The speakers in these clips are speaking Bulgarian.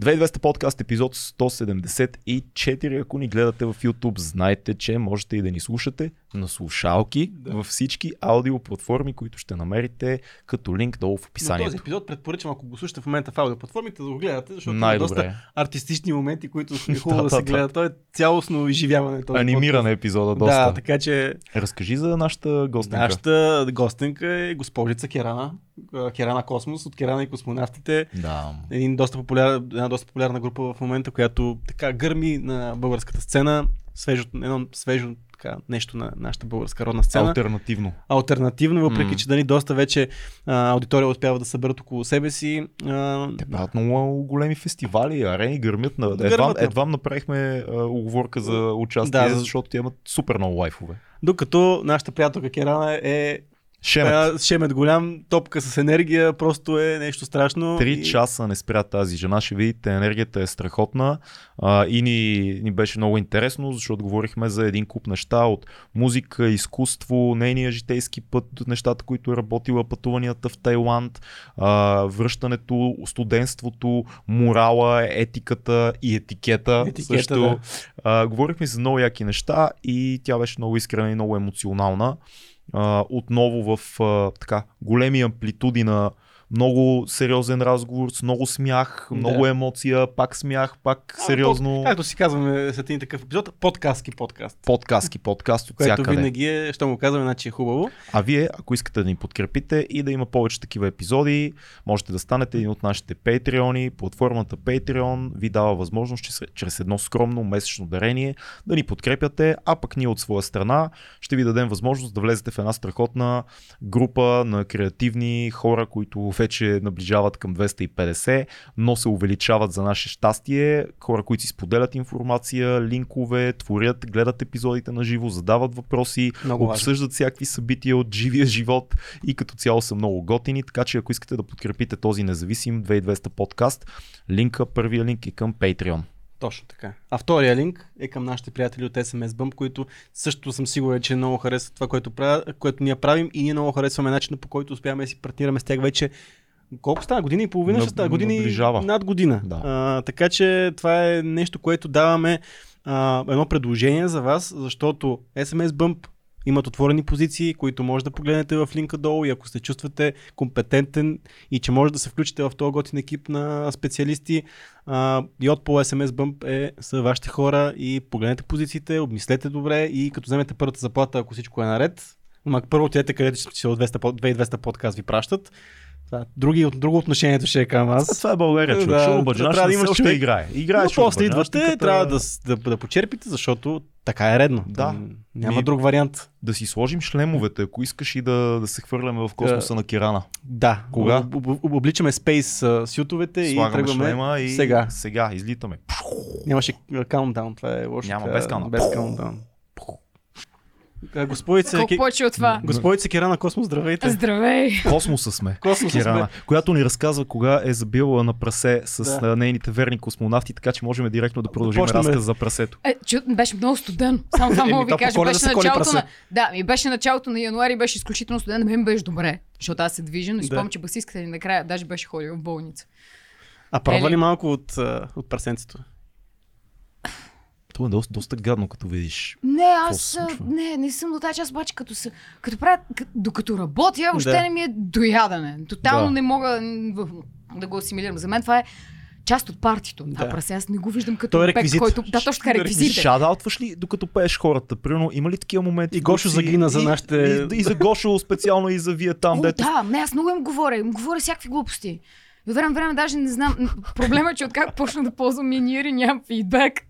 2200 подкаст епизод 174. Ако ни гледате в YouTube, знайте, че можете и да ни слушате на слушалки да. във всички аудиоплатформи, които ще намерите като линк долу в описанието. Но този епизод предпоръчвам, ако го слушате в момента в аудиоплатформите, да го гледате, защото има доста артистични моменти, които са хубаво да, да, се гледат. Той е цялостно изживяване. Този Анимиран епизода доста. Да, така че... Разкажи за нашата гостенка. Нашата гостенка е госпожица Керана, Керана Космос, от Керана и космонавтите. Да. Един доста популяр, една доста популярна група в момента, която така гърми на българската сцена. Свежо, едно свежо така, нещо на нашата българска родна сцена. Альтернативно. Альтернативно, въпреки mm. че дали доста вече а, аудитория успява да съберат около себе си. А... Те правят много големи фестивали, арени гърмят. На... Гърмят едва, едва направихме а, оговорка за участие, да, защото те имат супер много лайфове. Докато нашата приятелка Керана е Шемет. шемет голям, топка с енергия, просто е нещо страшно. Три и... часа не спря тази жена, ще видите, енергията е страхотна а, и ни, ни беше много интересно, защото говорихме за един куп неща от музика, изкуство, нейния житейски път, нещата, които е работила, пътуванията в Тайланд, а, връщането, студентството, морала, етиката и етикета. етикета също. Да. А, говорихме за много яки неща и тя беше много искрена и много емоционална отново в така големи амплитуди на много сериозен разговор, с много смях, много да. емоция, пак смях, пак а, сериозно. Под, както си казваме след един такъв епизод, подкастки подкаст. Подкастки подкаст от Което винаги е, що му казваме, значи е хубаво. А вие, ако искате да ни подкрепите и да има повече такива епизоди, можете да станете един от нашите Patreon. Платформата Patreon ви дава възможност чрез, чрез едно скромно месечно дарение да ни подкрепяте, а пък ние от своя страна ще ви дадем възможност да влезете в една страхотна група на креативни хора, които вече наближават към 250, но се увеличават за наше щастие. Хора, които си споделят информация, линкове, творят, гледат епизодите на живо, задават въпроси, много обсъждат важно. всякакви събития от живия живот и като цяло са много готини. Така че ако искате да подкрепите този независим 2200 подкаст, линка, първия линк е към Patreon. Точно така. А втория линк е към нашите приятели от SMS Bump, които също съм сигурен, че много харесват това, което, правя, което ние правим и ние много харесваме начина по който успяваме да си партнираме с тях вече колко стана? Година и половина ще става? Години наближава. над година. Да. А, така че това е нещо, което даваме а, едно предложение за вас, защото SMS Bump имат отворени позиции, които може да погледнете в линка долу и ако се чувствате компетентен и че може да се включите в този готин екип на специалисти, по SMS Bump е, са вашите хора и погледнете позициите, обмислете добре и като вземете първата заплата, ако всичко е наред, първо отидете където си от 200, 2200 подкаст ви пращат, това, други, друго отношението ще е към аз. Това е България, човек. Да, Шоу трябва да имаш още играе. Играе Но после идвате, трябва да, да, да, почерпите, защото така е редно. Да. Няма Ми, друг вариант. Да си сложим шлемовете, ако искаш и да, да се хвърляме в космоса uh, на Кирана. Да. Кога? Об, об, обличаме спейс сютовете Слагаме и тръгваме шлема и сега. Сега излитаме. Нямаше каунтдаун, това е лошо. Няма без каунтдаун. Без каунтдаун. Господица, Колко повече от това? Господица Кирана Космос, здравейте. Здравей. Космоса сме. Космоса Кирана, сме. която ни разказва кога е забила на прасе с да. нейните верни космонавти, така че можем директно да продължим разказа за прасето. Е, чу, беше много студен. Само това мога ви кажа. Беше началото на... Да, ми беше началото на януари, беше изключително студен. Мен беше добре, защото аз се движа, но спомням, че басистката ни накрая даже беше ходила в болница. А пробва ли малко от, от прасенцето? Е доста, доста гадно, като видиш. Не, аз не, не съм до тази част, обаче като, са, като правя, докато работя, въобще да. не ми е доядане. Тотално да. не мога да го асимилирам. За мен това е част от партито. Да. прасе, аз не го виждам като Той е реквизит. който... Да, точно така, реквизит. Шадаутваш ли докато пееш хората? Примерно, има ли такива моменти? И Гошо си... загина за нашите... И, и, и за Гошо специално и за вие там, О, дето... Да, не, аз много им говоря. Им говоря всякакви глупости. От време време даже не знам. Проблема е, че откак почна да ползвам миниери, нямам фидбек.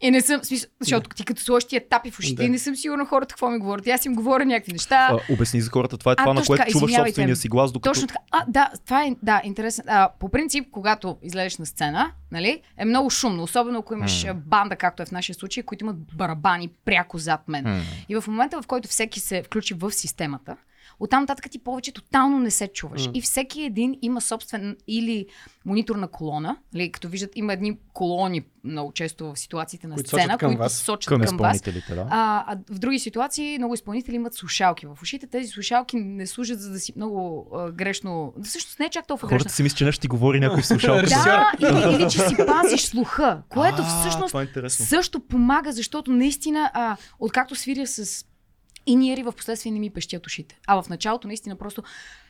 И не съм, смисъл, защото ти като сложиш тия тапи в ушите, да. не съм сигурна хората какво ми говорят. Аз им говоря някакви неща. А, обясни за хората, това е това, а, на което така, чуваш собствения си глас. Докато... Точно така. А, да, това е да, интересно. А, по принцип, когато излезеш на сцена, нали, е много шумно, особено ако имаш mm. банда, както е в нашия случай, които имат барабани пряко зад мен. Mm. И в момента, в който всеки се включи в системата, Оттам нататък ти повече тотално не се чуваш. М. И всеки един има собствен или мониторна колона, нали, като виждат, има едни колони много често в ситуациите на Които сцена, сочат към които вас. сочат Към към, вас. да. А, а в други ситуации много изпълнители имат слушалки в ушите. Тези слушалки не служат за да си много а, грешно. Всъщност не е чак толкова грешно. Хората си мислят, че нещо ти говори някой слушалка. Да, или, или че си пазиш слуха, което А, всъщност е също помага, защото наистина, а, откакто свиря с иниери, в последствие не ми пещят ушите. А в началото наистина просто,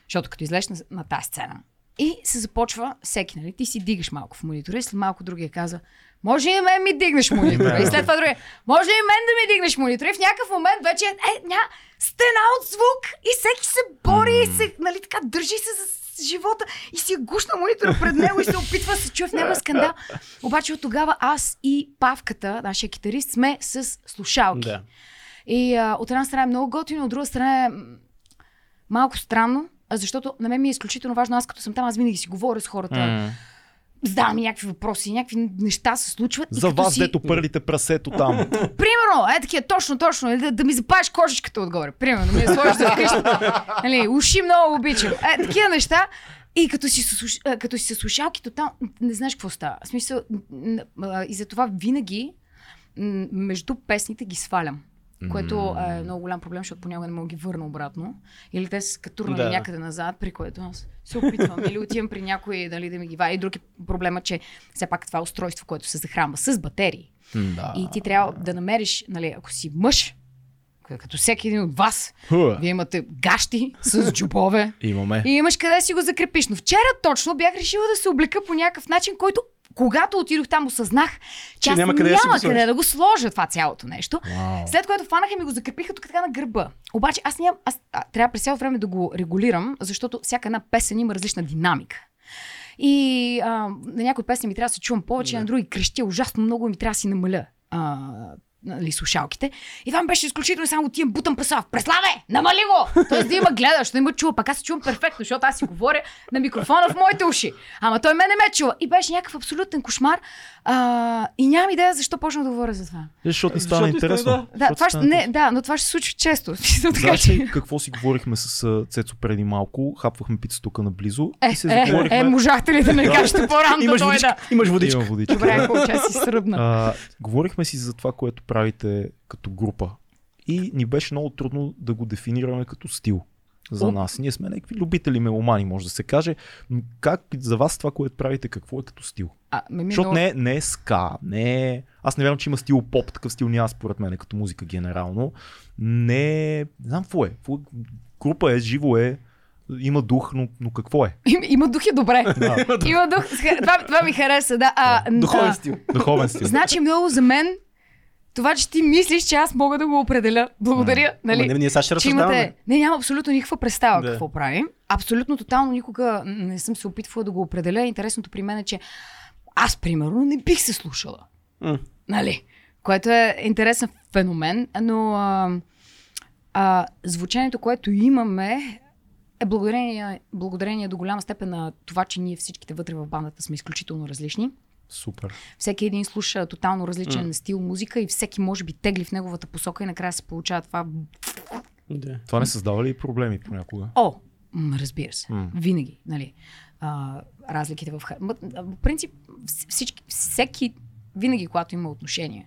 защото като излезеш на, на тази сцена и се започва всеки, нали? Ти си дигаш малко в монитора и след малко другия каза, може и мен ми дигнеш монитора. и след това другия, може и мен да ми дигнеш монитора. И в някакъв момент вече е, ня, стена от звук и всеки се бори и се, нали така, държи се за живота и си е гушна монитора пред него и се опитва да се чуе в него скандал. Обаче от тогава аз и Павката, нашия китарист, сме с слушалки. Да. И а, от една страна е много готино, от друга страна е малко странно, защото на мен ми е изключително важно. Аз като съм там, аз винаги си говоря с хората, М. задавам някакви въпроси, някакви неща се случват. За вас, си... дето пърлите прасето там. Примерно, е такива, точно, точно, да, да ми запалиш кожичката отгоре. Примерно, да ми я сложиш за вкъщи. Нали, уши много обичам. Е, такива неща. И като си, с слуш- а, като си се слушалки, тотално не знаеш какво става. В смисъл, и затова винаги между песните ги свалям. Което е много голям проблем, защото понякога не мога ги върна обратно. Или те са Да. да. някъде назад, при което аз се опитвам. Или отивам при някой дали да ми ги вади. И друг е проблема, че все пак това е устройство, което се захранва с батерии. Да. И ти трябва да намериш, нали, ако си мъж, като всеки един от вас, Хуа. вие имате гащи с джобове Имаме. и имаш къде си го закрепиш. Но вчера точно бях решила да се облека по някакъв начин, който когато отидох там осъзнах, че, Че аз няма няма, къде да си го къде да го сложа това цялото нещо. Вау. След което фанаха и ми го закрепиха тук така на гърба. Обаче аз, нямам, аз а, трябва през цялото време да го регулирам, защото всяка една песен има различна динамика. И а, на някои песни ми трябва да се чувам повече, Да. на други крещя ужасно много и ми трябва да си намаля а, нали, слушалките. И това ми беше изключително само отивам бутам преслав. Преславе! Намали го! Тоест да има гледаш, да има чува. Пак аз се чувам перфектно, защото аз си говоря на микрофона в моите уши. Ама той мен не ме чува. И беше някакъв абсолютен кошмар. А, и нямам идея защо почнах да говоря за това. Защото ни Защото стана ни стана, интересно. да. Това ще, не, да, но това ще се случва често. Знаеш че... ли какво си говорихме с Цецо преди малко? Хапвахме пица тук наблизо Е, и се е, заговорихме. е, можахте ли да не кажете по-рано да Имаш дойда? водичка. Имаш водичка. Добре, хубаво, че си сръбна. Говорихме си за това, което правите като група. И ни беше много трудно да го дефинираме като стил за нас. Ние сме някакви любители меломани, може да се каже. Но как за вас това, което правите, какво е като стил? А, ме ми е Защото много- не, е- не е ска, не е... Аз не вярвам, че има стил поп, такъв стил няма според мен като музика генерално. Не е... Не знам какво е. Група е, живо е, има дух, но, но какво е? Има, има дух е добре. Да, Има дух. Това, това ми хареса, да. А, Духовен стил. духовен стил. Значи много за мен това, че ти мислиш, че аз мога да го определя. Благодаря. Нали? Ама не, ние сега ще разсъждаваме. имате... Не, няма абсолютно никаква представа Да. какво правим. Абсолютно, тотално никога не съм се опитвала да го определя. Интересното при мен е, че аз, примерно, не бих се слушала. М. Нали? Което е интересен феномен, но а, а, звучението, което имаме, е благодарение, благодарение до голяма степен на това, че ние всичките вътре в бандата сме изключително различни. Супер. Всеки един слуша тотално различен М. стил музика и всеки може би тегли в неговата посока и накрая се получава това. Да. Това не създава ли проблеми понякога? О, разбира се. М. Винаги. Нали? А, разликите в... В принцип, вс- всички, всеки, винаги, когато има отношения,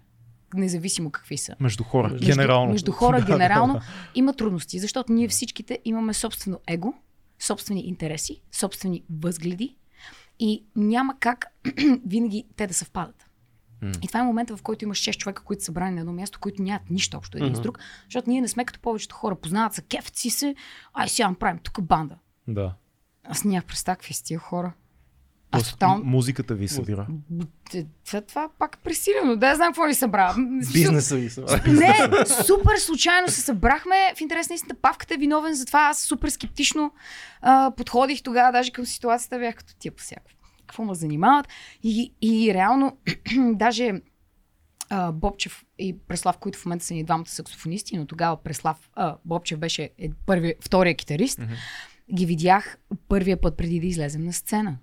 независимо какви са, Между хора, Между- генерално. между хора, Да, генерално, да, да. има трудности, защото ние всичките имаме собствено его, собствени интереси, собствени възгледи и няма как винаги те да съвпадат. И това е момента, в който имаш 6 човека, които са събрани на едно място, които нямат нищо общо един с Мгм. друг, защото ние не сме като повечето хора. Познават се, кефът си се, ай сега направим тук банда. Да. Аз нямах представа какви са тия хора. Тоест, тотално... м- Музиката ви събира. Това, пак пресилено. Да, я знам какво ни събра. Бизнеса ви са. Не, супер случайно се събрахме. В интерес на истината, Павката е виновен за това. Аз супер скептично а, подходих тогава, даже към ситуацията бях като тия по всяко. Какво ме занимават? И, и реално, даже а, Бобчев и Преслав, които в момента са ни двамата саксофонисти, но тогава Преслав, а, Бобчев беше е, първи, втория китарист, ги видях първия път преди да излезем на сцена.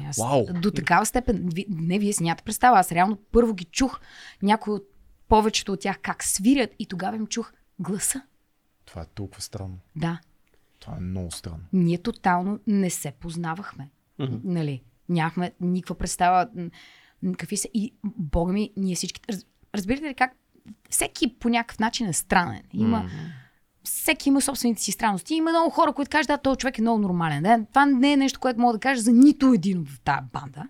И Аз, Вау! До такава степен, не вие си нямате представа, аз реално първо ги чух, някои от повечето от тях как свирят и тогава им чух гласа. Това е толкова странно. Да. Това е много странно. Ние тотално не се познавахме. Мгм. Нали? Нямахме никаква представа какви са. И, бога ми, ние всички. Раз, разбирате ли как всеки по някакъв начин е странен. Има, М. всеки има собствените си странности. Има много хора, които кажат, да, този човек е много нормален. Да? Това не е нещо, което мога да кажа за нито един в тази банда.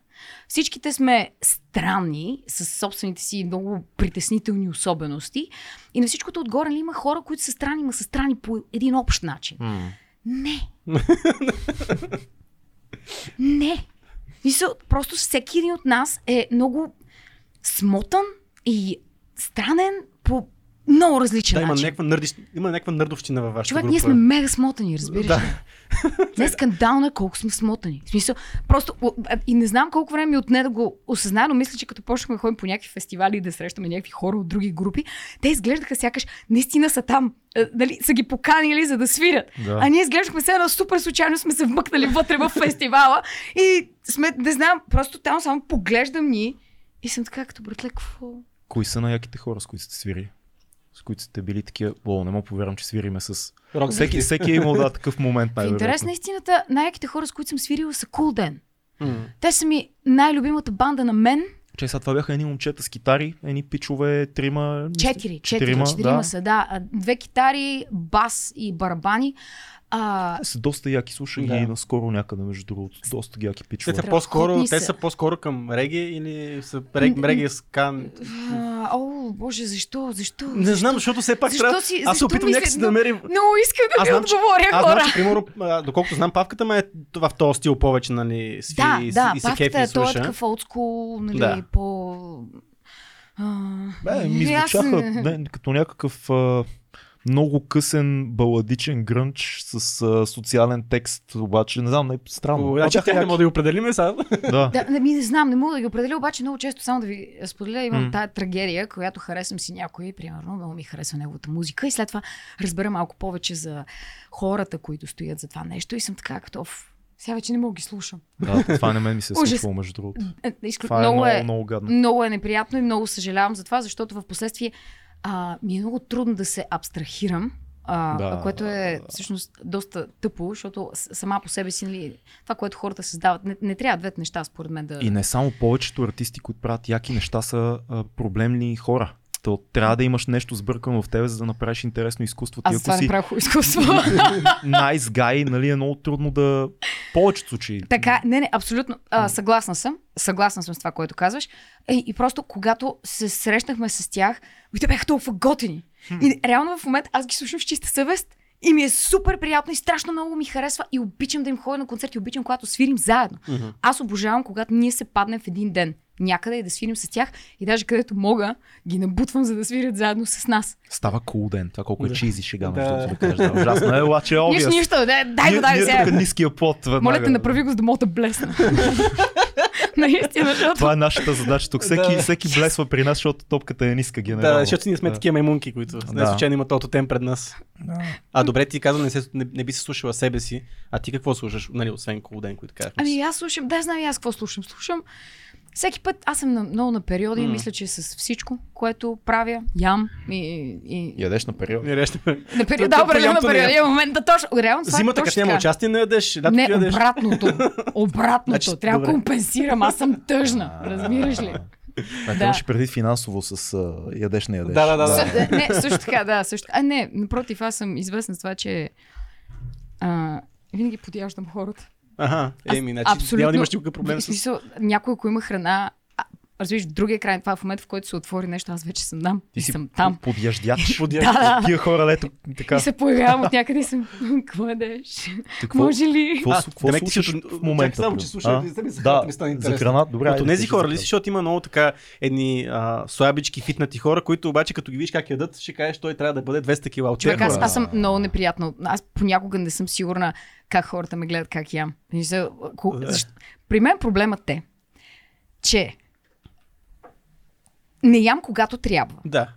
Всичките сме странни, с собствените си много притеснителни особености. И на всичкото отгоре нали, има хора, които са странни, но са странни по един общ начин. М. Не. не. Мисъл, просто всеки един от нас е много смотан и странен по много различен Да, има начин. някаква, нърдиш... има някаква нърдовщина във вашата Човек, група. ние сме мега смотани, разбираш Да. ли? Не е скандално е колко сме смотани. В смисъл, просто а, и не знам колко време ми отне да го осъзная, но мисля, че като почнахме да ходим по някакви фестивали и да срещаме някакви хора от други групи, те изглеждаха сякаш наистина са там. А, Дали, са ги поканили за да свирят. Да. А ние изглеждахме се едно супер случайно сме се вмъкнали вътре в фестивала и сме, не знам, просто там само поглеждам ни и съм така като братле, какво? Кои са най-яките хора, с които сте свирили? С които сте били такива. О, не мога повярвам, че свириме с. Рок Всеки, всеки е имал да, такъв момент. В интерес на истината, най-яките хора, с които съм свирила са Cool Den. М. Те са ми най-любимата банда на мен. Че сега това бяха едни момчета с китари, едни пичове, трима. Четири, четири, четирима, четирима да. са, да. Две китари, бас и барабани. А, Те са доста яки, слушах Да. ги наскоро някъде, между другото. Доста яки Те пичове. са по-скоро, те са. по-скоро към реге или са рег, М, реге скан? О, боже, защо? Защо? Не защо? знам, защото все пак Защо трябва... си- Аз се опитвам мисля- някакси да но- намерим... Много искам да Аз знам, отговоря, Аз хора. знам, че примерно, доколкото знам, павката ме е в този стил повече, нали, свири Да, и, да, и се павката кефи и е, той е слуша. такъв олдскул, нали, Да. по... А, Бе, ми аз- звучаха не, като някакъв а, много късен баладичен грънч с а, социален текст, обаче не знам, не е странно. Значи тях не мога да ги определиме сега. Да. Да, не, ми не знам, не мога да ги определя, обаче много често само да ви споделя, имам М. тая трагедия, която харесвам си някой, примерно, много ми харесва неговата музика и след това разбера малко повече за хората, които стоят за това нещо и съм така като, «Оф, сега вече не мога да ги слушам. да, това не мен ми се е Ужас. случвало, между другото. Е, изклю... Това е много, много, е, много гадно. много е неприятно и много съжалявам за това, защото в последствие а, ми е много трудно да се абстрахирам. А, Да. Което е всъщност доста тъпо, защото сама по себе си, нали, това, което хората създават, не, не трябва двете неща, според мен, да. И не само повечето артисти, които правят яки неща, са а, проблемни хора. То трябва да имаш нещо сбъркано в тебе, за да направиш интересно изкуство. Ти Аз ако това си не правя изкуство. nice guy, нали, е много трудно да... Повечето случаи. така, не, не, абсолютно. А, съгласна съм. Съгласна съм с това, което казваш. Е, и просто, когато се срещнахме с тях, и те бяха толкова готини. И реално в момента аз ги слушам с чиста съвест. И ми е супер приятно и страшно много ми харесва и обичам да им ходя на концерти, обичам когато свирим заедно. Мгм. Аз обожавам, когато ние се паднем в един ден някъде и да свирим с тях и даже където мога, ги набутвам, за да свирят заедно с нас. Става cool ден. Това колко е Да. чизи шега, Да. другото, да кажеш. Да, ужасно е, обаче е Нищо, нищо, дай, дай го, дай сега. тук ниския плод веднага. Моля те, направи го, за да мога да блесна. Наистина, защото... Това е нашата задача тук. Всеки, Да. всеки блесва при нас, защото топката е ниска генерално. Да, защото ние сме Да. такива маймунки, които не Да. случайно имат този тем пред нас. Да. А добре, ти каза, не, се, не, не би се слушала себе си. А ти какво слушаш, нали, освен Колден, които казахме? Ами аз слушам, да знам и аз какво слушам. Слушам всеки път, аз съм на, много на периоди, М. мисля, че с всичко, което правя, ям и... и... Ядеш на период. Не реща. На период, То- да, определено на е. Е, момента точно. Реално това е Зимата, като няма участие, не ядеш. Лятото Не, ядеш. обратното. Обратното. Значи, Трябва да компенсирам. Аз съм тъжна. Разбираш ли? А, Да. имаш предвид финансово с а, ядеш, не ядеш. Да, да, да, да. Не, също така, да. Също. А, не, напротив, аз съм известна с това, че а, винаги подяждам хората. Аз еми, значи абсолютно- няма да имаш никакъв проблем с... смисъл, някой, ако има храна, разбираш, в другия край, това е в момента, в който се отвори нещо, аз вече съм там. Ти и си съм там. подяждяч. Подяждаш. Да. Тия хора, лето, така. И се появявам от някъде и съм, какво ядеш? Ти какво, Може ли? какво, А, какво демек ти слушаш ще- в момента? чакай само, че слушай, да за храната ми стана за интересно. храна, добре. От тези хора за ли си, храна. защото има много така едни а, слабички, фитнати хора, които обаче като ги видиш как ядат, ще кажеш, той трябва да бъде 200 кила Човек, аз, аз съм много неприятно. Аз понякога не съм сигурна как хората ме гледат, как ям. При мен проблемът е, че не ям когато трябва. Да.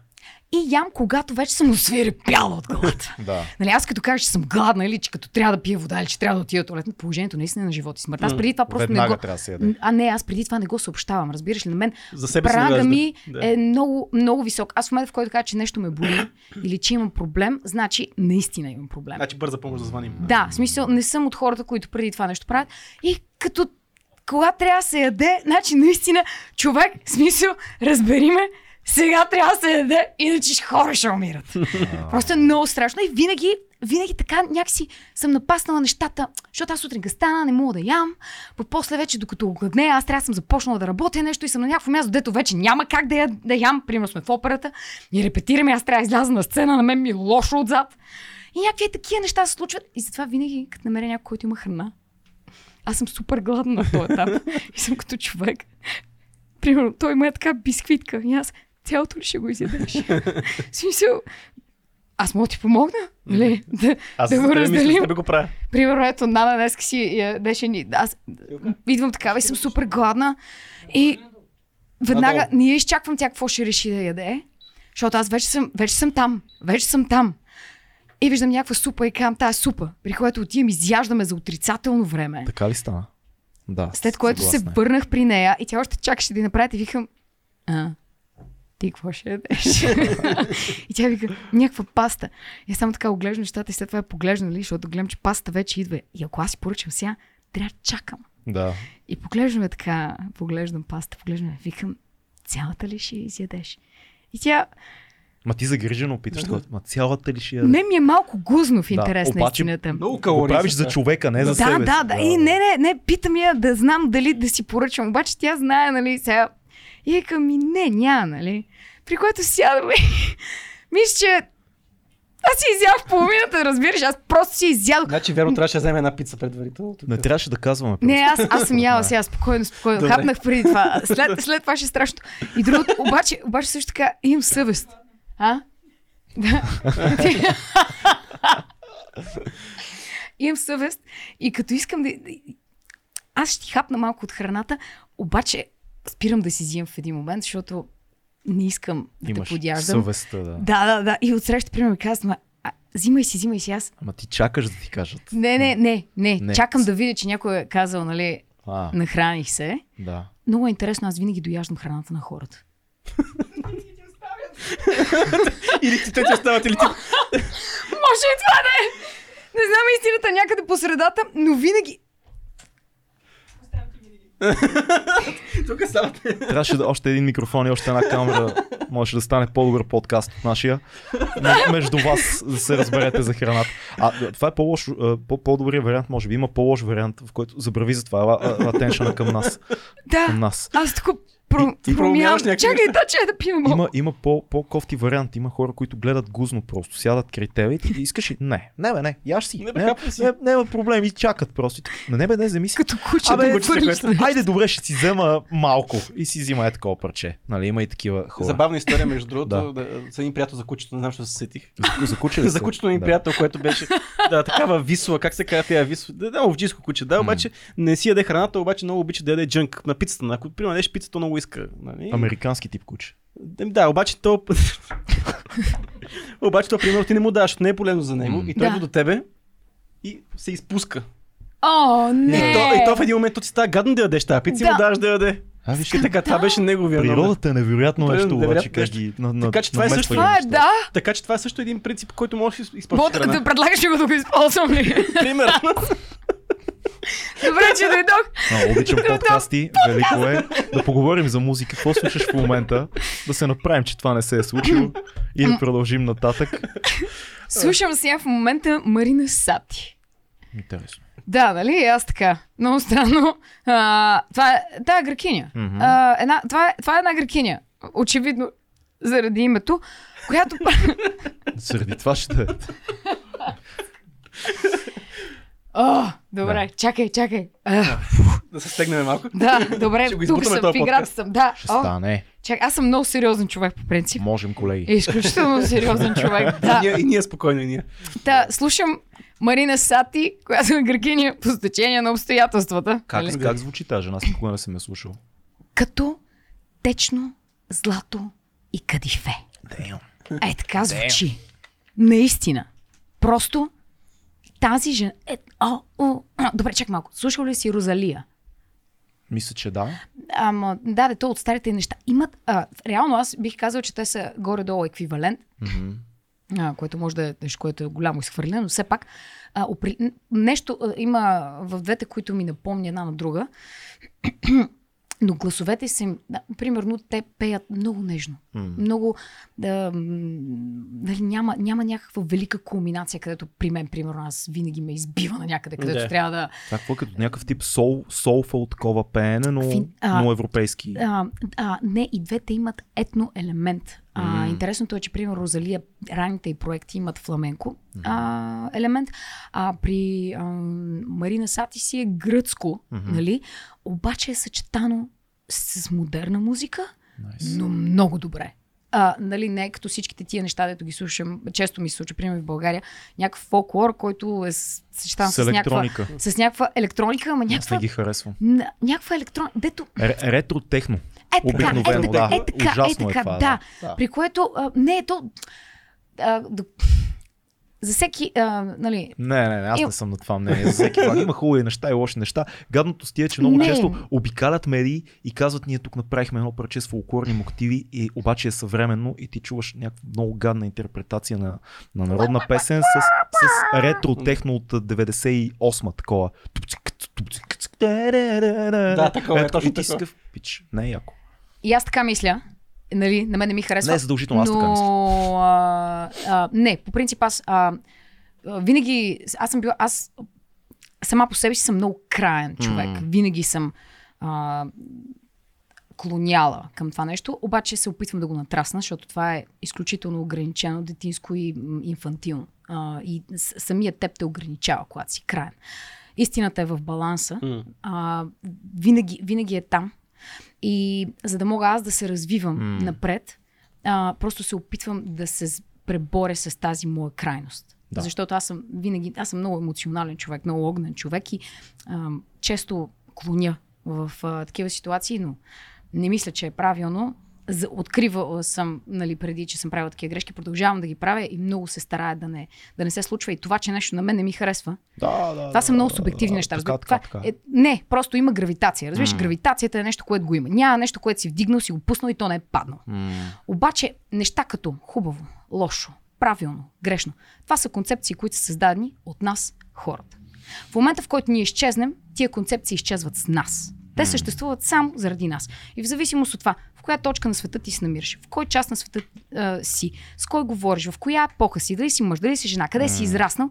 и ям, когато вече съм освирепяла от глад. Да. Нали, аз като кажа, че съм гладна или че като трябва да пия вода или че трябва да отида в туалетна, положението наистина е на живот и смърт. Аз преди това просто Веднага не го... трябва да се яде. А не, аз преди това не го съобщавам. Разбираш ли, на мен За себе прага ми Да. е много, много висок. Аз в момента, в който кажа, че нещо ме боли или че имам проблем, значи наистина имам проблем. Значи бърза помощ да звъним. Да, в смисъл, не съм от хората, които преди това нещо правят. И като когато трябва да се яде, значи наистина, човек, смисъл, разбери ме, сега трябва да се яде, иначе хора ще умират. Просто е много страшно и винаги, винаги така някакси съм напаснала нещата, защото аз сутрин стана, не мога да ям, по после вече докато огладне, аз трябва да съм започнала да работя нещо и съм на някакво място, дето вече няма как да, я, да ям, примерно сме в операта и репетираме, аз трябва да изляза на сцена, на мен ми е лошо отзад. И някакви такива неща се случват и затова винаги, като намеря някой, който има храна, аз съм супер гладна на този етап и съм като човек. Примерно, той има е така бисквитка и аз цялото ли ще го изядеш? В смисъл, аз мога да ти помогна, нали? Да, Аз да го мисля, разделим. тебе го правя. Примерно, ето, Нана днес си я беше ни... Аз идвам такава и съм супер гладна и веднага я изчаквам тя какво ще реши да яде, защото аз вече съм, вече съм там. Вече съм там. И виждам някаква супа и казвам, тая супа, при което отивам изяждаме за отрицателно време. Така ли стана? Да. След което се съгласна е. върнах при нея и тя още чакаше да направят и викам, а, ти какво ще ядеш? и тя вика, някаква паста. И аз само така оглеждам нещата и след това я поглеждам, нали, защото гледам, че паста вече идва. И ако аз си поръчам сега, трябва да чакам. Да. И поглеждаме така, поглеждам паста, поглеждам, я, викам, цялата ли ще я изядеш? И тя, Ма ти загрижено питаш, това. ма цялата ли ще не ми е малко гузно в Да, интерес на обаче- истината. Много Го калории. правиш за човека, не за да, себе си. да, да. И не, не, не, питам я да знам дали да си поръчам. Обаче тя знае, нали, сега. И викам ми, не, няма, нали. При което сядаме. Мисля, че аз си изядох половината, разбираш, аз просто си изядох. Значи, верно, трябваше да вземе една пица предварително. тук. Не трябваше да казваме. Не, аз, аз съм яла Да. сега, спокойно, спокойно. Добре. Хапнах преди това. След, след това ще е страшно. И другото, обаче, обаче също така имам съвест. А? Да. имам съвест и като искам да... Аз ще ти хапна малко от храната, обаче спирам да си взимам в един момент, защото не искам да Имаш те подяждам. съвестта, да. Да, да, да. И отсреща, примерно, ми казват, «Ма, а, взимай си, взимай си аз. Ама ти чакаш да ти кажат. Не, не, не, не. Не. Чакам да видя, че някой е казал, нали, А, нахраних се. да. Много е интересно, аз винаги дояждам храната на хората. Или ти те ти остават, или ти... Може и това да е! Не знам истината някъде по средата, но винаги... Тук стават. Трябваше да още един микрофон и още една камера. Може да стане по-добър подкаст от нашия. Между вас да се разберете за храната. А това е по-лош, а, по- по-добрия вариант, може би. Има по-лош вариант, в който забрави за това. Атеншъна към нас. Да, Към нас. аз тук про... И- и промяваш някакви Чакай, да, че да малко. Има, има по, по-кофти вариант. Има хора, които гледат гузно просто. Сядат край тебе и ти искаш ли? Не, не бе, не. Яш си. Не бе, Не, си. не, няма проблем. И чакат просто. И На не бе, не, вземи си. Като куче Абе, да Айде, добре, ще си взема малко. И си взима е такова парче. Нали, има и такива хора. Забавна история, между другото, Да. да. с един приятел за кучето, не знам, защо се сетих. За, куче за кучето Да. приятел, което беше да, такава висла, как се казва тя висла, да, да, овчинско куче, да, обаче не си яде храната, обаче много обича да яде джънк на пицата. Ако примерно ядеш пицата, много иска. Нали? Американски тип куче. Да, обаче то... обаче то, примерно, ти не му защото не е полезно за него. М. И той Да. до тебе и се изпуска. О, не! И, то, и то в един момент ти става гадно да ядеш тази пица и Да. му даваш да яде. А, виж, И така, това беше неговия. Природата е невероятно нещо, обаче, невероятно как ги на, на, Така че това е също- Това е да. Така че това е също един принцип, който можеш да използваш да предлагаш ли го да го използвам ли? Примерно. Добре, че дойдох. А, обичам подкасти, велико е. Да поговорим за музика, какво слушаш в момента, да се направим, че това не се е случило и да продължим нататък. Слушам сега в момента Марина Сати. Интересно. Да, нали? Аз така. Много странно. А, това е, да, гракиня. А, една, това, е, това е една гракиня. Очевидно, заради името, която... Заради това ще е. О, добре, чакай, чакай. А, да се стегнем малко. да, добре, тук съм, в играта съм. Да, Ще О, стане. чакай, аз съм много сериозен човек по принцип. Можем, колеги. Изключително сериозен човек, да. И, ние, и ние спокойно, и ние. Та, слушам Марина Сати, която е гракиня по стечение на обстоятелствата. Как, нали? как звучи тази жена? Аз никога не съм я слушал. Като течно, злато и кадифе. Damn. Е, така звучи. Наистина. Просто тази жена... Е, о, о, а, добре, чак малко. Слушал ли си Розалия? Мисля, че да. Ама, да, да, то от старите неща. Имат, а, реално аз бих казал, че те са горе-долу еквивалент, Мгм. а, което може да е нещо, което е голямо изхвърляне, но все пак а, опри... нещо а, има в двете, които ми напомня една на друга. Но гласовете са им, да, примерно, те пеят много нежно. М. Много, да, нали, няма, няма някаква велика кулминация, където при мен, примерно, аз винаги ме избива на някъде, където Да. трябва да, Това какво е като някакъв тип сол, солфул такова пеене, но, Фин- а, но европейски. А, а, не, и двете имат етно елемент. А. Интересното е, че, примерно, Розалия, ранните и проекти имат фламенко а, елемент, а при а, Марина Сати си е гръцко, Мгм. нали? Обаче е съчетано с, модерна музика, Nice. но много добре. А, нали, не е като всичките тия неща, дето ги слушам, често ми се случва, примерно в България, някакъв фолклор, който е съчетан с, С някаква, електроника. с някаква електроника, ама Аз не някаква, ги харесвам. някаква електроника, дето Ре- ретро техно. е така, е така, да. е така, Ужасно е е така, да. да. При което а, не е то... А, да, за всеки, а, нали, Не, не, не, аз не съм на това мнение. За всеки има хубави неща и лоши неща. Гадното с тия, е, че много Не. често обикалят медии и казват, ние тук направихме едно парче с фолклорни мотиви и обаче е съвременно и ти чуваш някаква много гадна интерпретация на, на народна песен с, с ретро техно от 98-ма такова. Да, такова е, точно такова. такъв, Пич, не е яко. и аз така мисля, нали, на мен не ми харесва. Не е задължително, аз но, така мисля. А, а, не, по принцип аз а, винаги, аз съм била, аз сама по себе си съм много краен човек. М. Винаги съм а, клоняла към това нещо, обаче се опитвам да го натрасна, защото това е изключително ограничено, детинско и инфантилно. А, и с- самият теб те ограничава, когато си краен. Истината е в баланса. М. А, винаги, винаги е там. И за да мога аз да се развивам М. напред, а, просто се опитвам да се преборя с тази моя крайност. Да. Защото аз съм винаги, аз съм много емоционален човек, много огнен човек и а, често клоня в а, такива ситуации, но не мисля, че е правилно. За, откривала съм, нали, преди, че съм правила такива грешки, продължавам да ги правя и много се старая да не, да не се случва. И това, че нещо на мен не ми харесва, Да, да, това са много субективни да, неща. Така, това така. Е, не, просто има гравитация. Разбираш, М. гравитацията е нещо, което го има. Няма нещо, което си вдигнал, си го пуснал и то не е паднал. М. Обаче неща като хубаво, лошо, правилно, грешно, това са концепции, които са създадени от нас, хората. В момента, в който ние изчезнем, тия концепции изчезват с нас. Те съществуват само заради нас. И в зависимост от това, коя точка на света ти се намираш, в кой част на света а, си, с кой говориш, в коя епоха си, дали си мъж, дали си жена, къде си израснал,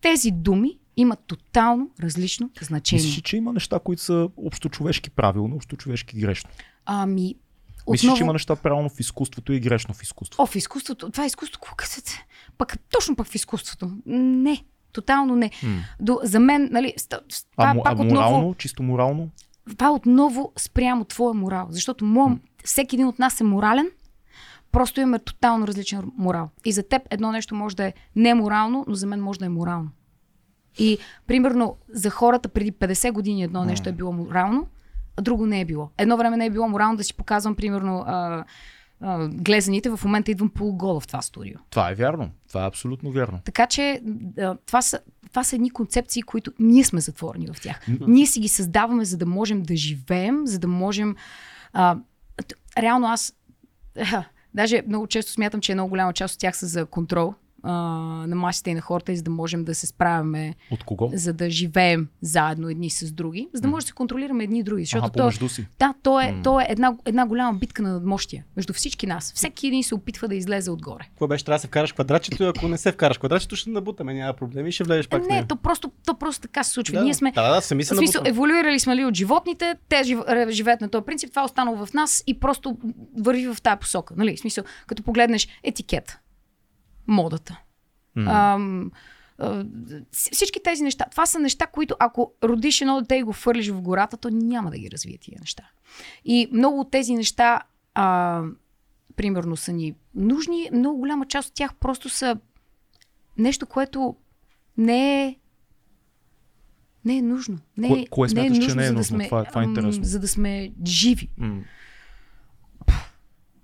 тези думи имат тотално различно значение. Мислиш, ли, че има неща, които са общочовешки правилно, общочовешки грешно? Ами, Мислиш, отново... че има неща правилно в изкуството и грешно в изкуството? О, в изкуството. Това е изкуство. Късете? Пък, точно пък в изкуството. Не. Тотално не. М. До, за мен, нали, ст- ст- това, А, е пак а отново, морално, чисто морално? това е отново спрямо твоя морал. Защото моя, всеки един от нас е морален, просто имаме тотално различен морал. И за теб едно нещо може да е неморално, но за мен може да е морално. И, примерно, за хората преди 50 години едно нещо е било морално, а друго не е било. Едно време не е било морално да си показвам, примерно, а, а, глезените. В момента идвам полугола в това студио. Това е вярно. Това е абсолютно вярно. Така че да, това, са, това са едни концепции, които ние сме затворени в тях. Ние си ги създаваме, за да можем да живеем, за да можем. А, реално аз. Даже много често смятам, че много голяма част от тях са за контрол а, на масите и на хората, и за да можем да се справяме, От кого? за да живеем заедно едни с други, за да може да се контролираме едни и други. Защото Ага, то, помежду си. да, то е, то е една, една голяма битка на надмощия между всички нас. Всеки един се опитва да излезе отгоре. Какво беше? Трябва да се вкараш квадратчето и ако не се вкараш квадратчето, ще набутаме, няма проблеми и ще влезеш пак в не, то просто, то просто така се случва. да, Ние сме, Да, да, сами се смисъл, еволюирали сме ли от животните, те жив, ре- живеят на този принцип, това е останало в нас и просто върви в тази посока. Нали? В смисъл, като погледнеш етикет, модата. Ам, а, всички тези неща, това са неща, които ако родиш едно дете и го фърлиш в гората, то няма да ги развие тия неща. И много от тези неща, а, примерно, са ни нужни, много голяма част от тях просто са нещо, което не е не е нужно. Не, Кое- кое смяташ, че не е за да нужно? сме, Това е- това е интересно. За да сме живи. М.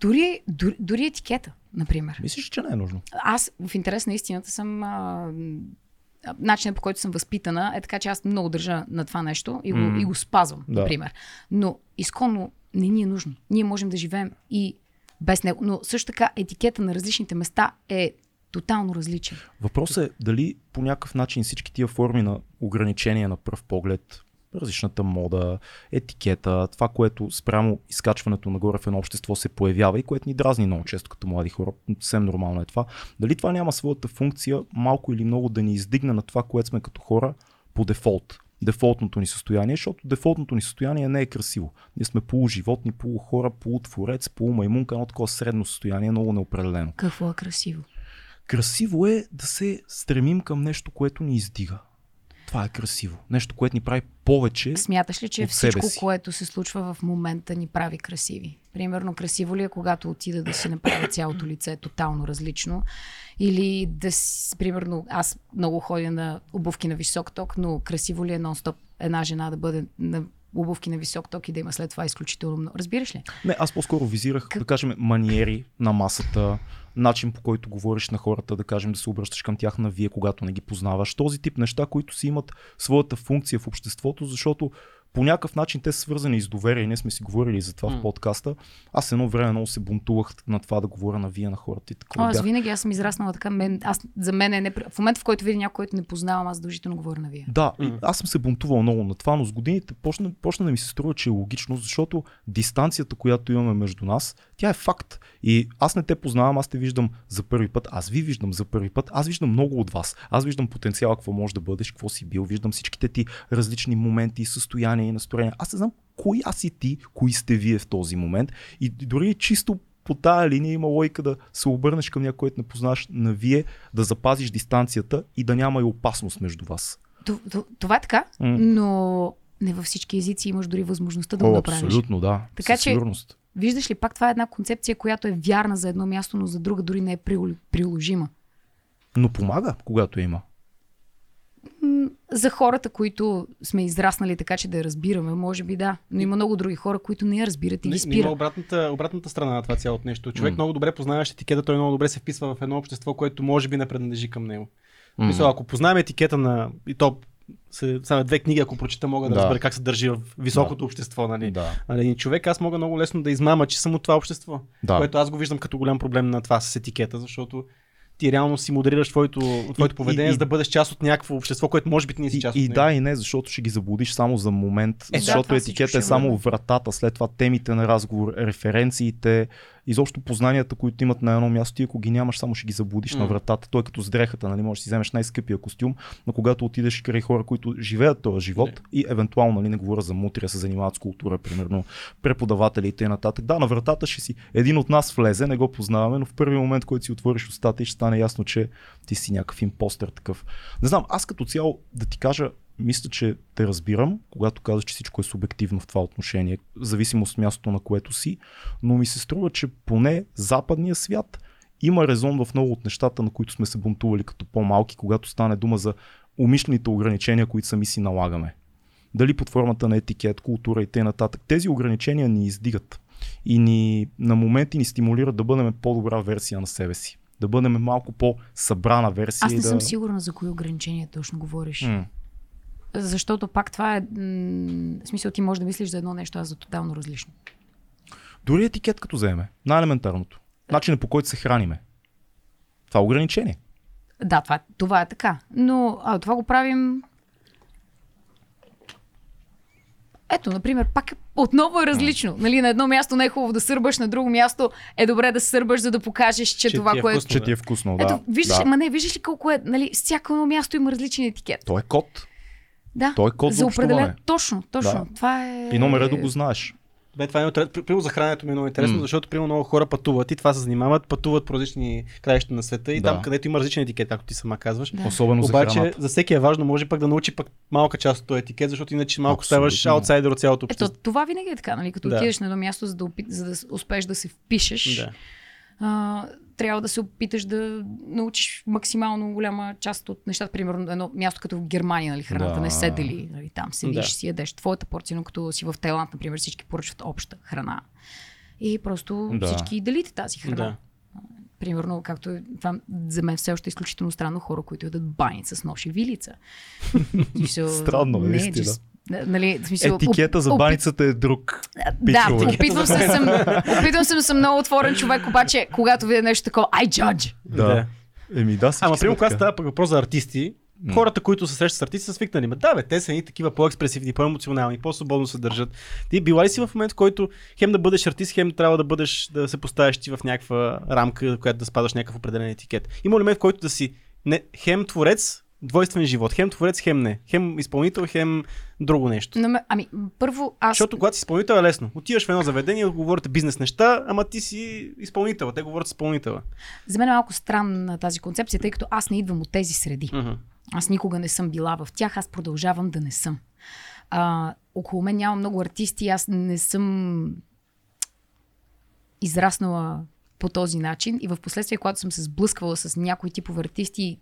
Дори, дори, дори етикета, например. Мислиш, че не е нужно? Аз в интерес на истината съм а, начинът по който съм възпитана е така, че аз много държа на това нещо и го, М. и го спазвам, Да. например. Но изконно не ни е нужно. Ние можем да живеем и без него. Но също така етикета на различните места е тотално различен. Въпросът е дали по някакъв начин всички тия форми на ограничения на пръв поглед, различната мода, етикета, това, което спрямо изкачването нагоре в едно общество се появява и което ни дразни много често като млади хора, съвсем нормално е това, дали това няма своята функция малко или много да ни издигне на това, което сме като хора по дефолт дефолтното ни състояние, защото дефолтното ни състояние не е красиво. Ние сме полуживотни, полухора, полутворец, полумаймунка, едно такова средно състояние, много неопределено. Какво е красиво? Красиво е да се стремим към нещо, което ни издига. Това е красиво. Нещо, което ни прави повече. Смяташ ли, че от себе всичко, си. което се случва в момента, ни прави красиви? Примерно, красиво ли е, когато отида да си направя цялото лице тотално различно? Или да си, примерно, аз много ходя на обувки на висок ток, но красиво ли е нон-стоп една жена да бъде на обувки на висок ток и да има след това изключително много. Разбираш ли? Не, аз по-скоро визирах, да кажем, маниери на масата, начин по който говориш на хората, да кажем, да се обръщаш към тях на вие, когато не ги познаваш. Този тип неща, които си имат своята функция в обществото, защото по някакъв начин те са свързани и с доверие. Ние сме си говорили за това М. в подкаста. Аз едно време много се бунтувах на това да говоря на вие на хората. И О, такова аз бях. винаги аз съм израснала така. Мен, аз, за мен е не... В момента, в който видя някой, който не познавам, аз задължително говоря на вие. Да, и М. аз съм се бунтувал много на това, но с годините почна, почна да ми се струва, че е логично, защото дистанцията, която имаме между нас, тя е факт. И аз не те познавам, аз те виждам за първи път, аз ви виждам за първи път, аз виждам много от вас. Аз виждам потенциала, какво може да бъдеш, какво си бил, виждам всичките ти различни моменти, състояния и настроения. Аз не знам коя си ти, кои сте вие в този момент. И дори чисто по тая линия има логика да се обърнеш към някой, който не познаваш на вие, да запазиш дистанцията и да няма и опасност между вас. Това е така, М. но не във всички езици имаш дори възможността да О, го направиш. абсолютно, да. Така Със че- сигурност. Виждаш ли, пак това е една концепция, която е вярна за едно място, но за друга дори не е прил- приложима. Но помага, когато има. За хората, които сме израснали така, че да я разбираме, може би да. Но има много други хора, които не я разбират и Не, ги не има обратната, обратната страна на това цялото нещо. Човек М. много добре познаващ етикета, той много добре се вписва в едно общество, което може би не принадлежи към него. М. Мисля, ако познаем етикета на и то се, само две книги, ако прочита, мога да, Да. разбера как се държи в високото Да. общество. Нали? Да. Нали, човек, аз мога много лесно да измама, че съм от това общество. Да. Което аз го виждам като голям проблем на това с етикета, защото ти реално си модерираш твоето, твоето И- поведение, и- за да бъдеш част от някакво общество, което може би ти не си И, част и от него. да, и не, защото ще ги заблудиш само за момент, Е, да, защото всичко етикета ще е само вратата, след това темите на разговор, референциите, изобщо познанията, които имат на едно място, ти ако ги нямаш, само ще ги заблудиш на М. вратата. Той е като с дрехата, нали, можеш да си вземеш най-скъпия костюм, но когато отидеш край хора, които живеят този живот Не. и евентуално, нали, не говоря за мутри, а се занимават с култура, примерно преподаватели и т.н. Да, на вратата ще си един от нас влезе, не го познаваме, но в първи момент, който си отвориш устата и ще стане ясно, че ти си някакъв импостър такъв. Не знам, аз като цяло да ти кажа, мисля, че те разбирам, когато казваш, че всичко е субективно в това отношение, в зависимост от мястото на което си, но ми се струва, че поне западния свят има резон в много от нещата, на които сме се бунтували като по-малки, когато стане дума за умишлените ограничения, които сами си налагаме. Дали под формата на етикет, култура и т.н. Тези ограничения ни издигат и ни на моменти ни стимулират да бъдем по-добра версия на себе си. Да бъдем малко по-събрана версия. Аз не да... съм сигурна за кои ограничения точно говориш. М. Защото пак това е... М- в смисъл ти можеш да мислиш за едно нещо, а за тотално различно. Дори етикет като вземе. Най-елементарното. Начинът по който се храниме. Това е ограничение. Да, това, това е така. Но а, това го правим. Ето, например, пак отново е различно. Нали, на едно място не е хубаво да сърбаш, на друго място е добре да сърбаш, за да покажеш, че, Че това, е което. вкусно. Че ти е вкусно, да. Ето, виждаш, да. ма не, виждаш ли колко е, нали, всяко едно място има различен етикет. Той е код. Да. Той е код за за определен. общуване. Точно, точно. Да. Това е. И номера да го знаеш. Бе, това е много интересно. Примерно за храненето ми е много интересно, М. защото примерно много хора пътуват и това се занимават, пътуват по различни краища на света и Да. там, където има различен етикет, както ти сама казваш. Да. Особено за Обаче храната. за всеки е важно, може пък да научи пък малка част от този етикет, защото иначе малко Абсолютно. ставаш аутсайдер от цялото Ето, общество. това винаги е така, нали? Като Да. отидеш на едно място, за да, опит... за да успееш да се впишеш. Да. а, трябва да се опиташ да научиш максимално голяма част от нещата. Примерно едно място като в Германия, нали, храната Да. не се дели. Нали, там седиш, Да. си ядеш твоята порция, но като си в Тайланд, например, всички поръчват обща храна. и просто Да. всички делите тази храна. Да. Примерно, както е- това за мен все още е изключително странно хора, които ядат баница с нож и вилица. Странно, не, наистина. just- Нали, в смисъл, Етикета за баницата е друг. Да, опитвам се, да съм, опитвам се да съм много отворен човек, обаче когато видя нещо такова, I judge. Да. Еми да, Ама, примерно, когато става пък въпрос за артисти, хората, които се срещат с артисти, са свикнали. Ма да, бе, те са и такива по-експресивни, по-емоционални, по-свободно се държат. Ти била ли си в момент, в който хем да бъдеш артист, хем трябва да бъдеш, да се поставиш ти в някаква рамка, която да спадаш някакъв определен етикет? Има ли момент, в който да си не, хем творец, двойствен живот, хем творец, хем не, хем изпълнител, хем друго нещо? Но, ами, първо аз... Защото когато си изпълнител е лесно. Отиваш в едно заведение, говорите бизнес неща, ама ти си изпълнител, те говорят с. За мен е малко странна тази концепция, тъй като аз не идвам от тези среди. Аз никога не съм била в тях, аз продължавам да не съм. А, около мен няма много артисти, аз не съм израснала по този начин и в последствие, когато съм се сблъсквала с някои типове артисти,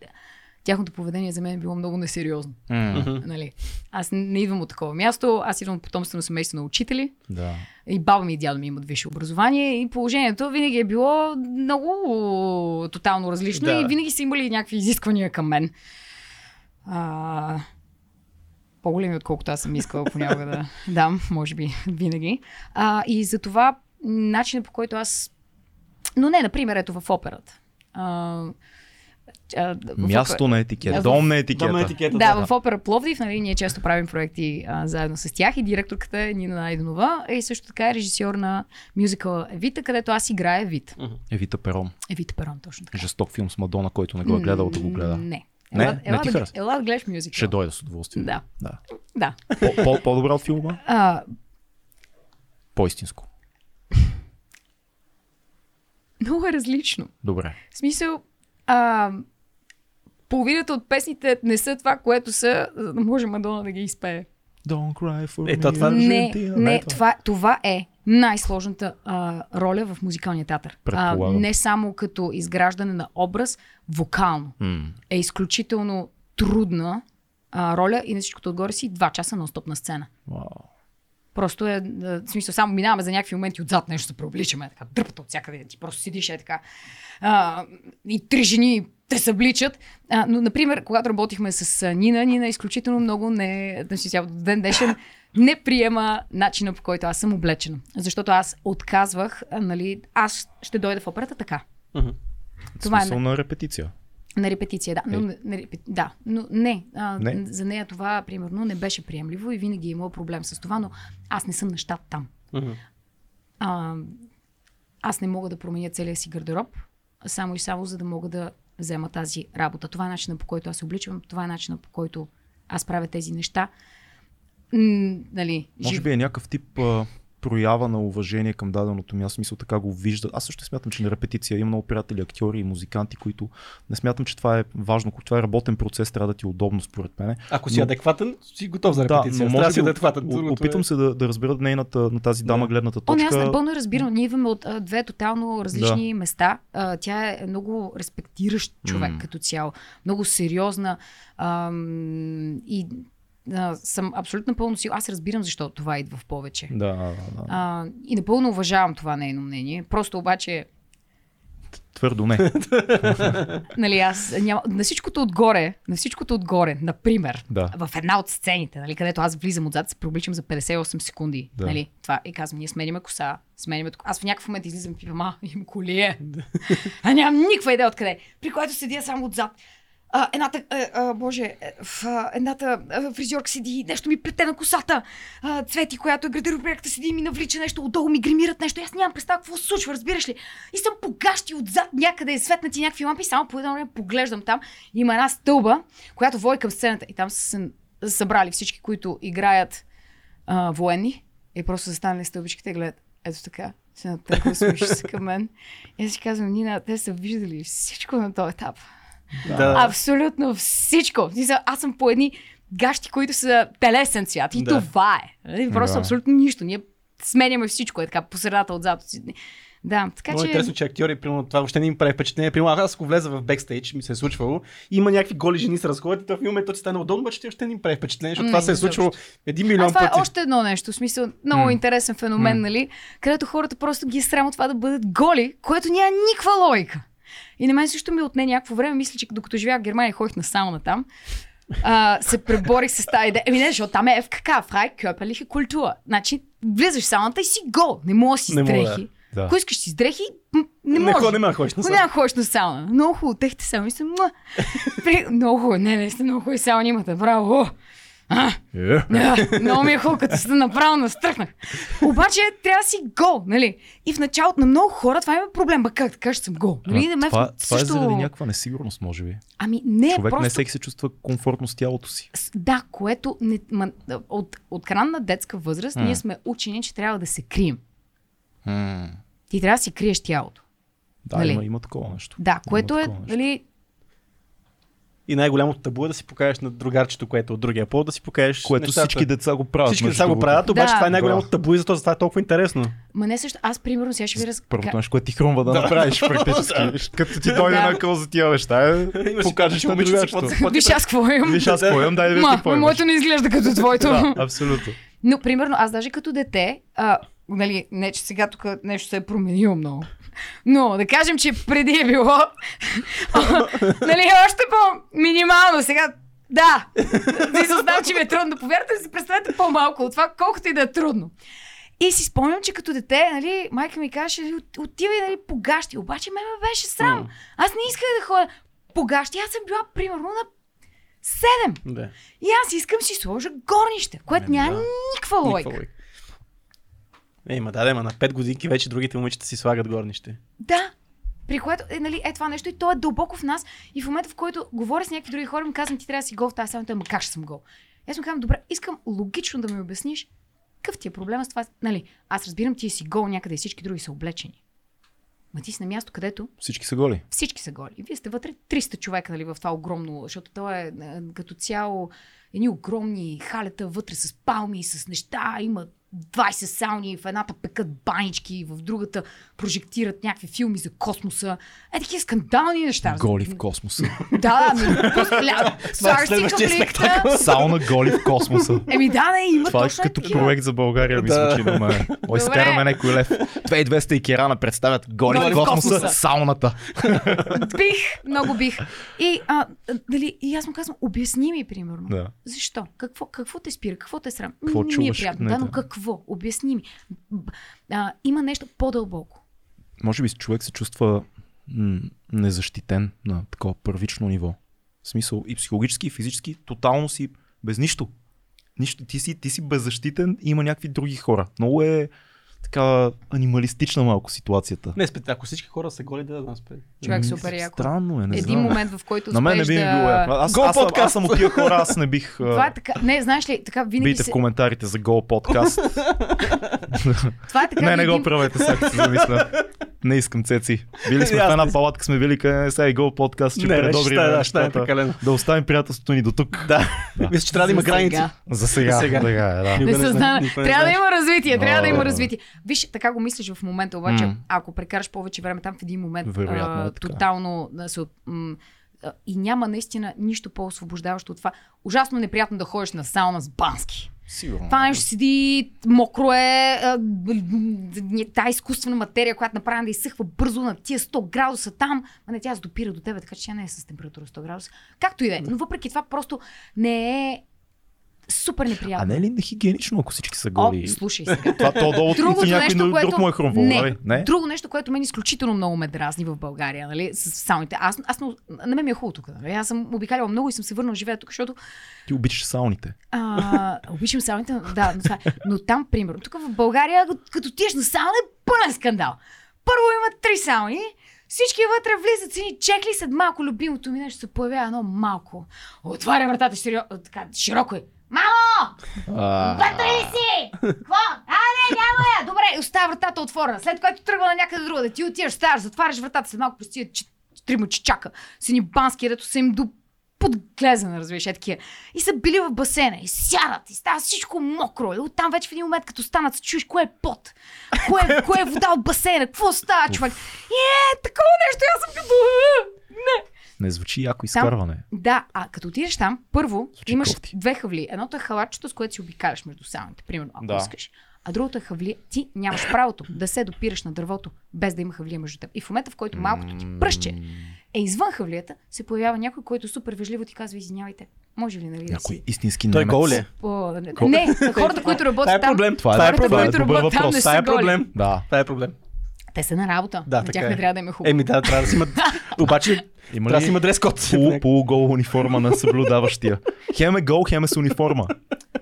тяхното поведение за мен е било много несериозно. М, Нали? Аз не идвам от такова място, аз идвам от потомствено семейство на учители. Да. И баба ми и дядо ми имат висше образование и положението винаги е било много тотално различно Да. и винаги са имали някакви изисквания към мен. А, по-големи, отколкото аз съм искала понякога да дам, може би, винаги. А, и за това начинът по който аз... Но не, например, ето в операта. А, а, в Място на етикет, Да, в- дом на етикета. Дом на етикета. да, в опера Пловдив, нали, ние често правим проекти а, заедно с тях и директорката е Нина Найденова и също така е режисьор на мюзикъла Евита, където аз играя Евит. Евита Перон. Евита Перон, точно така. Жесток филм с Мадона, който не го е гледал да го гледа. Не. Не? Ела, Не ела, ти да, ела да гледаш мюзикъл. Ще дойда с удоволствие. Да. да. Да. По- по- По-добре от филма? А, По-истинско. много е различно. Добре. В смисъл, а, половината от песните не са това, което са, за да може Мадона да ги изпее. Don't cry for Е, me, това- Не, не, е това, това е най-сложната а, роля в музикалния театър. А, не само като изграждане на образ, вокално. М, Е изключително трудна а, роля и на всичкото отгоре си два часа нон-стоп на сцена. вау. Просто е, а, в смисъл, само минаваме за някакви моменти отзад, нещо се преобличаме, така, дърпата от всякъде, ти просто седиш е така. А, и три жени те събличат. А, но, например, когато работихме с Нина, Нина изключително много не, си до ден днешен, не приема начина по който аз съм облечена. Защото аз отказвах, нали, аз ще дойда в операта така. Мгм. Това е на репетиция. На репетиция, да. Но, Е. на, репе- да, но не, а, Не? За нея това, примерно, не беше приемливо и винаги е имала проблем с това, но аз не съм на щат там. Мгм. А, аз не мога да променя целия си гардероб, само и само за да мога да взема тази работа. Това е начинът по който аз се обличам, това е начинът по който аз правя тези неща. М, нали, Може жив- би е някакъв тип а, проява на уважение към даденото място. Смисъл така го вижда. Аз също смятам, че на репетиция има много приятели, актьори и музиканти, които не смятам, че това е важно. Това е работен процес, трябва да ти е удобно според мен. Ако си Но- адекватен, си готов за Да, репетиция. но Трябва може да си би адекватен. Другото опитвам е- се да, да разбера нейната, на тази дама Да. гледната О, не, аз точка. напълно разбирам. Ние идваме от а, две тотално различни места. А, тя е много респектиращ човек М. като цяло. Много сериозна. Ам, и а, съм абсолютно напълно си. Аз разбирам защо това идва в повече. Да, да, да. А, и напълно уважавам това нейно мнение. Просто обаче, Твърдо не. нали, аз няма... На всичкото отгоре, на всичкото отгоре, например, Да. в една от сцените, нали, където аз влизам отзад, се преобличам за 58 секунди. Да. Нали, това, и казвам, ние сменяме коса, сменяме... Аз в някакъв момент излизам и пипам, а, им колие. а нямам никаква идея откъде. При което седя само отзад. А, едната, а, а, боже, е, в, а, едната а, фризьорка седи, нещо ми плете на косата. А, Цвети, която е градеробректа, седи и ми навлича нещо, отдолу ми гримират нещо. Аз нямам представа какво се случва, разбираш ли? И съм по гащи отзад някъде, е светнати някакви лампи, само по едно време поглеждам там. Има една стълба, която води към сцената. И там са се събрали всички, които играят а, военни. И просто са станали стълбичките и гледат. Ето така. Се натърква, смеши се към мен. И аз си казвам, Нина, те са виждали всичко на този етап. Да. Абсолютно всичко. Аз съм по едни гащи, които са телесен цвят. И Да. това е. Нали? Просто Да. абсолютно нищо. Ние сменяме всичко. Е така, по средата отзад. Да, така Много че... интересно, че актьори, примерно, това въобще не им прави впечатление. Примерно, аз ако влеза в бекстейдж, ми се е случвало, има някакви голи жени се разходят и то в един момент то ти стане удобно, обаче ти въобще не им прави впечатление, защото Не, това се е случвало един А милион това пъти. е още едно нещо, в смисъл много М. интересен феномен, М. нали? Където хората просто ги е срам от това да бъдат голи, което няма никаква логика. И на мен също ми отне някакво време, мисля, че докато живях в Германия, ходих на сауна там, а, се преборих с тази идея. Еми не, защото там е ФКК, фрай кърпелиха култура. Значи, влизаш в сауната и си гол. Не можеш да си Не мога, дрехи. Да. Ако искаш си с дрехи, м- не не, хо- не ме ходиш на сауна. няма ходиш на сауна. Много хубаво. Техте сауни са. Много хубаво. Не, наистина много хубави сауни имате. Браво. А, Е. да, много ми е хубаво, като се направо настръхнах. Обаче трябва да си гол, нали? И в началото на много хора това има проблем. Ба как така ще съм гол? Нали? На мен това, това е също... заради някаква несигурност, може би. Ами не, Човек просто... не всеки се чувства комфортно с тялото си. Да, което не, ма, от, от ранна детска възраст М. ние сме учени, че трябва да се крием. Ти трябва да си криеш тялото. Да, Нали? има, има такова нещо. Да, което е, нещо. нали, И най-голямото табу е да си покажеш на другарчето, което е от другия пол, да си покажеш Което нещата. всички деца го правят. Всички деца го правят, обаче Да. това е най-голямото Да. табу и затова това е толкова интересно. ма не също. Аз, примерно, сега ще ви раз... Първото нещо, което ти хрумва да, Да. направиш практически. Като ти дойде на къл за тия неща, е, покажеш на другарчето. Виж аз какво имам. Виж аз какво имам, дай да ви Ма, ти поемаш. моето не изглежда като твоето. Абсолютно. Но, примерно, аз даже като дете, а, нали, не, че сега тук нещо се е променило много. Но да кажем, че преди е било нали, още по-минимално. Сега, да, да знам, че ми е трудно повярвате, да си представете по-малко от това, колкото и да е трудно. И си спомням, че като дете, нали, майка ми казваше, «От- отивай нали, по гащи. Обаче ме беше срам. Аз не исках да ходя по гащи. Аз съм била примерно на 7. Да. И аз искам си сложа горнище, което Ами няма да. никаква логика. Е, ма да, да, ма на 5 годинки вече другите момичета си слагат горнище. Да. При което е, нали, е това нещо и то е дълбоко в нас. И в момента, в който говоря с някакви други хора, му казвам, ти трябва да си гол в тази самата, ама как ще съм гол? И аз му казвам, добре, искам логично да ми обясниш какъв ти е проблема с това. Нали, аз разбирам, ти си гол някъде и всички други са облечени. Ма ти си на място, където Всички са голи. всички са голи. И вие сте вътре 300 човека нали, в това огромно, защото то е, е като цяло едни огромни халета вътре с палми, с неща, има 20 сауни, в едната пекат банички, в другата прожектират някакви филми за космоса. Е, такива скандални неща. Голи в космоса. Да, да, ми, просто каплица. Сауна голи в космоса. Еми да, не, има Това е точно като такива. проект за България, ми Да. звучи мен. Ой, скараме някой лев. 2200 и Керана представят голи Голи в в космоса, сауната. Бих, много бих. И, а, дали, и аз му казвам, обясни ми, примерно. Да. Защо? Какво, какво те спира? Какво те е срам? Какво не ми е приятно. Не, Да, но да. Какво? Обясни ми. А, има нещо по-дълбоко. Може би човек се чувства незащитен на такова първично ниво. В смисъл и психологически, и физически, тотално си без нищо. Нищо. Ти си, ти си беззащитен и има някакви други хора. Много е така анималистична малко ситуацията. Не, спете, ако всички хора са голи, да знам спре. Човек М, супер яко. Странно е, не Един знам. момент, в който На мен не би ми да... било яко. Аз, Гол аз, аз съм от тия хора, аз не бих... Това е така. Не, знаеш ли, така винаги Бийте се... в коментарите за гол подкаст. Това е така. не, не го правете, сега се замисля. Не искам цеци. Били сме в Аз една палатка, сме били къде сега и гол подкаст, че Не, ще, да, ще е прекалено. да оставим приятелството ни до тук. Да. Мисля, че трябва да има За граници. сега. За сега. Е. Не Трябва да има развитие, трябва да има развитие. Виж, така го мислиш в момента, обаче, М. ако прекараш повече време там в един момент, Вероятно а, е тотално да се. м, и няма наистина нищо по-освобождаващо от това. Ужасно неприятно да ходиш на сауна с бански. Сигурно. Това нещо седи, мокро е, а, б- б- тая изкуствена материя, която направена да изсъхва бързо на тия 100 градуса там, а не тя се допира до тебе, така че тя не е с температура 100 градуса. Както и да е. Но въпреки това просто не е супер неприятно. А не е ли нехигиенично, ако всички са О, голи? слушай сега. Това то долу Другото и някой нещо, друг, което... друг му е хрумвал, не, нали? Не? Друго нещо, което мен изключително много ме дразни в България, нали, с сауните. Аз, аз на, мен ми е хубаво тук. Нали? Аз съм обикаляла много и съм се върнала живея тук, защото Ти обичаш сауните. а, обичам сауните, да, но, това, е. но там, примерно, тук в България, като- тиеш на сауна, е пълен скандал. Първо има три сауни, всички вътре влизат с едни чекли, след малко любимото ми нещо се появява едно малко. Отваря вратата широко, така, широко е. Мамо! Вътре ли си? Какво? А, не, няма я. Добре, оставя вратата отворена. След което тръгва на някъде друга, да ти отиваш, ставаш, затваряш вратата, след малко че- трима чичака с едни бански, дето са им до подглезена, разбираш, е такива. И са били в басейна и сядат и става всичко мокро. И оттам вече в един момент, като станат, се чуеш кое е пот, кое, е- кое е вода от басейна, какво става, човек. И е, такова нещо, аз съм като... «Е, Не. Звучи яко изкарване. Да, а като отидеш там, първо Звучи имаш кофти. две хавли. Едното е халатчето, с което си обикаляш между сауните, примерно, ако Да. искаш. А другото е хавли. Ти нямаш правото да се допираш на дървото, без да има хавлия между теб. И в момента, в който малкото ти пръще е извън хавлията, се появява някой, който супер вежливо ти казва, извинявайте, може ли нали да Някой си... истински Той немец. гол ли е? По... Не, хората, които Това работят е там, проблем. Това е Това е проблем. проблем. там, въпрос. не Това е голи. проблем. Да. Това е проблем. Те са на работа. Да, на тях е. не трябва да им е хубаво. Еми да, трябва да си има... Обаче Има трябва да си има дрес код. полу, полугол униформа на съблюдаващия? Хем е гол, хем е с униформа.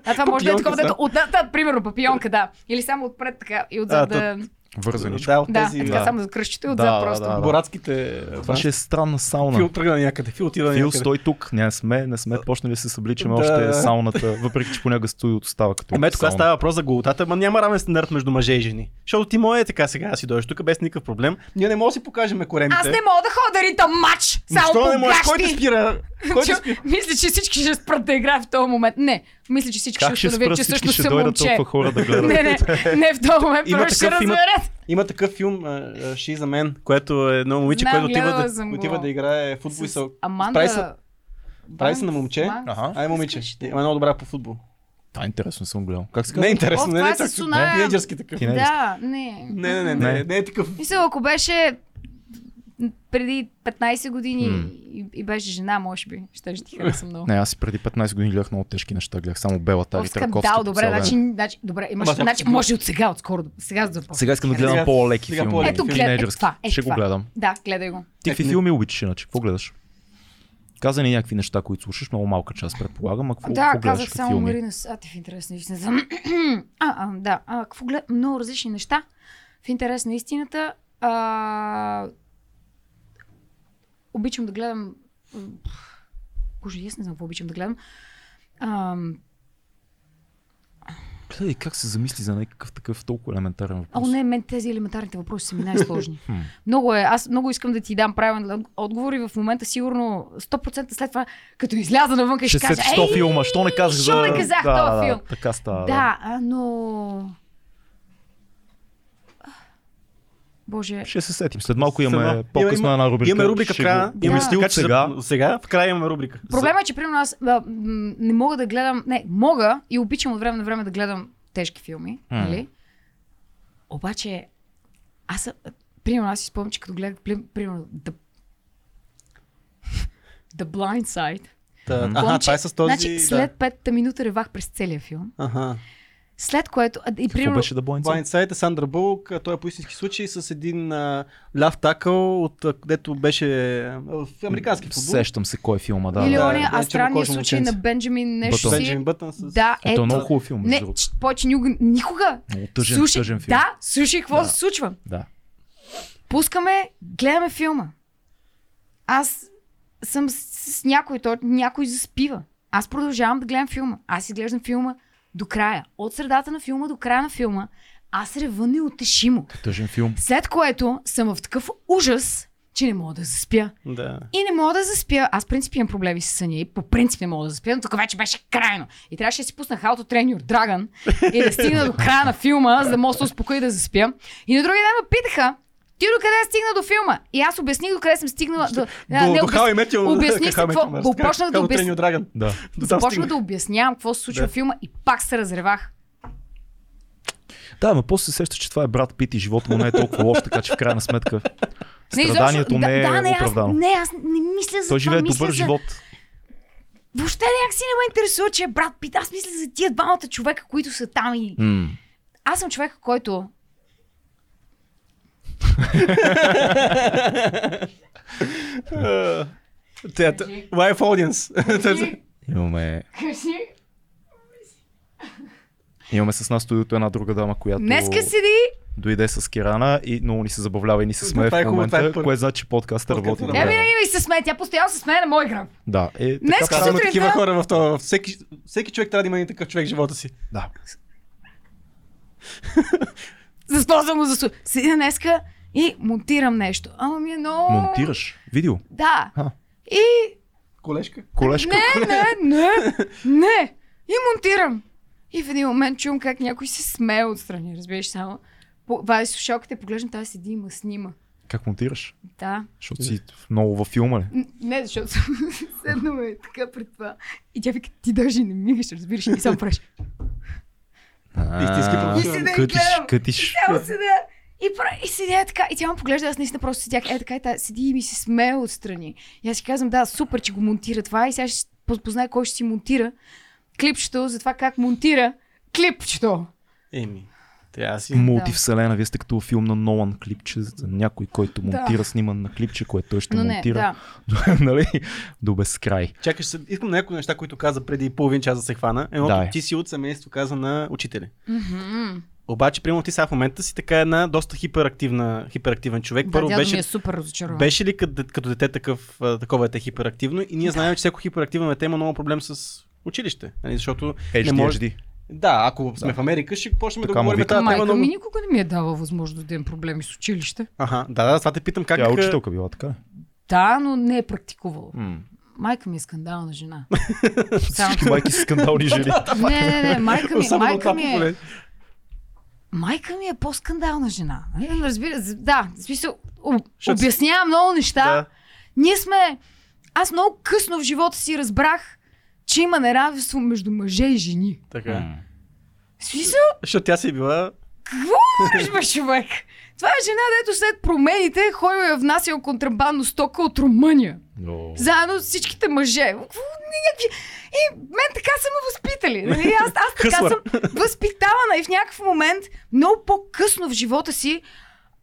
А това може да е такова, отнад, примерно, папионка, да. Или само отпред така и отзад А, да... Вързаничко. Да, от Да, тези е така да. само за кръщите Да, отзад да, просто. да, да. боратските... Това ще е странна сауна. Фил тръгна някъде. Фил отида Фил, някъде. стой тук. Ние сме, не сме почнали да се събличаме Да. още сауната, въпреки че понякога студиото става като ето кога сауна. става въпрос за голотата, ма няма равен стандарт между мъже и жени. Защото ти може така сега да си дойдеш тук без никакъв проблем. Ние не можем да си покажем коремите. Аз не мога да ходя да ритам матч, само не можеш? Кой те спира? Кой те Чу-? Мисля, че всички ще спрат да играят в този момент. Не, мисля, че всички Как ще установят, че всички, всъщност ще съм дойдат момче. толкова хора да гледат. Не, не, не в този момент, Има просто ще такъв, има- разберат. Има такъв филм, uh, She's a Man, което е едно момиче, което отива да, отива да играе футбол и С. Аманда... прави се- на момче. Банкс. Аха. Ай, момиче, има много добра по футбол. Това е интересно, не съм гледал. Как се Не е казва? интересно, О, не, това не, е не, Суная. тинейджърски такъв. Не- Да, не. Не, не, не, Не. не, не е такъв. Мисля, ако беше преди 15 години М. и, и беше жена, може би, ще ще ти хареса много. Не, аз преди 15 години гледах много тежки неща. Гледах само Белата О, и Търковски. скандал, по добре, значи, значи, добре, имаш, Ама, значи, да. може от сега, отскоро, да- сега да. Сега искам да гледам Сега- по-леки сега филми. Ето, гледай, е това, е Ще го гледам. Да, гледай го. Ти какви филми обичаш иначе? Какво гледаш? Каза ни някакви неща, които слушаш, много малка част предполагам, а какво, Да, какво казах само филми? Марина Сати в интерес на истината. а, а, да, а, какво глед... Много различни неща. В интерес на истината. А... Обичам да гледам... Боже, аз не знам какво обичам да гледам. А, Гледай как се замисли за някакъв такъв толкова елементарен въпрос. О, не, мен тези елементарните въпроси са ми най-сложни. Много е. Аз много искам да ти дам правилен отговор и в момента сигурно 100% след това, като изляза навън, ще, Ще кажа, 100 филма, що не казах що за... не казах да, този да, филм? Така става. Да, а, но... Боже, Ще се сетим. След малко имаме Има- една рубрика. Имаме рубрика в края. го Имаме Да. че сега. сега. В края имаме рубрика. Проблема е, че примерно аз а, не мога да гледам, не, мога и обичам от време на време да гледам тежки филми, М. нали? Обаче, аз, примерно аз си спомням, че като гледах, при- примерно, The, The Blind Side, Та, Помня, това е с този... значи след петата минута ревах през целия филм, Да. След което, и Какво примерно, беше да? Blindside е Сандра Булк, а той е по истински случай с един а, ляв такъл, от, където беше в американски футбол. Сещам се кой е филма, да. или да. ония, да, а странния чернокожо случай на Бенджамин нещо си. Бенджамин Бътън с... Да, Ето е много хубав филм. Не, повече никога. Много тъжен, слушай, тъжен филм. да, слушай какво Да. се случва. Да. Пускаме, гледаме филма. Аз съм с, с някой, то, някой заспива. Аз продължавам да гледам филма. Аз изглеждам филма до края. От средата на филма до края на филма. Аз рева неутешимо. Тъжен филм. След което съм в такъв ужас, че не мога да заспя. Да. И не мога да заспя. Аз в принцип имам проблеми с съня и по принцип не мога да заспя, но тук вече беше крайно. И трябваше да си пусна How to Train Your Dragon и да стигна до края на филма, за да мога да се успокоя и да заспя. И на другия ден ме питаха, ти до къде стигна до филма? И аз обясних до къде съм стигнала. До, До, до How I Met Your- обясних какво. Почнах да How to обясня. Train Your Dragon. Да. До Започнах да обяснявам какво се случва Да. в филма и пак се разревах. Да, но после се сеща, че това е брат Пит и живота му не е толкова лош, така че в крайна сметка страданието изобщо- не е да, да, не, аз, оправдано. не, аз не мисля за Той това. живее добър за... живот. Въобще някакси не ме интересува, че е брат Пит. Аз мисля за тия двамата човека, които са там и М. Аз съм човек, който Театър. Live audience. Имаме, Кажи. имаме с нас студиото една друга дама, която Днеска седи. дойде с Кирана и много ни се забавлява и ни се смее Това е в момента, е първо. кое значи подкаста Подкаста работи. Тя винаги ми се смее. Тя постоянно се смее на мой гръб. Да, е, Днес така, сутринта- такива хора в това. Всеки, всеки човек трябва да има един такъв човек в живота си. да. Съм го за Седя днеска и монтирам нещо. Ама ми е много... Монтираш видео. Да. А. И Колешка? Колешка. Не, не, не, не. И монтирам. И в един момент чувам как някой се смее отстрани, разбираш само. Вади слушалките, и поглеждам, тази седи и ма снима. Как монтираш? Да. Защото си много във филма ли? Не, защото съм седнала е така пред това. И тя вика, ти даже не мигаш, разбираш, и само правиш. Истински. И и Кътиш, кътиш. Цяло седя. И, и седя е така. И тя ме поглежда, аз наистина просто седях. Е така, и тя седи и ми се смее отстрани. И аз си казвам, да, супер, че го монтира това. И сега ще познае кой ще си монтира клипчето за това как монтира клипчето. Еми, трябва да си... Мултивселена, вие сте като филм на Нолан клипче за някой, който Да. монтира сниман на клипче, което той ще Но не, монтира да. нали? до безкрай. Чакаш се, искам някои неща, които каза преди половин час да се хвана. Едното ти си от семейство каза на учители. Мгм. Обаче, примерно ти сега в момента си така една доста хиперактивна, хиперактивен човек. Да, Първо дядо ми беше, е супер разочарован. беше ли като, като дете такъв, такова дете хиперактивно и ние знаем, че всяко хиперактивно дете има много проблем с училище. Нали? Защото HD, не може... HD. Да, ако сме в Америка, ще почнем да Така му говорим тази тема. Майка Много... ми никога не ми е дала възможност да имам проблеми с училище. Аха, да, да, това те питам как... Тя е учителка била така. Да, но не е практикувала. М. Майка ми е скандална жена. Само... Всички майки са скандални жени. Не, не, не, майка ми, майка ми е... Майка ми е по-скандална жена. Нали? Разбира, да, в смисъл, об, Защото- обяснява много неща. Да. Ние сме... Аз много късно в живота си разбрах, че има неравенство между мъже и жени. Така. В смисъл, Защото тя си била... какво бе, човек? Това е жена, дето след промените и е внасял контрабандно стока от Румъния. О. Заедно с всичките мъже. Някакви... И мен така са ме възпитали. Нали? Аз, аз така съм възпитавана и в някакъв момент, много по-късно в живота си,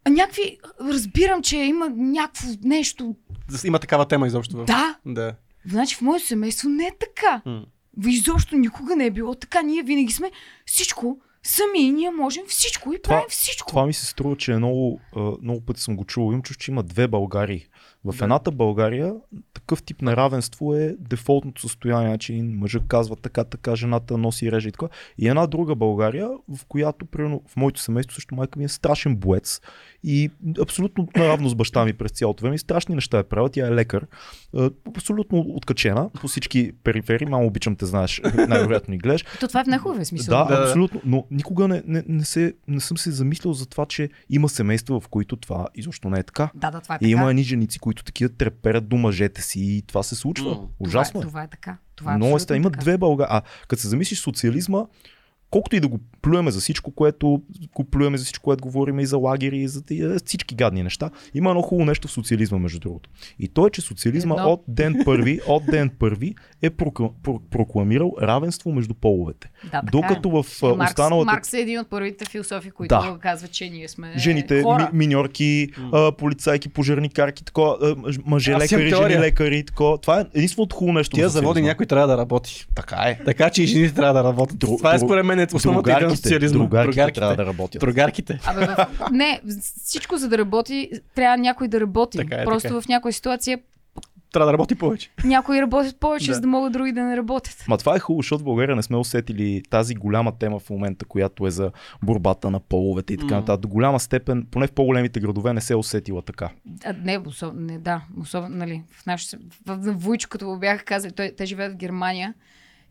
някакви... Разбирам, че има някакво нещо. Има такава тема изобщо. Да, Да. значи в моето семейство не е така. М. Изобщо никога не е било така. Ние винаги сме всичко сами и ние можем всичко и Това- правим всичко. Това ми се струва, че е много, много пъти съм го чувал. Им чуш, че има две Българии. В Да. едната България такъв тип неравенство е дефолтното състояние. Значи мъжът казва така, така, жената носи реже и така. И една друга България, в която, примерно, в моето семейство също майка ми е страшен боец и абсолютно наравно с баща ми през цялото време. И страшни неща е правила. Тя е лекар. А, Абсолютно откачена по всички периферии. Мамо, обичам те, знаеш, най-вероятно ни гледаш. То това е в най-хубавия смисъл. Да, Да. абсолютно. Но никога не, не, не, се, не съм се замислял за това, че има семейства, в които това изобщо не е така. да, да, това е И има така. едни женици, които такива треперят до мъжете си и това се случва. Ужасно това, е. е. Това е така. Това е Много е абсолютно ста. Има така. две Българи. А като се замислиш социализма, колкото и да го плюеме за всичко, което го плюеме за всичко, което говорим и за лагери, и за тия, всички гадни неща, има едно хубаво нещо в социализма, между другото. И то е, че социализма Едно. от ден първи, от ден първи е прокла- про- прокламирал равенство между половете. Да, така Докато в е. а, Е, Маркс, останалата Маркс е един от първите философи, които Да. казва, че ние сме жените, хора. ми, миньорки, полицайки, пожарникарки, такова, мъже лекари, жени лекари, такова. Това е единственото хубаво нещо. Тия заводи някой трябва да работи. Така е. Така че и жените трябва да работят. Дру- Това е според мен е основната идея на социализма. другарките трябва да работят. Другарките. Абе, в... не, всичко за да работи, трябва някой да работи. Така е, Просто така в някоя ситуация Трябва да работи повече. някои работят повече, Да. за да могат други да не работят. Ма това е хубаво, защото в България не сме усетили тази голяма тема в момента, която е за борбата на половете и така М. нататък. До голяма степен, поне в по-големите градове, не се е усетила така. А, не, особ... не, да, особено, нали, в нашото, в, в Войчо, като го бяха казали, той, те живеят в Германия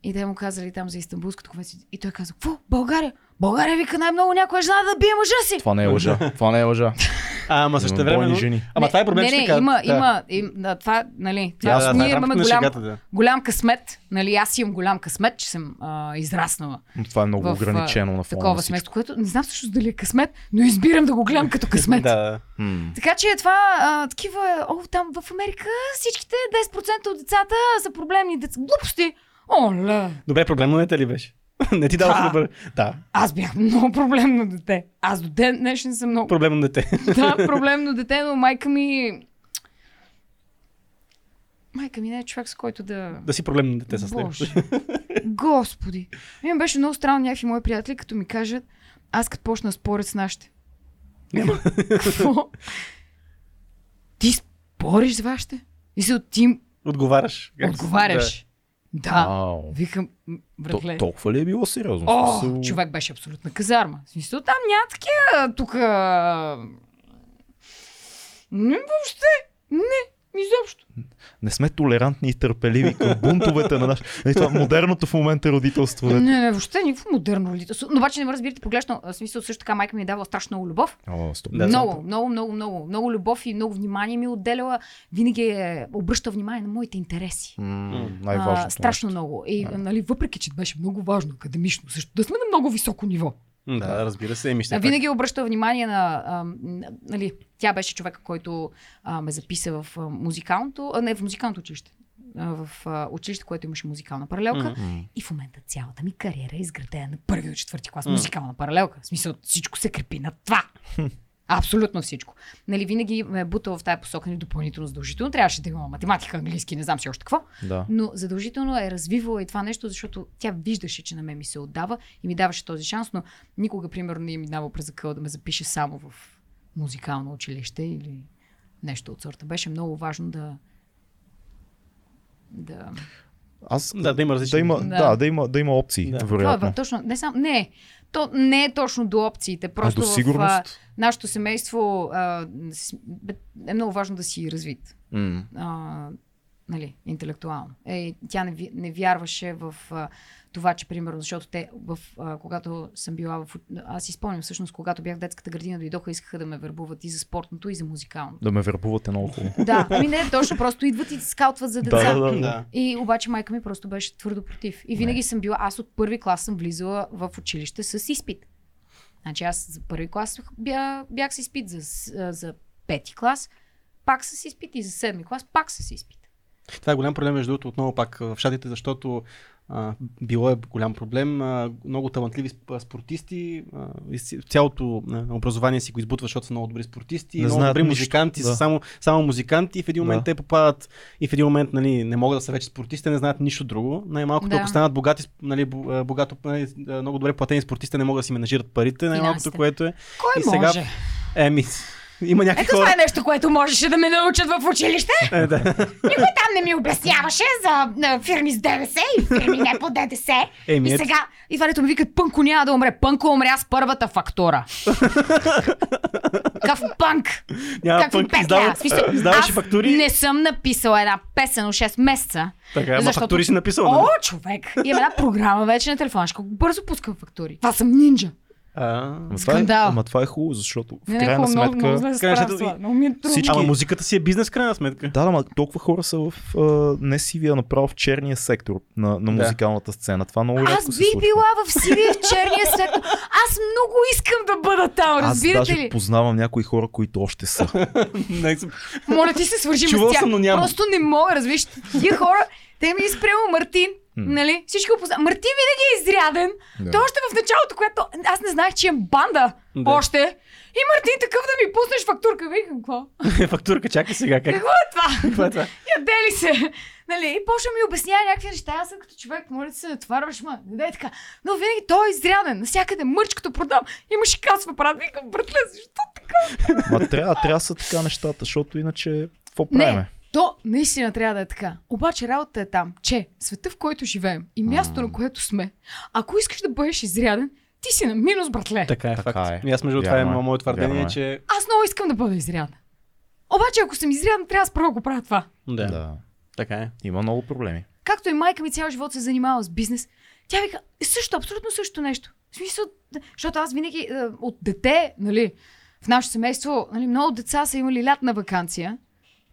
и те му казали там за Истанбулското конвенция. И той каза, какво? България? България вика най-много някоя жена да бие мъжа си. Това не е лъжа. Това не е лъжа. А, ама също време. Жени. Ама не, това е проблем, не, че не, така- има, да. има, им, да, това, нали, това, Да, да, ние да, имаме голям, шегата, да. голям късмет, нали, аз имам голям късмет, че съм а, израснала Но Това е много в ограничено на фона такова семейство, което не знам всъщност дали е късмет, но избирам да го гледам като късмет. Да. Така че това, а, такива, о, там в Америка всичките 10% от децата са проблемни деца. Глупости! Оле! Добре, проблемно дете ли беше? Не ти давах Да. добър. Да, Аз бях много проблемно дете. Аз до ден днешен съм много проблемно дете. да, проблемно дете, но майка ми... Майка ми не е човек, с който да... Да си проблемно дете с. Боже. Господи. Ми беше много странно някакви мои приятели, като ми кажат, аз като почна спорят с нашите. Няма. Какво? Ти спориш с вашите? И се ти Отговаряш. Отговаряш. Да. Ау. Викам, м, То, братле. толкова ли е било сериозно? О, смисъл- човек беше абсолютна казарма. В смисъл, там няма такива тук. Не, въобще. Не, изобщо. не сме толерантни и търпеливи към бунтовете на наш... Е, това модерното в момента родителство. Не, Не. не, въобще никакво модерно родителство. Но обаче не ме разбирате погрешно. В смисъл също така майка ми е давала страшно много любов. О, стоп. Да, много, много, много, много, много любов и много внимание ми е отделяла. Винаги е обръща внимание на моите интереси. М, А, най-важното. страшно нещо. много. И, Да. нали, въпреки, че беше много важно академично, също да сме на много високо ниво. Да, разбира се. Все А, пак. винаги обръща внимание на. А, нали, тя беше човека, който а, ме записа в музикалното. А, не, в музикалното училище. А, в а, училище, което имаше музикална паралелка. М. И в момента цялата ми кариера е изградена на първи до четвърти клас М. музикална паралелка. В смисъл, всичко се крепи на това. Абсолютно всичко. Нали, винаги ме е бутал в тази посока ни допълнително задължително. Трябваше да има математика, английски, не знам си още какво. Да. Но задължително е развивала и това нещо, защото тя виждаше, че на мен ми се отдава и ми даваше този шанс, но никога, примерно, не е минавал през акъл да ме запише само в музикално училище или нещо от сорта. Беше много важно да. да. Аз, Да, да има различни. да, има, Да. да. да, има, да има опции, Да. Това вероятно. е точно. Не, сам, не, то не е точно до опциите. Просто а до в а, сигурност? нашето семейство а, е много важно да си развит. М. а, нали, интелектуално. Е, тя не, не вярваше в а, това, че примерно, защото те, в, а, когато съм била в... Аз си спомням всъщност, когато бях в детската градина, дойдоха, искаха да ме вербуват и за спортното, и за музикалното. Да ме вербувате много хубаво. Да, ами не, точно просто идват и скаутват за деца. Да, да, да. И обаче майка ми просто беше твърдо против. И винаги съм била, аз от първи клас съм влизала в училище с изпит. Значи аз за първи клас бях, бях с изпит, за, за пети клас пак с изпит и за седми клас пак с изпит. Това е голям проблем, между другото, отново пак в щатите, защото а, било е голям проблем. А, много талантливи сп- спортисти, а, цялото а, образование си го избутва, защото са много добри спортисти, Не много знаят добри нищо, музиканти, да. са само, само музиканти и в един момент Да. те попадат и в един момент нали, не могат да са вече спортисти, не знаят нищо друго. Най-малкото, Да. ако станат богати, нали, богато, нали, много добре платени спортисти, не могат да си менажират парите, най-малкото, което е. Кой И сега- може? Еми, има някакви Ето хора. това е нещо, което можеше да ме научат в училище. Е, да. Никой там не ми обясняваше за фирми с ДДС и фирми не по ДДС. Еми, и ето. сега, и това ми викат, Пънко няма да умре. Пънко умря с първата фактура. Какъв пънк? Няма Какви пънк, петля? издават- В смисъл, издаваш и аз фактури. не съм написала една песен от 6 месеца. Така, ама Защото- фактури си написал. нали? О, човек! Има една програма вече на телефона. Ще бързо пускам фактури. Това съм нинджа. А, Ама това, е, Скандал. ама това е хубаво, защото в Не, крайна много, сметка... много зле се крайна сметка Много ми е трудно. всички- Ама музиката си е бизнес, в крайна сметка. Да, да, ма толкова хора са в а, не сивия, направо в черния сектор на, на музикалната сцена. Това много рядко Аз се бих случва. била в сивия в черния сектор. Аз много искам да бъда там, Аз разбирате даже ли? познавам някои хора, които още са. Моля ти се свържим Чувал с тях. съм, но няма. Просто не мога, разбираш. Тия хора, те ми изпрема Мартин, нали? Всички го познават. Мартин винаги е изряден. Да. Той още в началото, което аз не знаех, че имам банда Да. още. И Мартин такъв да ми пуснеш фактурка. Викам, какво? Фактурка, чакай сега. Как? Какво е това? Какво е това? Яде ли се? Нали? И почва ми обяснява някакви неща. Аз съм като човек, моля ти се, натварваш, ма. Не дай така. Но винаги той е изряден. Насякъде мърч, като продам. Имаше касва апарат. Викам, братле, защо така? Ма трябва, трябва да са така нещата, защото иначе какво правиме? Не, то наистина трябва да е така. Обаче работата е там, че света, в който живеем и мястото, на което сме, ако искаш да бъдеш изряден, ти си на минус, братле. Така е, Така факт. е. И аз между това е е. мое твърдение, Вярно е. че... Аз много искам да бъда изрядна. Обаче, ако съм изрядна, трябва аз първо да го правя това. Да, Да. така е. Има много проблеми. Както и майка ми цял живот се занимава с бизнес, тя вика, е също, абсолютно също нещо. В смисъл, да, защото аз винаги е, от дете, нали, в нашето семейство, нали, много деца са имали лятна вакансия.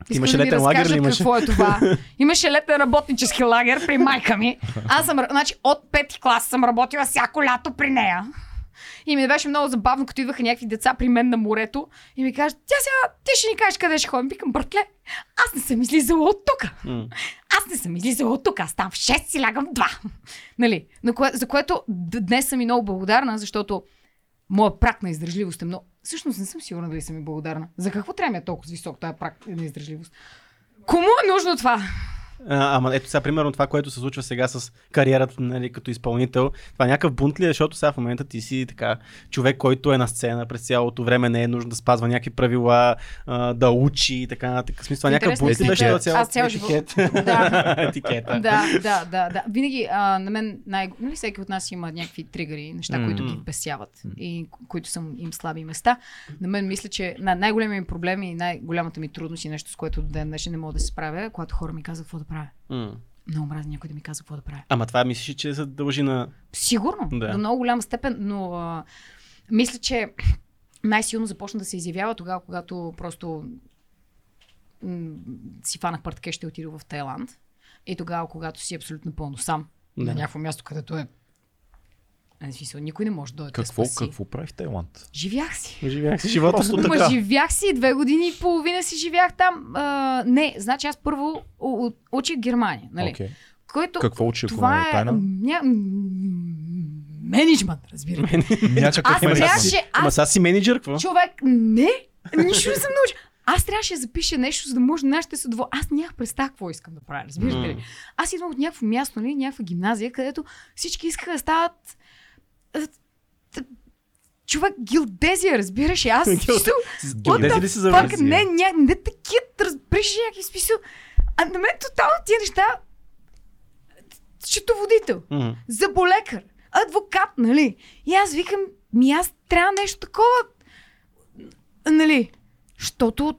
Искам Имаше да летен лагер ли имаше? какво е това. Имаше летен работнически лагер при майка ми. Аз съм, значи, от пети клас съм работила всяко лято при нея. И ми беше много забавно, като идваха някакви деца при мен на морето и ми кажат, тя сега, ти ще ни кажеш къде ще ходим. Викам, братле, аз не съм излизала от тук. Аз не съм излизала от тук, аз там в 6 си лягам в 2. нали? На кое, за което днес съм и много благодарна, защото моя прак на издържливост е много... Всъщност не съм сигурна дали съм и благодарна. За какво трябва е толкова висок този прак на издържливост? Кому е нужно това? А, ама ето сега, примерно това, което се случва сега с кариерата нали, като изпълнител, това е някакъв бунт ли е, защото сега в момента ти си така човек, който е на сцена през цялото време, не е нужно да спазва някакви правила, а, да учи и така нататък. Смисъл, това някакъв Интересно бунт ли е, беше това цяло аз цял живот-? Да. Етикета. да, да, да, да. Винаги а, на мен, най- нали, всеки от нас има някакви тригъри, неща, Мгм. които ги бесяват и ко- които са им слаби места. На мен мисля, че на- най-големият ми проблем и най-голямата ми трудност и нещо, с което до ден днешен не мога да се справя, е когато хора ми казват какво да правя. М. Много мразя някой да ми казва какво да правя. Ама това мислиш, че се дължи на... Сигурно, да. до много голяма степен, но а, мисля, че най-силно започна да се изявява тогава, когато просто м- си фанах партке, ще отида в Тайланд. И тогава, когато си абсолютно пълно сам, Да. на някакво място, където е. В смисъл, никой не може да дойде да Какво, спаси. какво прави в Тайланд? Живях си. Живях си живота Просто Ма така. живях си, две години и половина си живях там. А, не, значи аз първо у- у- учих Германия, нали? Окей. Който Какво учи, ако това е е тайна? ня... менеджмент, разбира се. Някакъв Аз менеджмент. Ама аз сега си менеджер, какво? човек, не, нищо не съм научил. Аз трябваше да запиша нещо, за да може нашите са доволни. Аз нямах представа какво искам да правя, разбирате ли? Аз идвам от някакво място, нали, някаква гимназия, където всички искаха да стават човек гилдезия, разбираш? Аз Гилдезия. също... Геодези ли си Пак завързи? не, ня, не такива, разбираш някакви смисъл. А на мен тотално тия неща счетоводител, М. заболекар, адвокат, нали? И аз викам, ми аз трябва нещо такова, нали? Щото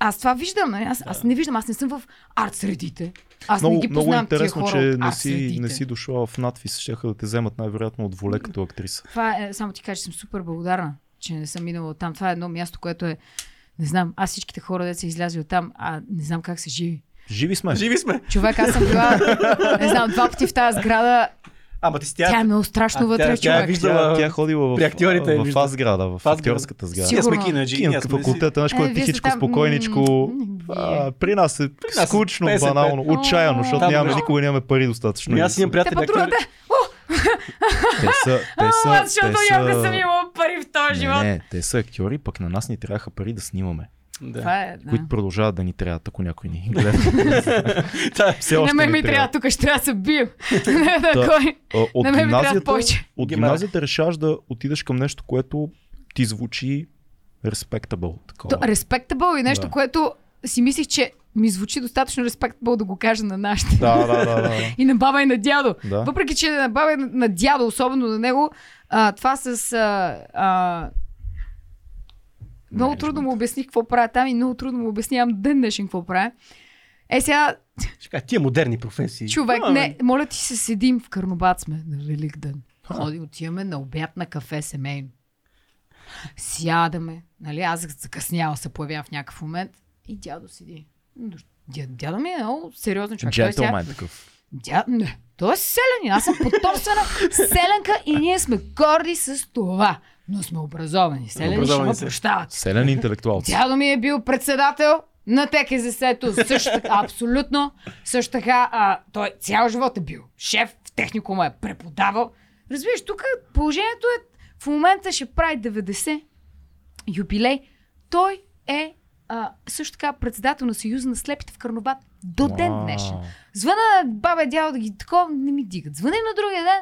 аз това виждам, нали? Аз, аз не виждам, аз не съм в арт средите. Аз Много, не ги много познавам тия интересно, хора че не си, не си дошла в надвис. Щяха да те вземат най-вероятно от воле като актриса. Това е, само ти кажа, че съм супер благодарна, че не съм минала там. Това е едно място, което е, не знам, аз всичките хора, де са излязли от там, а не знам как се живи. Живи сме. Живи сме. Човек, аз съм била, не знам, два пъти в тази сграда. Ама ти си Тя е тя. много страшно А, вътре, тя- тя е човек. виждала- Тя, тя е ходила в, при актьорите е в фаз сграда, в актьорската сграда. Ние сме кинаджи. ние сме факултета, знаеш, Е, което тихичко, там, спокойничко. А, при нас е нас е скучно, песен, бе. банално, отчаяно, защото Там, нямаме, никога нямаме пари достатъчно. Аз имам Те приятели актьори. Те са, те са, О, защото те са... съм имала пари в този Не, живот. не, те са актьори, пък на нас ни трябваха пари да снимаме, Да. Това е, да. които продължават да ни трябват, ако някой ни гледа. Та, Все още мен ни ми трябва, тук ще трябва да се? А, От гимназията, от Гимна- гимназията решаваш да отидеш към нещо, което ти звучи. То, респектабъл и нещо, Да. което си мислих, че ми звучи достатъчно респектабъл да го кажа на нашите. Да, да, да, да. И на баба и на дядо. да. Въпреки, че на баба и на, на дядо, особено на него, а, това с... А, а, много трудно му обясних какво правя там и много трудно му обяснявам ден днешен какво правя. Е сега, Ще кажа, тия модерни професии. човек, А, не, моля ти се седим в Карнобат сме на Велик ден. Ходи, отиваме на обяд на кафе семейно. Сядаме, нали, аз закъсняла се появявам в някакъв момент и дядо седи. Дя, дядо ми е много сериозен човек. Сега- Джентълмен такъв. Дя... Не, той е селянин. Аз съм потомствена селенка и ние сме горди с това. Но сме образовани. Селяни ще Образовани ме са. прощават. Селен интелектуал. Дядо ми е бил председател на ТКЗС-то. Също така, абсолютно. Също така, а, той цял живот е бил шеф в техникума, е преподавал. Разбираш, тук положението е, в момента ще прави 90 юбилей. Той е а, също така председател на Съюза на слепите в Карнобат до ден днешен. Звъна на баба и дядо да ги такова не ми дигат. Звъня на другия ден.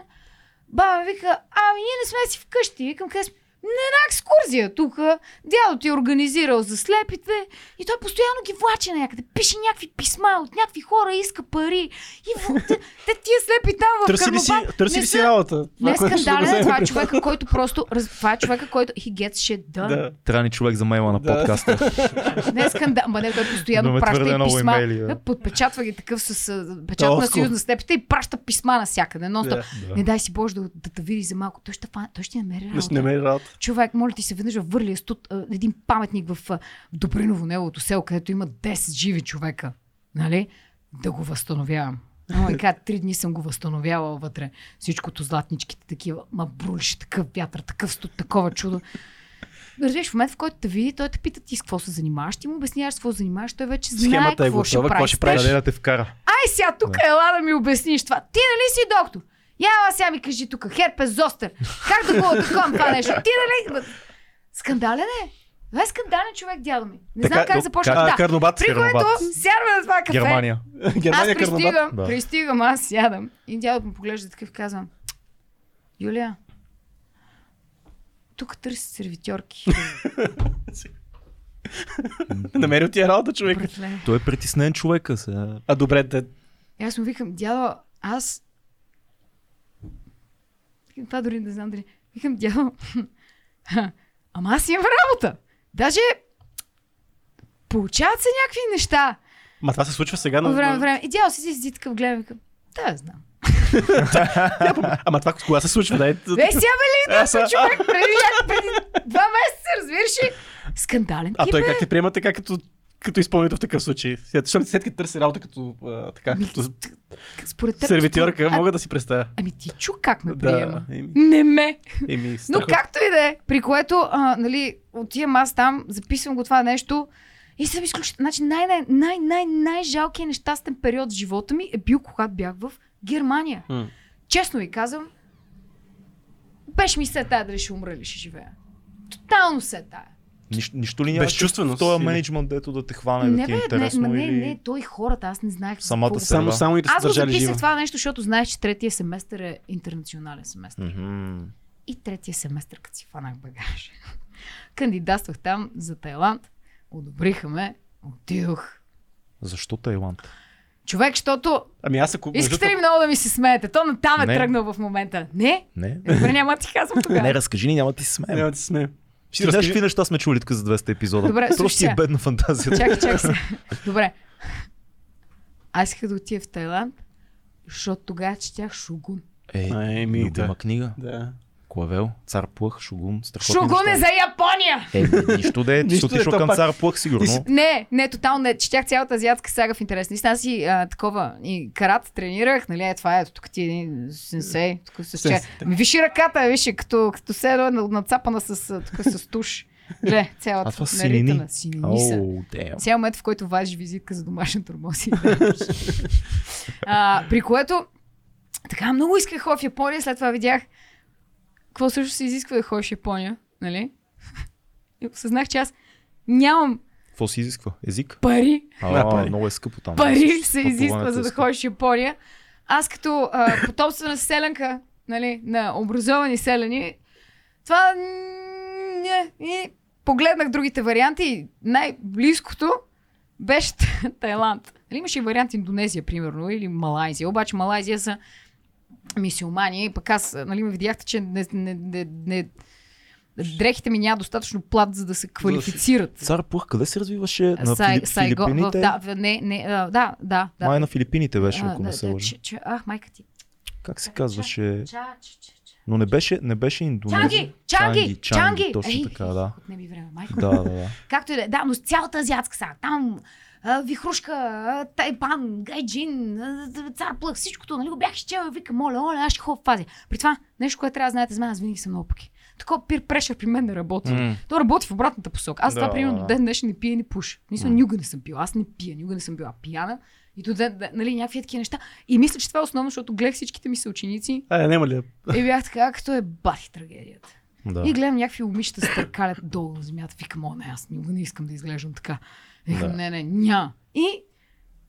Баба вика, ами ние не сме си вкъщи. Викам, къде сме? Не една екскурзия тук. Дядо ти е организирал за слепите и той постоянно ги влачи някъде. Пише някакви писма от някакви хора, иска пари. И в... те, те тия слепи там в Търси ли си, търси не ли си работа? Не е скандален, това е човека, който просто... Това е човека, който he gets shit done. Да. Трябва ни човек за мейла на подкаста. Не е скандал, ма не, той постоянно праща и писма. имейли, да. Подпечатва ги такъв с печат на съюз на степите и праща писма навсякъде. Но Да. Не дай си Боже да, да те види за малко. Той ще, той ще намери работа. Ще. Човек, моля ти се, веднъж в Върлия студ, един паметник в Добриново, неговото село, където има 10 живи човека. Нали? Да го възстановявам. Ама и така, три дни съм го възстановявала вътре. Всичкото златничките такива. Ма брулеше такъв вятър, такъв студ, такова чудо. Разбираш, в момента, в който те види, той те пита ти с какво се занимаваш, ти му обясняваш с какво се занимаваш, той вече знае Схемата е какво ще готова, прави. какво ще? Къде да те вкара? Ай сега тук Да. ела да ми обясниш това. Ти нали си доктор? Я сега ми кажи тук, херпес зостер. Как да го атакувам това нещо? Ти нали... Скандален е. Това е скандален човек, дядо ми. Не Така, знам как започна. Да. Карнобат. При което Карнобат. сядаме на това кафе. Германия. Германия аз Карнобат. пристигам, Да. пристигам, аз сядам. И дядо ми поглежда такъв, казвам. Юлия, тук търси сервитьорки. Намерил ти е работа, човек. Той е притеснен човека сега. А добре, те, аз му викам, дядо, аз... Викам, Това дори не знам дали... Викам, дядо, ама аз имам работа. Даже получават се някакви неща. Ма това се случва сега на... време, време. И дядо си си такъв гледам, викам, да, знам. Ама това кога се случва? Дай... Бе, сега бе ли да са- човек преди, преди два месеца, разбираш ли? Скандален А той е. как те приема така като, като изпълнител в такъв случай? Защото след като търси работа като, а, така, Ми, като Според теб... сервитьорка, според- мога да си представя. Ами ти чу как ме приема. Да, еми, Не ме. еми, Но както и да е, при което, а, нали, отивам аз там, записвам го това нещо и съм изключително. Значи най- най- най- най- най-жалкият нещастен период в живота ми е бил, когато бях в Германия. М. Честно ви казвам, беше ми се тая дали ще умра или ще живея. Тотално се тая. Нищо, нищо ли нямаше в този менеджмент, дето да те хване, да не, ти е бе, не, интересно ма не, или... не, той хората, аз не знаех. Самата какво се-. Само, само и да Аз се го държали записах жива. това нещо, защото знаех, че третия семестър е интернационален семестър. Мгм. И третия семестър, като си фанах багаж. Кандидатствах там за Тайланд. Одобриха ме. Отидох. Защо Тайланд? Човек, защото... Ами аз ако... Искате ли много да ми се смеете? То натам е Не. тръгнал в момента. Не? Не? Добре, няма да ти казвам тогава. Не, разкажи ни, няма да ти се смеем. Няма да ти смея. Ти Ще знаеш разкажи... какви неща сме чули тук за 200 епизода? Добре, Просто ти е бедна фантазията. Чакай, чакай се. Добре. Аз исках да отида в Тайланд, защото тогава четях Шугун. Ей, еми, любима да. книга. Да. Клавел, цар Плъх, Шугун, страхотни Шугун е за Япония! Е, нищо да е, ти да е, отишъл към пак- цар Плъх, сигурно. си- Не, не, тотално не. Четях цялата азиатска сага в интерес. Наистина си а, такова и карат тренирах, нали, е това е, тук ти е един сенсей, тук с че. Виж и ръката, виж, като, като се е нацапана с, тук с туш. Гле, цялата А това синини. Синини damn. Сега момент, в който важиш визитка за домашен тормоз При което така много исках в Япония, след това видях какво също се изисква да ходиш в Япония, нали? И осъзнах, че аз нямам Какво се изисква? Език? пари. А, Да, пари. много е скъпо там. Пари Също се изисква, за е да скъпо. ходиш в Япония. Аз като а, потомствена селенка, нали, на образовани селени, това не. И погледнах другите варианти и най-близкото беше Тайланд. Нали, имаше и вариант Индонезия, примерно, или Малайзия. Обаче Малайзия са мисиомани. Пък аз, нали, ме видяхте, че не, не, не, не, дрехите ми няма достатъчно плат, за да се квалифицират. Цар Плъх, къде се развиваше? На Сай- Филип, Сайго- в- Филипините? да, в- не, не, а, да, да, да. Май на Филипините беше, ако да, не се да, лъжа. Ах, майка ти. Как се казваше? Но не беше, не беше Индонезия. Чанги! Чанги! Чанги! Точно Ей, така, да. отне ми време, майко. Да, да, да. Както и да е. Да, но с цялата азиатска сага. Там а, Вихрушка, а, Тайпан, Гайджин, а, Цар Плъх, всичкото, нали го бях изчела, вика, моля, моля, аз ще ходя в фази. При това, нещо, което трябва да знаете за мен, аз винаги съм много пъки. Такова пир прешър при мен не работи. М. То работи в обратната посока. Аз Да, това, примерно, до ден днешен не пия и не пуша. Мисля, М. никога не съм пила. Аз не пия, никога не съм била пияна. И до ден, нали, някакви такива неща. И мисля, че това е основно, защото гледах всичките ми съученици А, няма ли? и бях така, като е бати трагедията. да. И гледам някакви момичета се търкалят долу на земята. Викам, о, не, аз никога не искам да изглеждам така. Викам, Да. не, не, ня. И,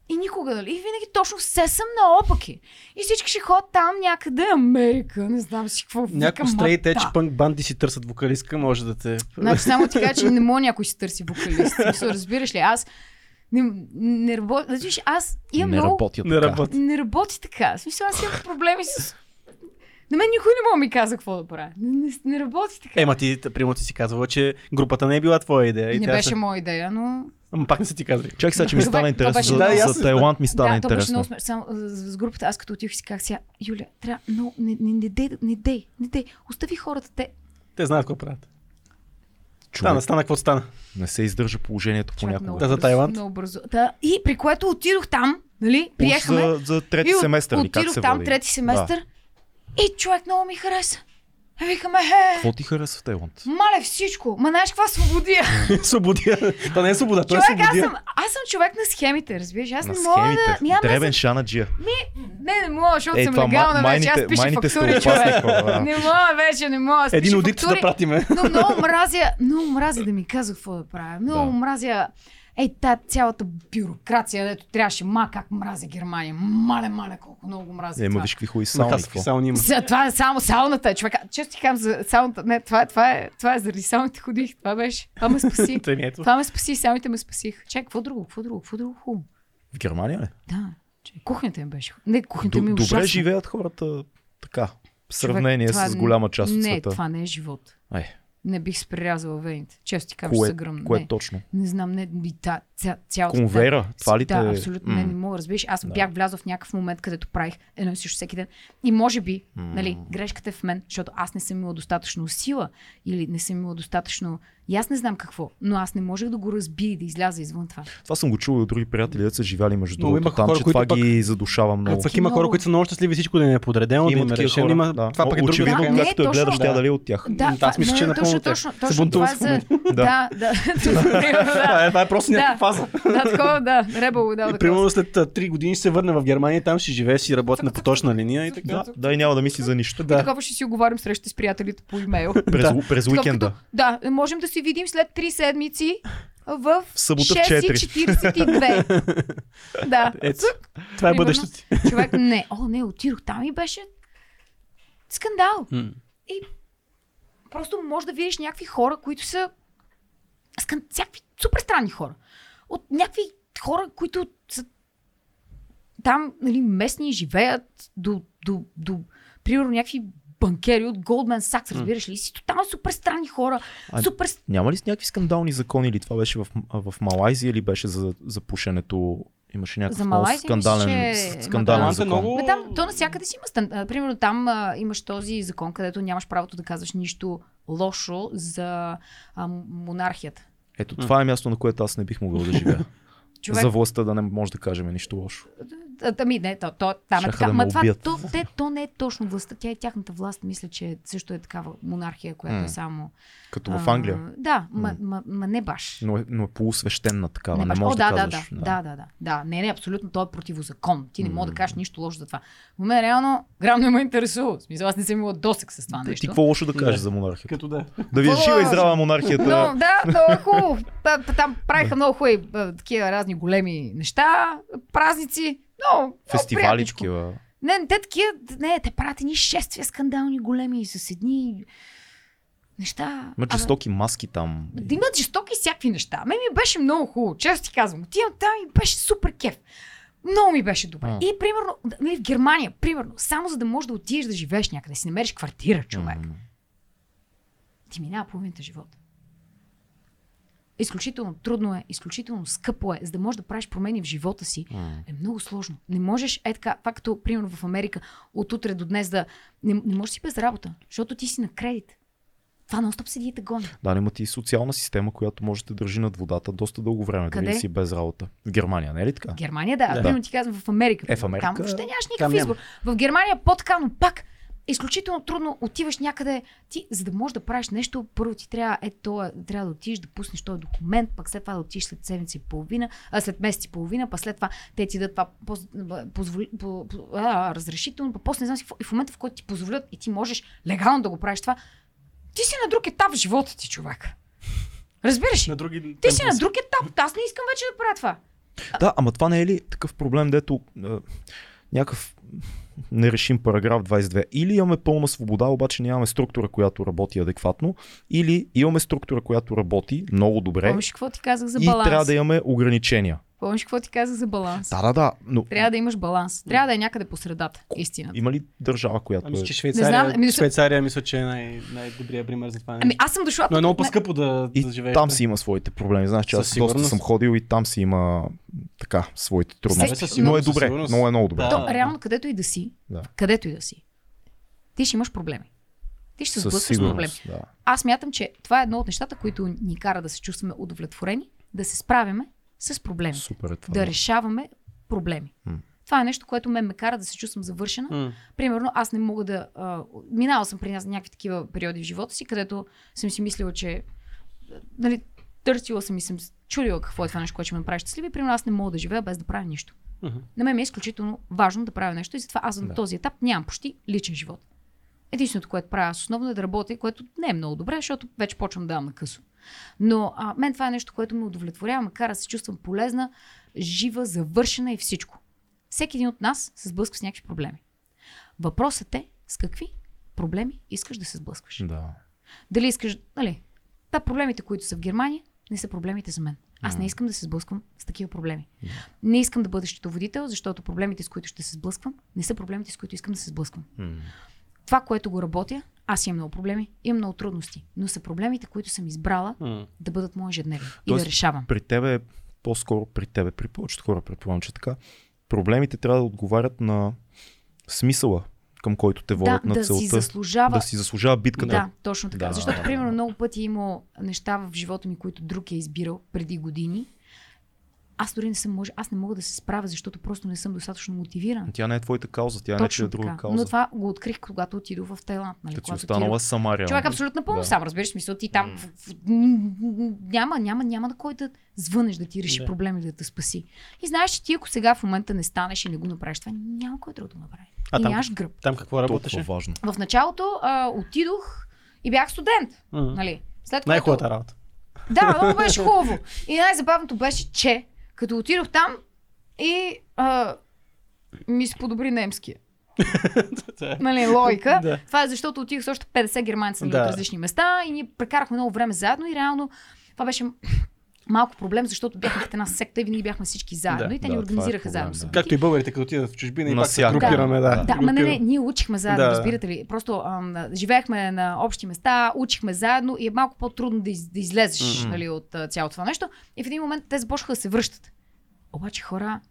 и никога, нали? И винаги точно все съм наопаки. И всички ще ходят там някъде Америка, не знам си какво. Викам, стрейт да. пънк банди си търсят вокалистка, може да те... Значи само ти кажа, че не мога някой си търси вокалист. Разбираш ли? Аз не, не работя. Значи, аз имам не много... работят Не така. работи. Не работи така. В смисъл, аз имам проблеми с... На мен никой не мога ми каза какво да правя. Не, не, не работи така. Ема ти, примерно ти си казвала, че групата не е била твоя идея. И не беше се- моя идея, но... Ама пак не са ти казали. Чакай сега, че ми стана интересно. За, Да, за Тайланд ми стана да, интересно. много смешно. Само с, групата, аз като отих си как сега, Юля, трябва, но не, не, не, дей, не дей, не дей. Остави хората, те. Те знаят какво правят. Човек, Стана, стана какво стана. не се издържа положението понякога. Да, за Тайланд? Много бързо. Да. И при което отидох там, нали, Уж приехаме. За, за трети и от- семестър ли? Как отидох се там води? трети семестър. И човек много ми хареса. И викаме, е, Какво ти харесва в Тайланд? мале всичко. Ма знаеш каква свободия? свободия. Това не е свобода, това е човек, аз свободия. съм, аз съм човек на схемите, разбираш? Аз На не мога да... Няма Дребен да... шанаджия. Не, не мога, защото Е, съм това легална ма- вече. Аз майните- пиша майните фактури, човек. хора. Не мога вече, не мога. Аз Един аудит да пратиме. Но много мразя, много мразя да ми казва какво да правя. Много Да. мразя Ей, та цялата бюрокрация, дето трябваше, ма как мразя Германия. Мале, мале, колко много мразя Е, ма виж какви хубави сауни. Има. Сега, това е само сауната, човек. Често ти казвам за сауната. Не, това, е- това, е, това е заради сауните ходих. Това беше. Това ме спаси. Ето. това ме спаси, сауните ме спасих. Чакай, какво друго, какво друго, какво друго хубаво? В Германия ли? Да. Чакай, кухнята ми беше. Не, кухнята ми е добре живеят хората така. В Човек, сравнение това с голяма част от не, света. това не е живот. Е, Не бих се прирязала вените. Често ти кажа, кое, ще се гръмна. кое Не. точно? Не знам, не, и та, ця, цялото. Конвейера? Да, Това ли да, те... абсолютно не, М. не мога, разбираш. Аз Да. бях влязла в някакъв момент, където правих едно и също всеки ден. И може би, М. нали, грешката е в мен, защото аз не съм имала достатъчно сила или не съм имала достатъчно... И аз не знам какво, но аз не можех да го разбия и да изляза извън това. Това съм го и от други приятели, да са живяли между другото има там, хора, че това пък- ги задушава много. Пък има хора, които са много щастливи, всичко да не е подредено, да Има им е решено. Има... да. Това пък е Очевидно. Не, както точно. гледаш, тя Да. дали е от тях. Да, аз мисля, че напълно точно, точно, се това е. Да, да. да. Това е, това е просто някаква Да. фаза. Да, такова, да. Ребел, да, И да. примерно след а, три години ще се върне в Германия и там ще живее, си работи на поточна линия и така. Да, да, и няма да мисли за нищо. Да. Такова ще си оговорим среща с приятелите по имейл. През, Да. уикенда. Да, можем да се видим след 3 седмици в В събота в 6.42. да. Ето, това е бъдещето. Човек, не. О, не, отидох там и беше скандал. М. Просто може да видиш някакви хора, които са скан... всякакви супер странни хора. От някакви хора, които са там, нали, местни, живеят до, до, до примерно някакви банкери от Goldman Sachs, разбираш ли? Си тотално супер странни хора. А, Супер... Няма ли с някакви скандални закони или това беше в, в Малайзия или беше за, за пушенето? Имаше някакъв За много Малайзия скандален, мисля, че- скандален Ма, закон. много- Ме там, то навсякъде си има. Стан... Примерно там а, имаш този закон, където нямаш правото да казваш нищо лошо за а, монархията. Ето това е място, на което аз не бих могъл да живея. Човек, За властта да не може да кажем нищо лошо. Ами не, то, то там е така. да Ма това, то, те, то не е точно властта, тя е тяхната власт. Мисля, че също е такава монархия, която е само... Като в а, Англия. Да, ма, М. ма, ма не баш. Но е, но е полусвещена такава. Не, баш. може О, да, да, да, казваш. да, да, да, да, да. Не, не, абсолютно, то е противозакон. Ти не мога да кажеш нищо лошо за това. Но мен реално, грам не ме интересува. В смисъл, аз не съм имала досек с това Ти нещо. какво лошо да кажеш Да. за монархията? Като да. Да ви е жива и здрава монархията. Но, да, много хубаво. Та- та- Там правиха много хубави такива разни големи неща, празници. Много Фестивали такива. Не, те такива, не, те правят едни шествия скандални големи с едни неща. Абе, жестоки маски там. Да имат жестоки всякакви неща. Мен ми беше много хубаво, често ти казвам. Отивам там и беше супер кеф. Много ми беше добре. А. И примерно, нали, в Германия, примерно, само за да можеш да отидеш да живееш някъде, си намериш квартира, човек. М. Ти минава половината живот. Изключително трудно е, изключително скъпо е, за да можеш да правиш промени в живота си. М. Е много сложно. Не можеш, е така, това като, примерно в Америка, от утре до днес да... Не, не можеш си без работа, защото ти си на кредит. Това нон-стоп седи и те гони. Да, но имат и социална система, която може да държи над водата доста дълго време, Къде? дали си без работа. В Германия, не е ли така? В Германия, да. Да. Примерно ти казвам в Америка. Е, в Америка- Там въобще нямаш никакъв избор. В Германия по-така, но пак изключително трудно отиваш някъде. Ти, за да можеш да правиш нещо, първо ти трябва, е, то, е, трябва да отидеш да пуснеш този документ, пък след това да отидеш след седмица и половина, а след месец и половина, пък след това те ти дадат това поз, позволи, по, по, а, разрешително, пък после не знам си какво. И в момента, в който ти позволят и ти можеш легално да го правиш това, ти си на друг етап в живота ти, човек. Разбираш ли? На други Ти си на друг етап. Аз не искам вече да правя това. Да, ама това не е ли такъв проблем, дето е, някакъв нерешим параграф 22. Или имаме пълна свобода, обаче нямаме структура, която работи адекватно, или имаме структура, която работи много добре Помниш какво ти казах за и баланс? трябва да имаме ограничения. Помниш какво ти казах за баланс? Да, да, да, но Трябва да имаш баланс. Трябва да е някъде по средата. Истина. има ли държава, която Ами, е... че Не Швейцария, знам, ами, Швейцария мисля, че е най- най-добрият пример за това. Ами аз съм дошла. Но е много по-скъпо да, И да живееш. там си има своите проблеми. Знаеш, че аз доста съм ходил и там си има така своите трудности. Със Но е добре, много е много добре. Да. То, реално, където и да си, Да. където и да си, ти ще имаш проблеми. Ти ще се сблъскаш с проблеми. сигурност, да. Аз мятам, че това е едно от нещата, които ни кара да се чувстваме удовлетворени, да се справяме с проблеми. Супер е това. да да. решаваме проблеми. М. Това е нещо, което ме ме кара да се чувствам завършена. М. Примерно, аз не мога да. А, минала съм при нас някакви такива периоди в живота си, където съм си мислила, че. Нали, търсила съм и съм чудила какво е това нещо, което ще ме прави щастлива. И примерно аз не мога да живея без да правя нищо. Мгм. На мен ми е изключително важно да правя нещо и затова аз на Да. този етап нямам почти личен живот. Единственото, което правя аз основно е да работя, което не е много добре, защото вече почвам да давам на късо. Но а, мен това е нещо, което ме удовлетворява, ме кара да се чувствам полезна, жива, завършена и всичко. Всеки един от нас се сблъсква с някакви проблеми. Въпросът е с какви проблеми искаш да се сблъскваш. Да. Дали искаш, нали, та проблемите, които са в Германия, не са проблемите за мен. Аз не искам да се сблъсквам с такива проблеми. Не искам да бъда счетоводител, защото проблемите, с които ще се сблъсквам, не са проблемите, с които искам да се сблъсквам. Това, което го работя, аз имам много проблеми, имам много трудности, но са проблемите, които съм избрала М. да бъдат мои ежедневни и да решавам. При тебе, по-скоро при тебе, при повечето хора, предполагам, че така, проблемите трябва да отговарят на смисъла, към който те водят Да, на да целта. си заслужава. да си заслужава битката. Да, точно така. Да. Защото, примерно, много пъти има неща в живота ми, които друг е избирал преди години. Аз дори не съм може, аз не мога да се справя, защото просто не съм достатъчно мотивирана. Тя не е твоята кауза, тя не е Точно друга така. кауза. Но това го открих, когато отидох в Тайланд. Нали? Като Когато останала отидох- сама реално. Човек абсолютно напълно Да. сам, разбираш смисъл. Ти там в, в, няма, няма, няма на кой да звънеш да ти реши Да. да. проблем или да те спаси. И знаеш, че ти ако сега в момента не станеш и не го направиш това, няма кой друг да направи. А и там- нямаш гръб. Там какво работеше? важно. В началото а, отидох и бях студент. Нали? След което- Най-хубавата работа. Да, много беше хубаво. И най-забавното беше, че като отидох там и а, ми се подобри немския. Нали, логика. Да. Това е защото отидох с още 50 германци Да. от различни места и ние прекарахме много време заедно и реално това беше малко проблем, защото бяхме като една секта и винаги бяхме всички заедно Да, и те да, ни е организираха проблем, заедно. да. Както и българите, като отидат в чужбина и пак се групираме. Да, Да. Да, ма не, не, ние учихме заедно, Да. разбирате ли. Просто ам, живеехме на общи места, учихме заедно и е малко по-трудно да, из, да излезеш Мгм. нали, от а, цялото това нещо. И в един момент те започнаха да се връщат. Обаче хора,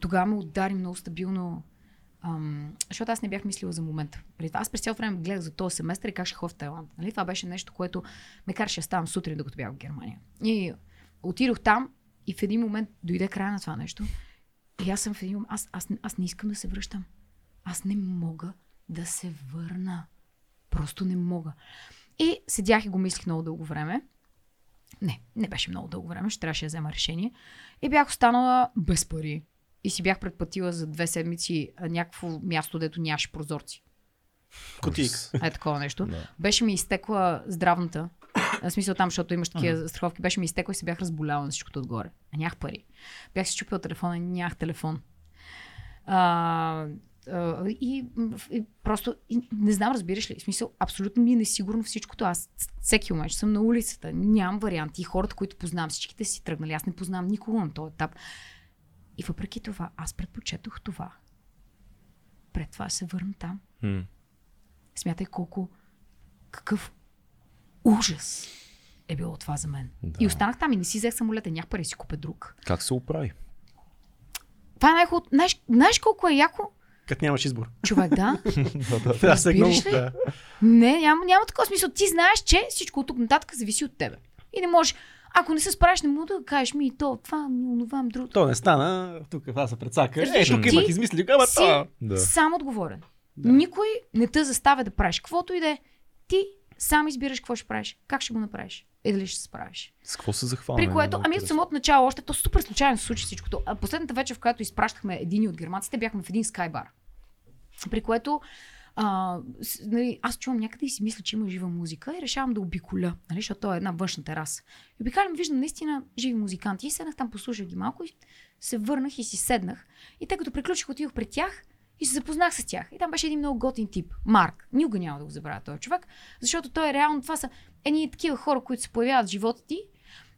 тогава ме удари много стабилно. Ам, защото аз не бях мислила за момента. Аз през цялото време гледах за този семестър и как ще ходя в Тайланд. Нали? Това беше нещо, което ме караше да ставам сутрин, докато бях в Германия. И отидох там и в един момент дойде края на това нещо. И аз съм в един момент, аз, аз, аз не искам да се връщам. Аз не мога да се върна. Просто не мога. И седях и го мислих много дълго време. Не, не беше много дълго време, ще трябваше да взема решение. И бях останала без пари. И си бях предплатила за две седмици някакво място, дето нямаше прозорци. Кутийка. Е такова нещо. Да. Беше ми изтекла здравната. В смисъл там, защото имаш такива страховки. Беше ми изтекла и се бях разболяла на всичкото отгоре. А нямах пари. Бях си чупила телефона и нямах телефон. А, а, и, и просто и, не знам, разбираш ли. В смисъл, абсолютно ми е несигурно всичкото. Аз всеки момент съм на улицата. Нямам варианти. И хората, които познавам, всичките си тръгнали. Аз не познавам никого на този етап. И въпреки това, аз предпочетох това. Пред това да се върна там. М. Смятай колко какъв ужас е било това за мен. Да. Да. И останах там и не си взех самолета, нямах пари да си купя друг. Как се оправи? Това е най-хубаво. Знаеш, знаеш колко е яко? Като нямаш избор. Човек, да. Да, се много. Да. Не, няма, няма такова смисъл. Ти знаеш, че всичко от тук нататък зависи от тебе. И не можеш, ако не се справиш, не мога да кажеш ми то, това, ми, друго. То не стана, тук това се прецака. Е, тук ти имах измисли, ама си. Да. Сам отговорен. Да. Никой не те заставя да правиш каквото и да е. Ти сам избираш какво ще правиш, как ще го направиш и дали ще се справиш. С какво се захваме? При което, ами от самото начало, още то супер случайно се случи всичкото. А последната вечер, в която изпращахме един от германците, бяхме в един скайбар. При което а, с, нали, аз чувам някъде и си мисля, че има жива музика и решавам да обиколя, нали, защото то е една външна тераса. И обикалям, виждам наистина живи музиканти и седнах там, послушах ги малко и се върнах и си седнах. И тъй като приключих, отидох пред тях и се запознах с тях. И там беше един много готин тип. Марк. Никога няма да го забравя този човек, защото той е реално, това са едни такива хора, които се появяват в живота ти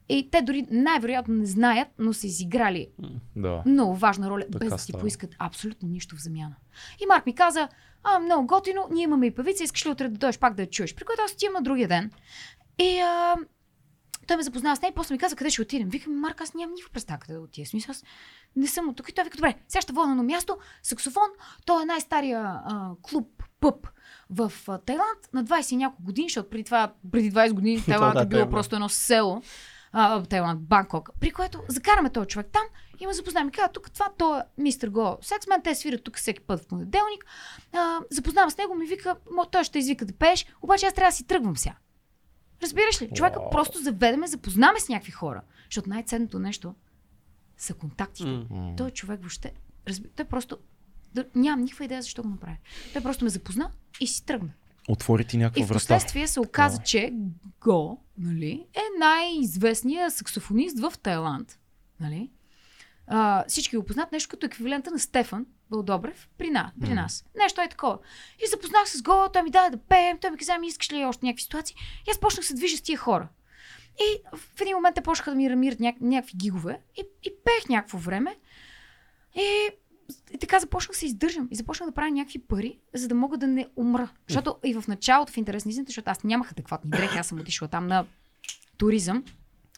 и те дори най-вероятно не знаят, но са изиграли Да. много важна роля, Така без да ти става. поискат абсолютно нищо в замяна. И Марк ми каза, а, много готино, ние имаме и певица, искаш ли утре да дойдеш пак да я чуеш? При което аз отивам на другия ден. И а, той ме запозна с нея и после ми каза къде ще отидем. Викам, Марк, аз нямам никаква представа къде да отида. Смисъл, аз не съм от тук. И той вика, добре, сега ще вода на място, саксофон, той е най-стария а, клуб, пъп в а, Тайланд на 20 и няколко години, защото преди това, преди 20 години Тайланд е било просто едно село. а, Тайланд, Банкок, при което закараме този човек там и ме запознаваме. Ми казва, тук това, той е мистер Го Сексмен, те свират тук всеки път в понеделник. А, запознава с него, ми вика, «Мо, той ще извика да пееш, обаче аз трябва да си тръгвам сега. Разбираш ли? Човека Уау. просто заведеме, запознаме с някакви хора. Защото най-ценното нещо са контактите. М. Той човек въобще, разби... той просто, да, нямам никаква идея защо го направи. Той просто ме запозна и си тръгна. Отвори ти И някаква в врата. последствие се оказа, че Го нали, е най-известният саксофонист в Тайланд. Нали? А, всички го познат нещо като еквивалента на Стефан Бълдобрев при, на, при нас. Нещо е такова. И запознах с Го, той ми даде да пеем, той ми каза, ми искаш ли още някакви ситуации. И аз почнах да се движа с тия хора. И в един момент те почнаха да ми рамират няк- някакви гигове и, и пеех някакво време. И, и така започнах да се издържам и започнах да правя някакви пари, за да мога да не умра. Защото и в началото, в интерес на истината, защото аз нямах адекватни дрехи, аз съм отишла там на туризъм.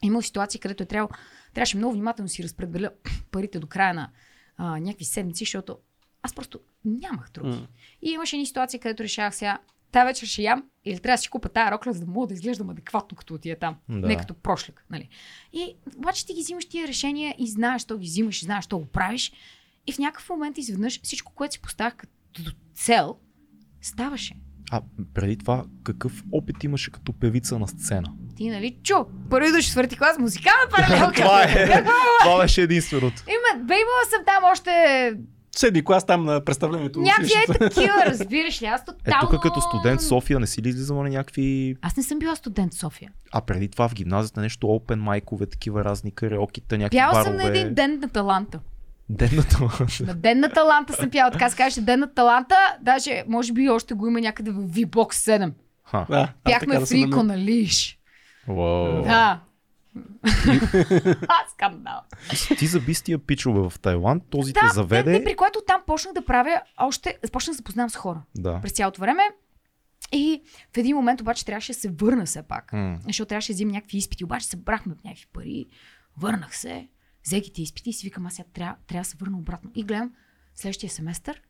Имал ситуации, където е трябвало, трябваше много внимателно си разпределя парите до края на а, някакви седмици, защото аз просто нямах други. М. И имаше едни ситуации, където решавах сега, тази вечер ще ям или трябва да си купа тая рокля, за да мога да изглеждам адекватно, като отида там. Да. Не като прошляк. Нали? И обаче ти ги взимаш тия решения и знаеш, що ги взимаш и знаеш, що го правиш. И в някакъв момент изведнъж всичко, което си поставях като цел, ставаше. А преди това, какъв опит имаше като певица на сцена? Ти, нали, чу, първи до четвърти клас, музикална паралелка. това е. Това беше единственото. Има, бе, имала съм там още Седи клас там на представлението. някакви е такива, разбираш ли? Аз Е, тотално... тук като студент София не си ли излизала на някакви... Аз не съм била студент в София. А преди това в гимназията нещо open майкове, такива разни караокита, някакви Пяла барове. съм на един ден на таланта. Ден на таланта. На ден на таланта съм пяла. Така се казваше ден на таланта. Даже, може би, още го има някъде в V-Box 7. Ха. Да, така да намеря. на лиш. Уау. Да. Аз скандал. Ти заби с тия пичове в Тайланд, този те Да, заведе. не, не, при което там почнах да правя още, почнах да се познавам с хора Да. през цялото време. И в един момент обаче трябваше да се върна все пак. М. Защото трябваше да взимам някакви изпити. Обаче събрахме някакви пари, върнах се, взех ги тези изпити и си викам, аз сега трябва, трябва да се върна обратно. И гледам следващия семестър,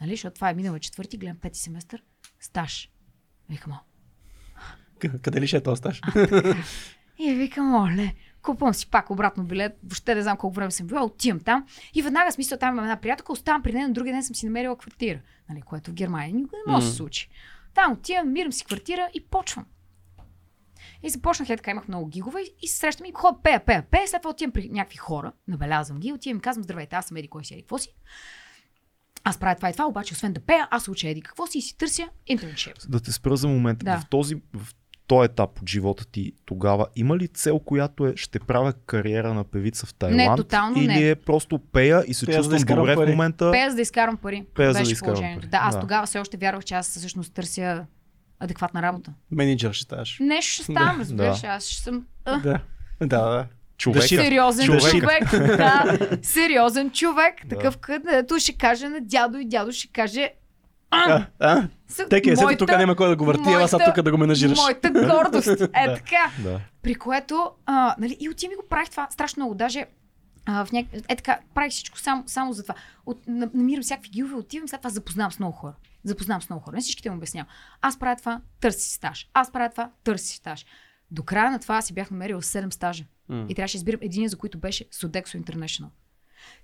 нали, защото това е минала четвърти, гледам пети семестър, стаж. Викам, о, Къде ли ще е този стаж? И викам, оле, купувам си пак обратно билет, въобще не знам колко време съм била, отивам там и веднага смисъл там имам една приятелка, оставам при нея, на другия ден съм си намерила квартира, нали, което в Германия никога не може да се случи. Там отивам, мирам си квартира и почвам. И започнах е така, имах много гигове и- и се срещам и ходя, пея, пея, пея, след това отивам при някакви хора, набелязвам ги, отивам и казвам, здравейте, аз съм Еди, кой си, Еди, какво си? Аз правя това и това, обаче освен да пея, аз уча Еди, какво си и си търся интерншип. Да те спра за момент. Да. В този в този етап от живота ти тогава, има ли цел, която е ще правя кариера на певица в Тайланд? тотално или не. е просто пея и се Пея, да чувствам изкарам добре пари. в момента? Пея, за да изкарам пари. Пея, за да Беше изкарам положението. пари. Да, аз Да. тогава все още вярвах, че аз всъщност търся адекватна работа. Менеджер ще ставаш. Нещо ще ставам, Да. разбираш, Да. аз ще съм а, Да. Да, да. Човек. Да, сериозен Човека. човек. Да, сериозен човек, Да. такъв където ще каже на дядо и дядо ще каже а, А, с- Теки, сега моята- тук няма кой да го върти, ела сега моята- тук да го менажираш. Моята гордост. Е Да. така. Да. При което, а, нали, и отивам и го правих това страшно много. Даже а, в няк... е така, правих всичко само, само за това. От, на- намирам всякакви гилове, отивам, след това запознавам с много хора. Запознавам с много хора. Не всичките му обяснявам. Аз правя това, търси си стаж. Аз правя това, търси си стаж. До края на това си бях намерила 7 стажа. М. И трябваше да избирам един, за които беше Sodexo International.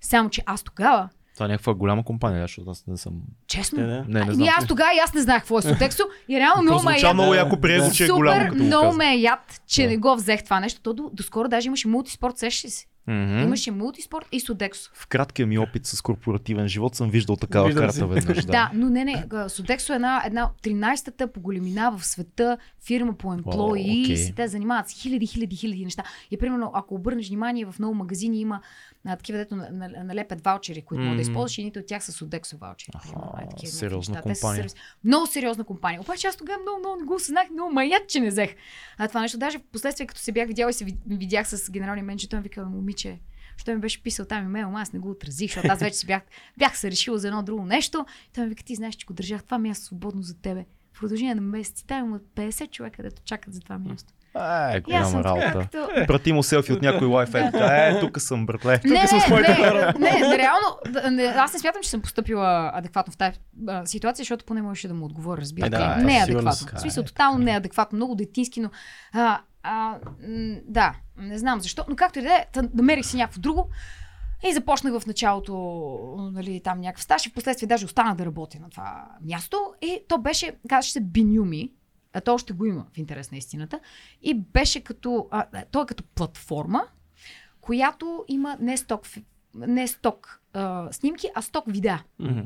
Само, че аз тогава, Това е някаква голяма компания, защото аз не съм... честно, Не, не. Не, не и знам. аз тогава и аз не знаех какво е Sodexo и реално много ме е яд. много яко приего, да. че е голямо, Супер, много ме е яд, че Да. не го взех това нещо. То до, доскоро даже имаше мултиспорт, сещаш ли Мгм. Имаше мултиспорт и Sodexo. В краткия ми опит с корпоративен живот съм виждал такава Виждам карта си. веднъж. Да. Да. но не, не. Sodexo е една, една от 13-та по големина в света фирма по employees. окей. и Те занимават с хиляди, хиляди, хиляди неща. И примерно, ако обърнеш внимание, в много магазини има а, такива, дето на- на- налепят ваучери, които могат да използваш и едните от тях са Sodexo ваучери. Аха, е, такива сериозна неща. Те са компания. Много сериозна компания. Обаче аз тогава много, много не го осъзнах, много маят, че не взех. А това нещо, даже в последствие, като се бях видяла и се ви- видях с генералния менеджер, той ми вика, момиче, що ми беше писал там имейл, аз не го отразих, защото аз вече си бях, бях се решила за едно друго нещо. И той ми вика, ти знаеш, че го държах това място свободно за тебе. В продължение на месеци там има 50 човека, където чакат за това място. Е, голяма работа. като... Прати му селфи от някой лайф. Е, е, тук съм, братле. Не, Тук съм с не, моите не, хора. не, не, реално, не, аз не смятам, че съм поступила адекватно в тази а, ситуация, защото поне можеше да му отговоря, разбира Е, се. да, не е адекватно. В смисъл, Е, тотално е. неадекватно, много детински, но а, а, да. Не знам защо, но както и да е, намерих си някакво друго. И започнах в началото, нали, там някакъв стаж и в последствие даже останах да работя на това място. И то беше, казваше се Бинюми, а то още го има в интерес на истината. И беше като, а, то е като платформа, която има не сток, не сток а, снимки, а сток видеа.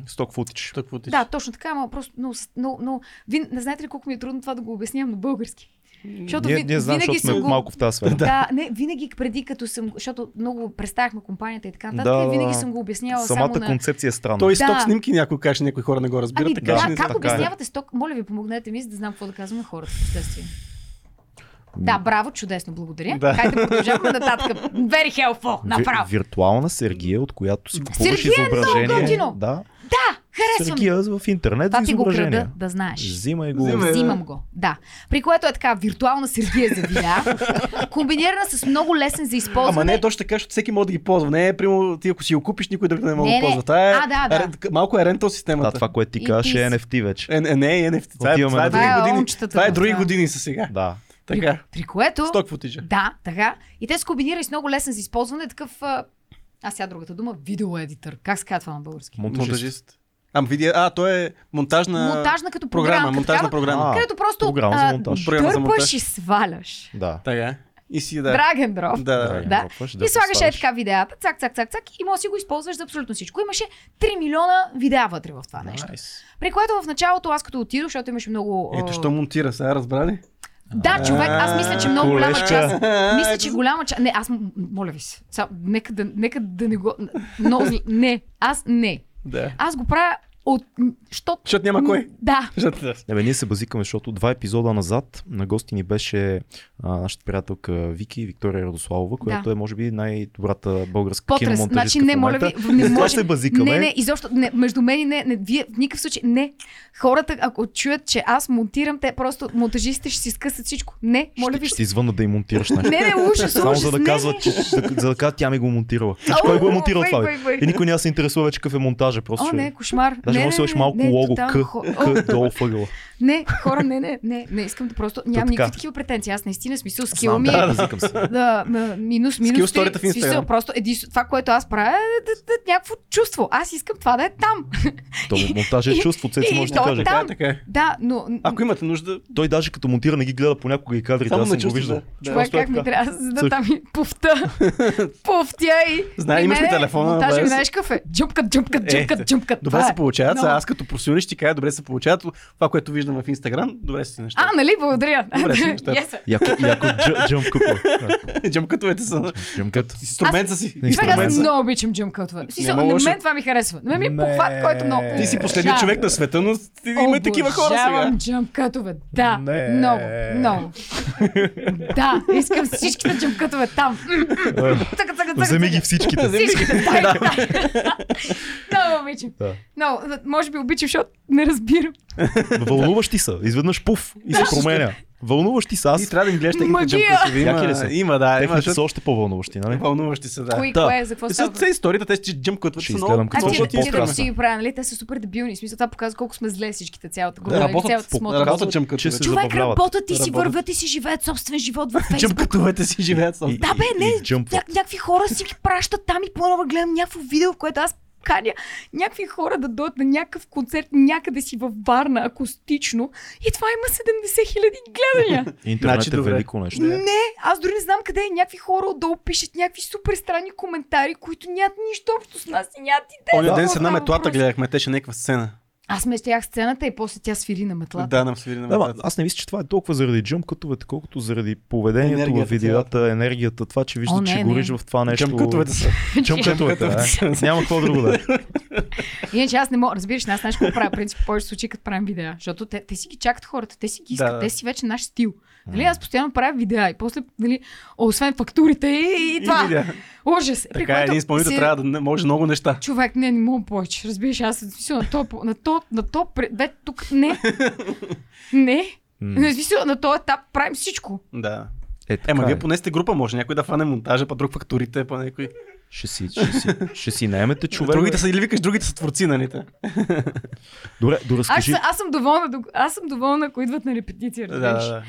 Сток футич. Тъкво ти. Да, точно така, ама просто но, но, но вин, не знаете ли колко ми е трудно това да го обяснявам на български? Защото Ние, ние винаги защото сме го... малко в тази сфера. Да, не, винаги преди като съм, защото много представяхме компанията и така нататък, Да, винаги съм го обяснявала Самата само на... концепция е странна. Той Да. сток снимки някой каже, някои хора не го разбират, Ами така да, че не как така е. обяснявате сток? Моля ви, помогнете ми, за да знам какво да казвам на хората в последствие. Да, браво, чудесно, благодаря. Да. Хайде продължаваме нататък. Very helpful, Ви- направо. виртуална Сергия, от която си купуваш Сергия е много изображение. готино. да. Да, харесвам. Сергия в интернет Това ти го крада, да знаеш. Взимай го. Взимай. Взимам го, да. При което е така виртуална Сергия за видеа, комбинирана с много лесен за използване. Ама не е точно така, защото всеки може да ги ползва. Не е, прямо ти ако си го купиш, никой друг да не може да ползва. Това е, А, да, да. рен- малко е рентал системата. Да, това, което ти ти е NFT вече. Е, не, е NFT. Това е, това е други е години. Това е в други години са сега. Да. Така. При което... Сток футича. Да, така. И те се комбинирали с много лесен за използване, такъв... А, аз сега другата дума, видеоедитър. Как се казва това на български? Монтажист. Ама видео, а, то е монтажна... Монтажна като програма. програма. монтажна програма. А, Където просто програма за а, монтаж. Програма за монтаж. дърпаш и сваляш. Да. Така. И си да. Драг and drop. Да, да. Да. Да. Дропваш, И да слагаш е така видеята, цак, цак, цак, цак, и може да си го използваш за абсолютно всичко. Имаше 3 милиона видеа вътре в това нещо. Найс. При което в началото аз като отидох, защото имаше много... Ето, що монтира, сега разбрали? Да, човек, аз мисля, че много голяма част. Мисля, че голяма част. Не, аз моля ви се. Нека, да, нека да не го. Но, не, аз не. Да. Аз го правя от. Що... Защото няма кой. Да. Защото- Не, бе, ние се базикаме, защото два епизода назад на гости ни беше а, нашата приятелка Вики, Виктория Радославова, която е може би най-добрата българска Потрес. киномонтажистка Значи не, моля ви, не Това може. се базикаме. Не, не, изобщо, не, между мен и не, не, вие в никакъв случай, не. Хората, ако чуят, че аз монтирам, те просто монтажистите ще си скъсат всичко. Не, моля ще, ви. ще ти звънна да им монтираш нещо. Не, не, ужас, Само ужас, за да казват, че, за, за да кажат, тя ми го монтирала. О, кой го е монтирал това? И никой няма да се интересува вече какъв е монтажа. Просто О, не, кошмар. Даже не, може да не, сложиш не, малко не, лого тотално К, хо- К долу въгъла. Не, хора, не, не, не, не искам да просто. Нямам никакви такива претенции. Аз наистина смисъл скил ми да, е. се. Да, м- минус, минус. Скил сторията в Смисъл, Инстаграм. Просто единствено, това, което аз правя е да, да, някакво чувство. Аз искам това да е там. То монтаж е чувство, Цеци може да каже. там. Така, е, така е. Да, но. Ако имате нужда, Той даже като монтира не ги гледа понякога и кадрите, аз съм го виждал. да. Да. Човек, е как ми трябва да да там и пуфта. Пуфтя и. Знае, имаш ли телефона, Монтажа ми знаеш какъв е. Джумкат, джумкат, джумкат, джумкат. добре се получават. Аз като професионалист ще кажа, добре се получават. Това, което виждам в Инстаграм, добре си неща. А, нали? Благодаря. Добре си нещата. Yes. Яко, яко джъ- джъмп купа. Джамкатовете са Джъмкът. инструмент си. Човек, аз много обичам Няма На мен това ми харесва. На мен ми е похват, който много. Ти си последният Да. човек на света, но ти- има такива хора сега. Обожавам джъмкътове. Да, Не. много, много. да, искам всичките джъмкътове там. Вземи ги всичките. Всичките, дай. Много обичам. Да. Много, може би обичам, защото не разбирам. Вълнуваш ти са. Изведнъж пуф и се променя. Вълнуваш ти са. Аз трябва да им гледаш джамкатови. Яки ли са? Има, има, да. Има, Техните са защото още по-вълнуващи, нали? вълнуващи се, да. Кои, Да. кое, за какво Е, става? Са историята, те си джъмкатовете Ще са изгледам ти, ще ти, ти си ги прави, нали? Те са супер дебилни. В смисъл, това показва колко сме зле всичките, цялата група. Да, нали, работят цялата Че се Човек работят и си върват и си живеят собствен живот във Фейсбук. Джъмкатовете си живеят И- с... Да, бе, и- не, и някакви хора си ги пращат там и по-нова гледам някакво видео, в което аз каня някакви хора да дойдат на някакъв концерт някъде си в Варна, акустично. И това има 70 хиляди гледания. Интернет Значи, е добре. велико нещо. Не, аз дори не знам къде е. Някакви хора отдолу пишат някакви супер странни коментари, които нямат нищо общо с нас и нямат идея. Оня ден с една метлата гледахме, те ще някаква сцена. Аз сместях сцената и после тя свири на метлата. Да, нам свири на Да, метлата. аз не мисля, че това е толкова заради джъмкътовете, колкото заради поведението в Енергията видеята, енергията, това, че виждат, О, не, че не. гориш в това нещо. Джъмкатовете са. Джъмкътовете, Джъмкътовете е. Няма какво друго да е. Иначе аз не мога, разбираш, аз знаеш какво правя, в принцип, в повечето случаи, като правим видеа, защото те, те си ги чакат хората, те си ги искат, Да, да. те си вече наш стил. Нали, аз постоянно правя видеа и после, нали, освен фактурите и, и това. видеа. Ужас. Така е, което един изпълнител си- трябва да не- може много неща. Човек, не, не мога повече. Разбираш, аз съм на то, на то, на то, пре- бе, тук, не. не. Не, смисъл, на този етап правим всичко. Да. Е, така Ема, е. вие поне сте група, може някой да фане монтажа, па друг фактурите, па някой. Ще си, ще си, ще си наемете човек. Другите са, или викаш, другите са творци, нали? Добре, Аз, доразкажи. съм- аз, съм доволна, аз съм доволна, ако идват на репетиция. Да, Разбираш. да, да.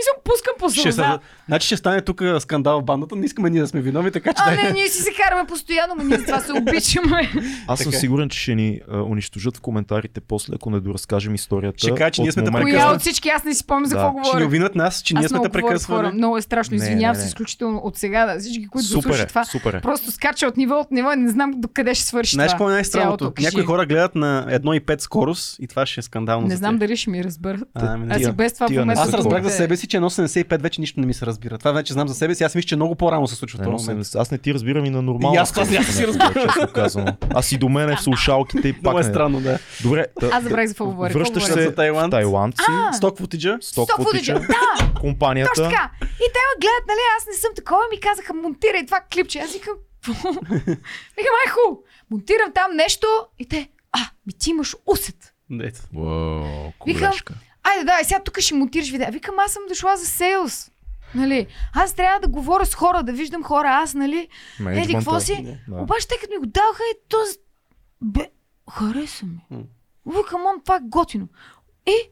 И съм пускам по Ще сълза. са, значи ще стане тук скандал в бандата, не искаме ние да сме виновни, така че А, да не, ние си се караме постоянно, но ние за това се обичаме. Аз съм Така е. сигурен, че ще ни а, унищожат в коментарите после, ако не доразкажем историята. Ще кажа, че ние сме момента- Коя прекъсват. от всички, аз не си помня за Да. какво ще ни говоря. обвинат нас, че ние Аз сме те говоря с прекъсвали. Много е страшно. Извинявам се изключително от сега. Да, всички, които го Супер слушат е, това. супер е. Просто скача от ниво от ниво и не знам до къде ще свърши Знаеш какво е най-странното? Някои хора гледат на 1,5 скорост и това ще е скандално Не за знам дали ще ми разберат. Ами Аз и без това Аз разбрах за себе си, че 1,75 вече нищо не ми се разбира. Това вече знам за себе си. Аз мисля, че много по-рано се случва този момент. 70. Аз не ти разбирам и на нормално. Аз това да си разбирам. Аз и до мен е в слушалките и пак Много е не. странно, да. Добре, Аз забравих за какво говоря. Връщаш се За Тайланд. Тайланд си, Сток футиджа. сток Да, компанията. точно така. И те ме гледат, нали, аз не съм такова, ми казаха, монтирай това клипче. Аз викам, викам, ай ху, монтирам там нещо и те, а, ми ти имаш усет. Уау, Викам, колешка. Айде, да, сега тук ще монтираш видео. Викам, аз съм дошла за сейлс. Нали? Аз трябва да говоря с хора, да виждам хора. Аз, нали? Еди, какво си? Да. Обаче, тъй като ми го даваха, е то... Бе, хареса ми. Викам, он, това е готино. И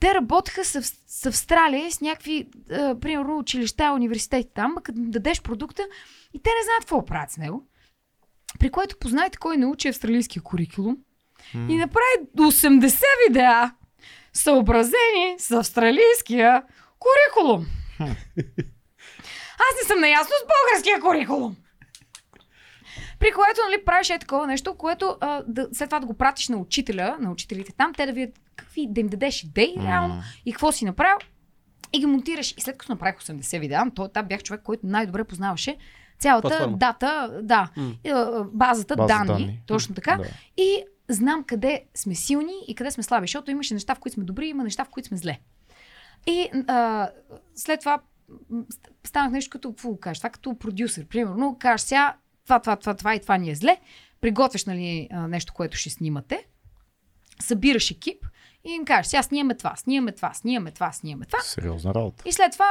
те работеха с, с Австралия, с някакви, а, примерно, училища, университети там, а като дадеш продукта и те не знаят какво правят с него. При което познайте кой научи австралийския курикулум и направи 80 видеа, съобразени с австралийския курикулум. Аз не съм наясно с българския курикулум. При което нали, правиш е такова нещо, което а, да, след това да го пратиш на учителя, на учителите там, те да видят какви, да им дадеш идеи реално и какво си направил и ги монтираш. И след като направих 80 видеа, този етап бях човек, който най-добре познаваше цялата Платформа. дата, да, базата База данни, данни. точно така. Да. И знам къде сме силни и къде сме слаби, защото имаше неща, в които сме добри, има неща, в които сме зле. И а, след това станах нещо като, какво кажеш, това като продюсер. Примерно, кажеш сега, това, това, това, това и това ни е зле. Приготвяш нали, нещо, което ще снимате. Събираш екип и им кажеш, сега снимаме това, снимаме това, снимаме това, снимаме това. Сериозна работа. И след това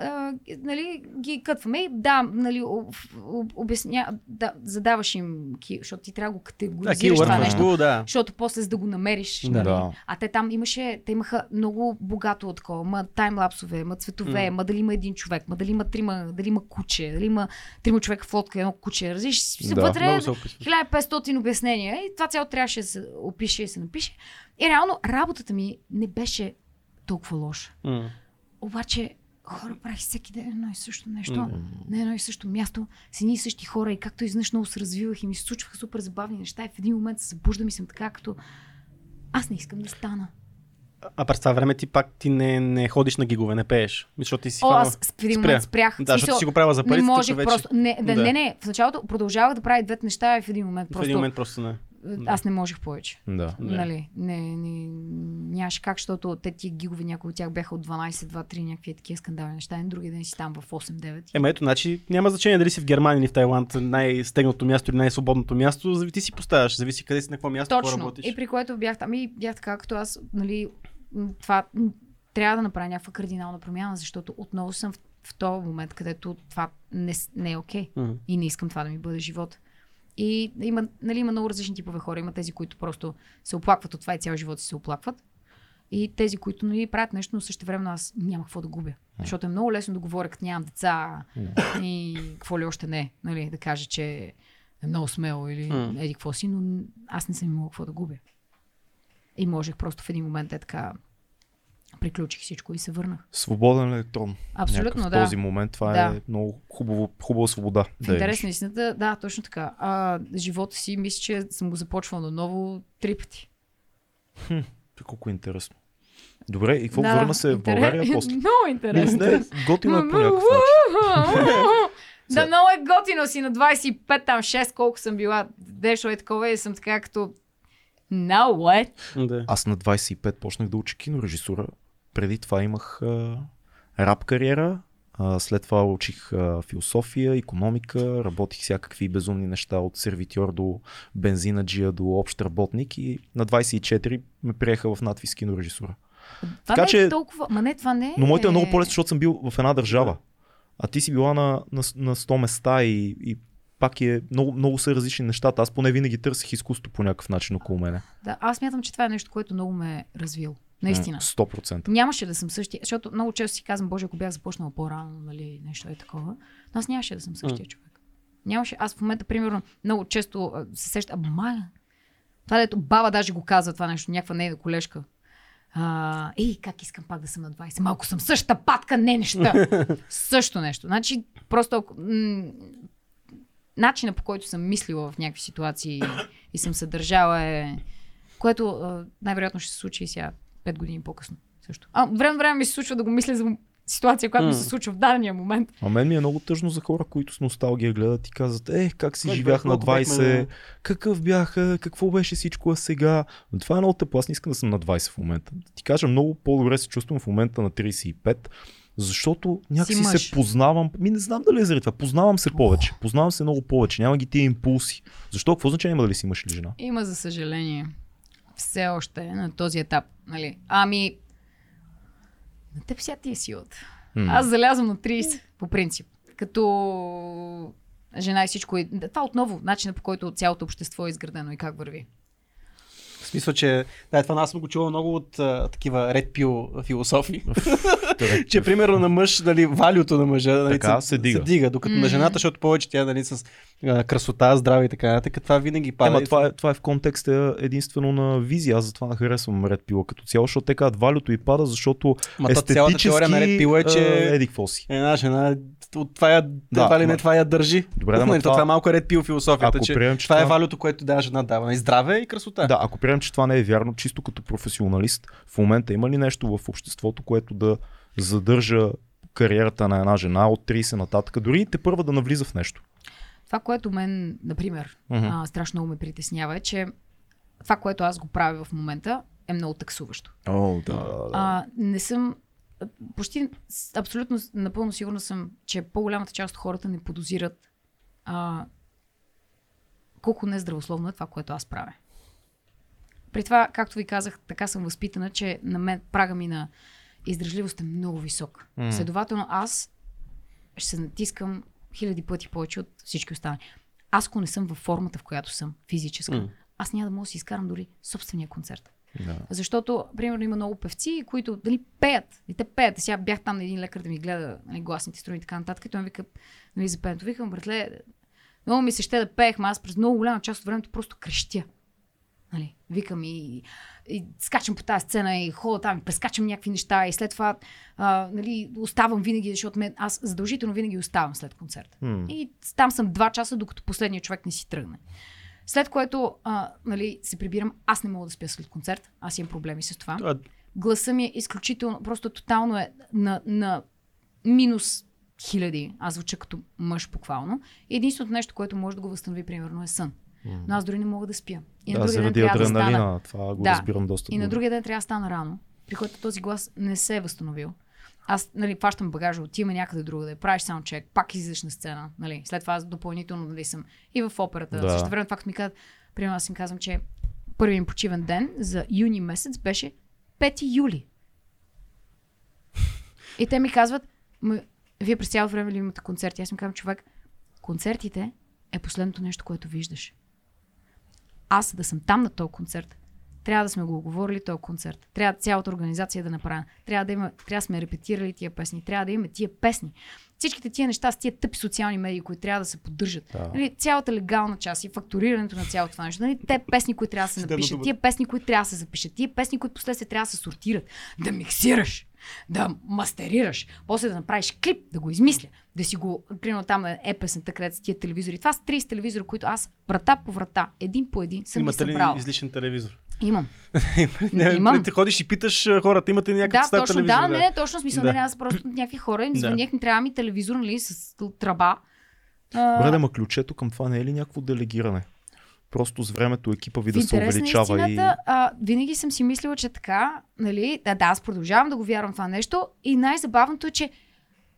а, нали, ги кътваме и да, нали, об, об, обясня, да, задаваш им, защото ти трябва да го Да, категоризираш keyword това нещо. да. Защото после за да го намериш. Да. нали? Да. А те там имаше, те имаха много богато от такова. Ма таймлапсове, ма цветове, М. ма дали има един човек, ма дали има трима, дали има куче, дали има трима човека в лодка, едно куче. Разиш, Да. вътре Много се описва. 1500 обяснения и това цяло трябваше да се опише и се напише. И реално работата ми не беше толкова лоша. М. Обаче хора правих всеки ден едно и също нещо. М. На едно и също място, с едни и същи хора и както изведнъж много се развивах и ми се случваха супер забавни неща и в един момент се събуждам и съм така като аз не искам да стана. А през това време ти пак ти не, не ходиш на гигове, не пееш. Защото ти си О, хванал- аз в един момент спрях. Да, В защото си го правила за не парите, можех вече. просто. Не, да, Да. не, не. В началото продължавах да правя двете неща и в един момент В просто. един момент просто не. Аз не можех повече. Да. Нали, не, не, нямаше как, защото те тия гигове, някои от тях бяха от 12, 2, 3, някакви такива скандални неща. И други ден си там в 8, 9. Ема ето, значи няма значение дали си в Германия или в Тайланд, най-стегнато място или най-свободното място, зави- ти си поставяш, зависи къде си, на какво място, Точно. работиш. И при което бях там и бях така, като аз, нали, това трябва да направя някаква кардинална промяна, защото отново съм в, в този момент, където това не, не е окей. Мгм. И не искам това да ми бъде живот. И има, нали, има много различни типове хора. Има тези, които просто се оплакват от това и цял живот си се оплакват. И тези, които нали, правят нещо, но също време аз няма какво да губя. Защото е много лесно да говоря, като нямам деца и какво ли още не. Нали, да кажа, че е много смело или М. еди какво си, но аз не съм имала какво да губя. И можех просто в един момент е така приключих всичко и се върнах. Свободен електрон. Абсолютно, Някакъв да. В този момент това Да. е много хубаво, хубава свобода. В да интерес на истината, да, точно така. А, живота си, мисля, че съм го започвала наново три пъти. Колко интересно. Добре, и какво да, върна се в интерес- България после? Много интересно. не, готино е по някакъв начин. да, много е готино си на 25, там 6, колко съм била. Дешо е такова и съм така като... Now what? Да. Аз на 25 почнах да уча кинорежисура. Преди това имах а, рап кариера, а, след това учих а, философия, економика, работих всякакви безумни неща от сервитьор до бензинаджия до общ работник и на 24 ме приеха в надвис кинорежисура. Това Така не е че- толкова... Ма не, това не е... Но моето е много по-лесно, защото съм бил в една държава. А ти си била на, на, на 100 места и, и пак е много, много са различни нещата. Аз поне винаги търсих изкуство по някакъв начин около мене. Да, аз мятам, че това е нещо, което много ме е развил. Наистина. 100%. Нямаше да съм същия, защото много често си казвам, Боже, ако бях започнала по-рано, нали, нещо е такова, но аз нямаше да съм същия човек. Нямаше, аз в момента, примерно, много често се сещам, а мая, това дето баба даже го казва това нещо, някаква нейна колежка. А, ей, как искам пак да съм на 20. Малко съм същата патка, не неща. Също нещо. Значи, просто м- начина по който съм мислила в някакви ситуации и съм се държала е... Което най-вероятно ще се случи и сега, 5 години по-късно. Също. А, от време време ми се случва да го мисля за ситуация, която ми се случва в дадения момент. А мен ми е много тъжно за хора, които с носталгия гледат и казват, е, как си Как живях бях, на колко бяхме 20, на- какъв бях, какво беше всичко а сега. Но това е много тъпо, аз не искам да съм на 20 в момента. Да ти кажа, много по-добре се чувствам в момента на 35, защото някакси се познавам. Ми не знам дали е заради това. Познавам се повече. Познавам се много повече. Няма ги тия импулси. Защо? Какво значение има дали си мъж или жена? Има, за съжаление. Все още на този етап. Нали? Ами, на теб сега ти е силата. М. Аз залязвам на 30, по принцип. Като жена и всичко. Това отново начинът по който цялото общество е изградено и как върви. Смисъл, че да, това аз съм го чувал много от а, такива ред пил философи. Че примерно на мъж, нали, валюто на мъжа нали, Така се дига. се дига докато М. на жената, защото повече тя нали, с а, красота, здраве и така нататък, това винаги пада. Ема И това е, това е в контекста единствено на визия. Аз затова не харесвам Ред Пила като цяло, защото те казват валюто и пада, защото Ма то цялата естетически теория на ред пил е, че еди си. една жена от това я, Да, това ли не това я държи. Добре, да, това- това е малко ред пил философията, Ако че, приемем, че това е това- валюто, което да жена дава. Нали, здраве и красота. Да, ако приемем, че това не е вярно, чисто като професионалист, в момента има ли нещо в обществото, което да задържа кариерата на една жена от 30 нататък, дори и те първа да навлиза в нещо? Това, което мен, например, Мгм. а, страшно много ме притеснява е, че това, което аз го правя в момента, е много таксуващо. О, да, да. А, не съм. Почти абсолютно напълно сигурна съм, че по-голямата част от хората не подозират а, колко нездравословно е това, което аз правя. При това, както ви казах, така съм възпитана, че на мен прага ми на издръжливост е много висок. Mm. Следователно, аз ще се натискам хиляди пъти повече от всички останали. Аз, ако не съм във формата, в която съм, физическа, mm. аз няма да мога да си изкарам дори собствения концерт. Да. Защото, примерно, има много певци, които дали пеят. И те пеят. Сега бях там на един лекар да ми гледа нали, гласните струни и така нататък. И той ми вика, нали, за пеенето. Викам, братле, много ми се ще да пеех, ама аз през много голяма част от времето просто крещя. Нали, викам и, и скачам по тази сцена и хода там, и прескачам някакви неща и след това а, нали, оставам винаги, защото мен, аз задължително винаги оставам след концерта. М. И там съм два часа, докато последният човек не си тръгне. След което а, нали, се прибирам, аз не мога да спя след концерт, аз имам проблеми с това. Това- Гласа ми е изключително, просто тотално е на, на минус хиляди. Аз звуча като мъж буквално. Единственото нещо, което може да го възстанови, примерно, е сън. Но аз дори не мога да спя. И на да, другия ден трябва да стана. това го Да. разбирам доста И на другия ден трябва да стана рано, при който този глас не се е възстановил. Аз, нали, фащам багажа, отиваме някъде друга, да правиш саундчек, пак излизаш на сцена, нали. След това аз допълнително, нали, съм и в операта. Да. Също време, факт ми казват, примерно аз им казвам, че първият им почивен ден за юни месец беше 5 юли. И те ми казват, «Ма, вие през цялото време ли имате концерти? Аз им казвам, човек, концертите е последното нещо, което виждаш. Аз да съм там на този концерт, трябва да сме го оговорили този концерт. Трябва цялата организация да направя. Трябва да, има, трябва да сме репетирали тия песни. Трябва да имаме тия песни. Всичките тия неща с тия тъпи социални медии, които трябва да се поддържат. Да. Нали, цялата легална част и фактурирането на цялото това нещо. Нали, те песни, които трябва да се напишат. Тия песни, които трябва да се запишат. Тия песни, които последствие трябва да се сортират. Да миксираш. Да мастерираш. После да направиш клип, да го измисля. Да си го, примерно там е песента, където са тия телевизори. Това са 30 телевизора, които аз врата по врата, един по един съм Имате ли излишен телевизор? Имам. Не, Имам. Ти ходиш и питаш хората, имате ли някакъв Да, стар точно, телевизор? да, не, не, точно смисъл, Да. да. аз просто някакви хора им Да. звънях, ми трябва ми телевизор, нали, с тръба. А, Добре, да, ма ключето към това не е ли някакво делегиране? Просто с времето екипа ви да се на увеличава и... истината, а, винаги съм си мислила, че така, нали, да, да, аз продължавам да го вярвам това нещо и най-забавното е, че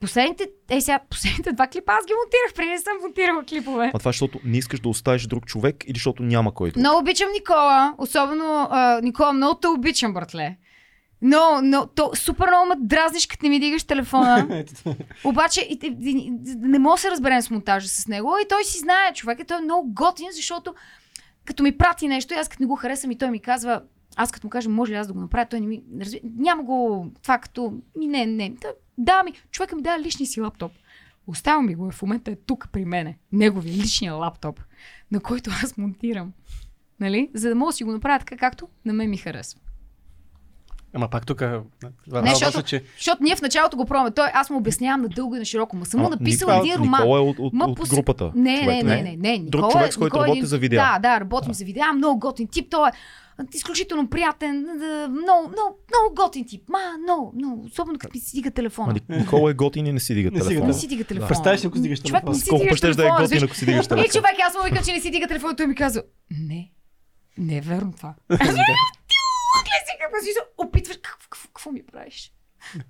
последните, е сега, последните два клипа аз ги монтирах, преди не съм монтирала клипове. А това е, защото не искаш да оставиш друг човек или защото няма кой друг? Много обичам Никола, особено а, Никола, много те обичам, братле. Но, но, то супер много ме дразниш, като не ми дигаш телефона. Обаче и, и, и, не мога да се разберем с монтажа с него. И той си знае, човек, той е много готин, защото като ми прати нещо, и аз като не го харесам и той ми казва, Аз като му кажа, може ли аз да го направя, той не ми... Няма го това като... Ми не, не. Да, да ми, човека ми дава личния си лаптоп. Остава ми го, в момента е тук при мене. Неговия личния лаптоп, на който аз монтирам. Нали? За да мога да си го направя така, както на мен ми харесва. Ама пак тук. Не, защото, че... защото ние в началото го пробваме. Той, аз му обяснявам на дълго и на широко. Ма съм му написал Никола- един роман. Никола е от, от, Ма от групата. Не, човек, не, не, не, не. Друг Никола човек, е- с който е работи един- за видеа. Да, да, работим за видеа. Много готин тип. Той е изключително приятен. да, Много, много, много готин тип. Ма, много, много. Особено като ми си дига Ма, телефона. Ник- Никола е готин и не си дига Не си телефона. Не си дига телефона. Представяш си, ако си дигаш Човек телефона. Колко ще да е готин, ако си дигаш И телефона. човек, аз му викам, че не си дига телефона. Той ми казва, не, не е верно това. Си какво си се опитваш. Какво- ми правиш?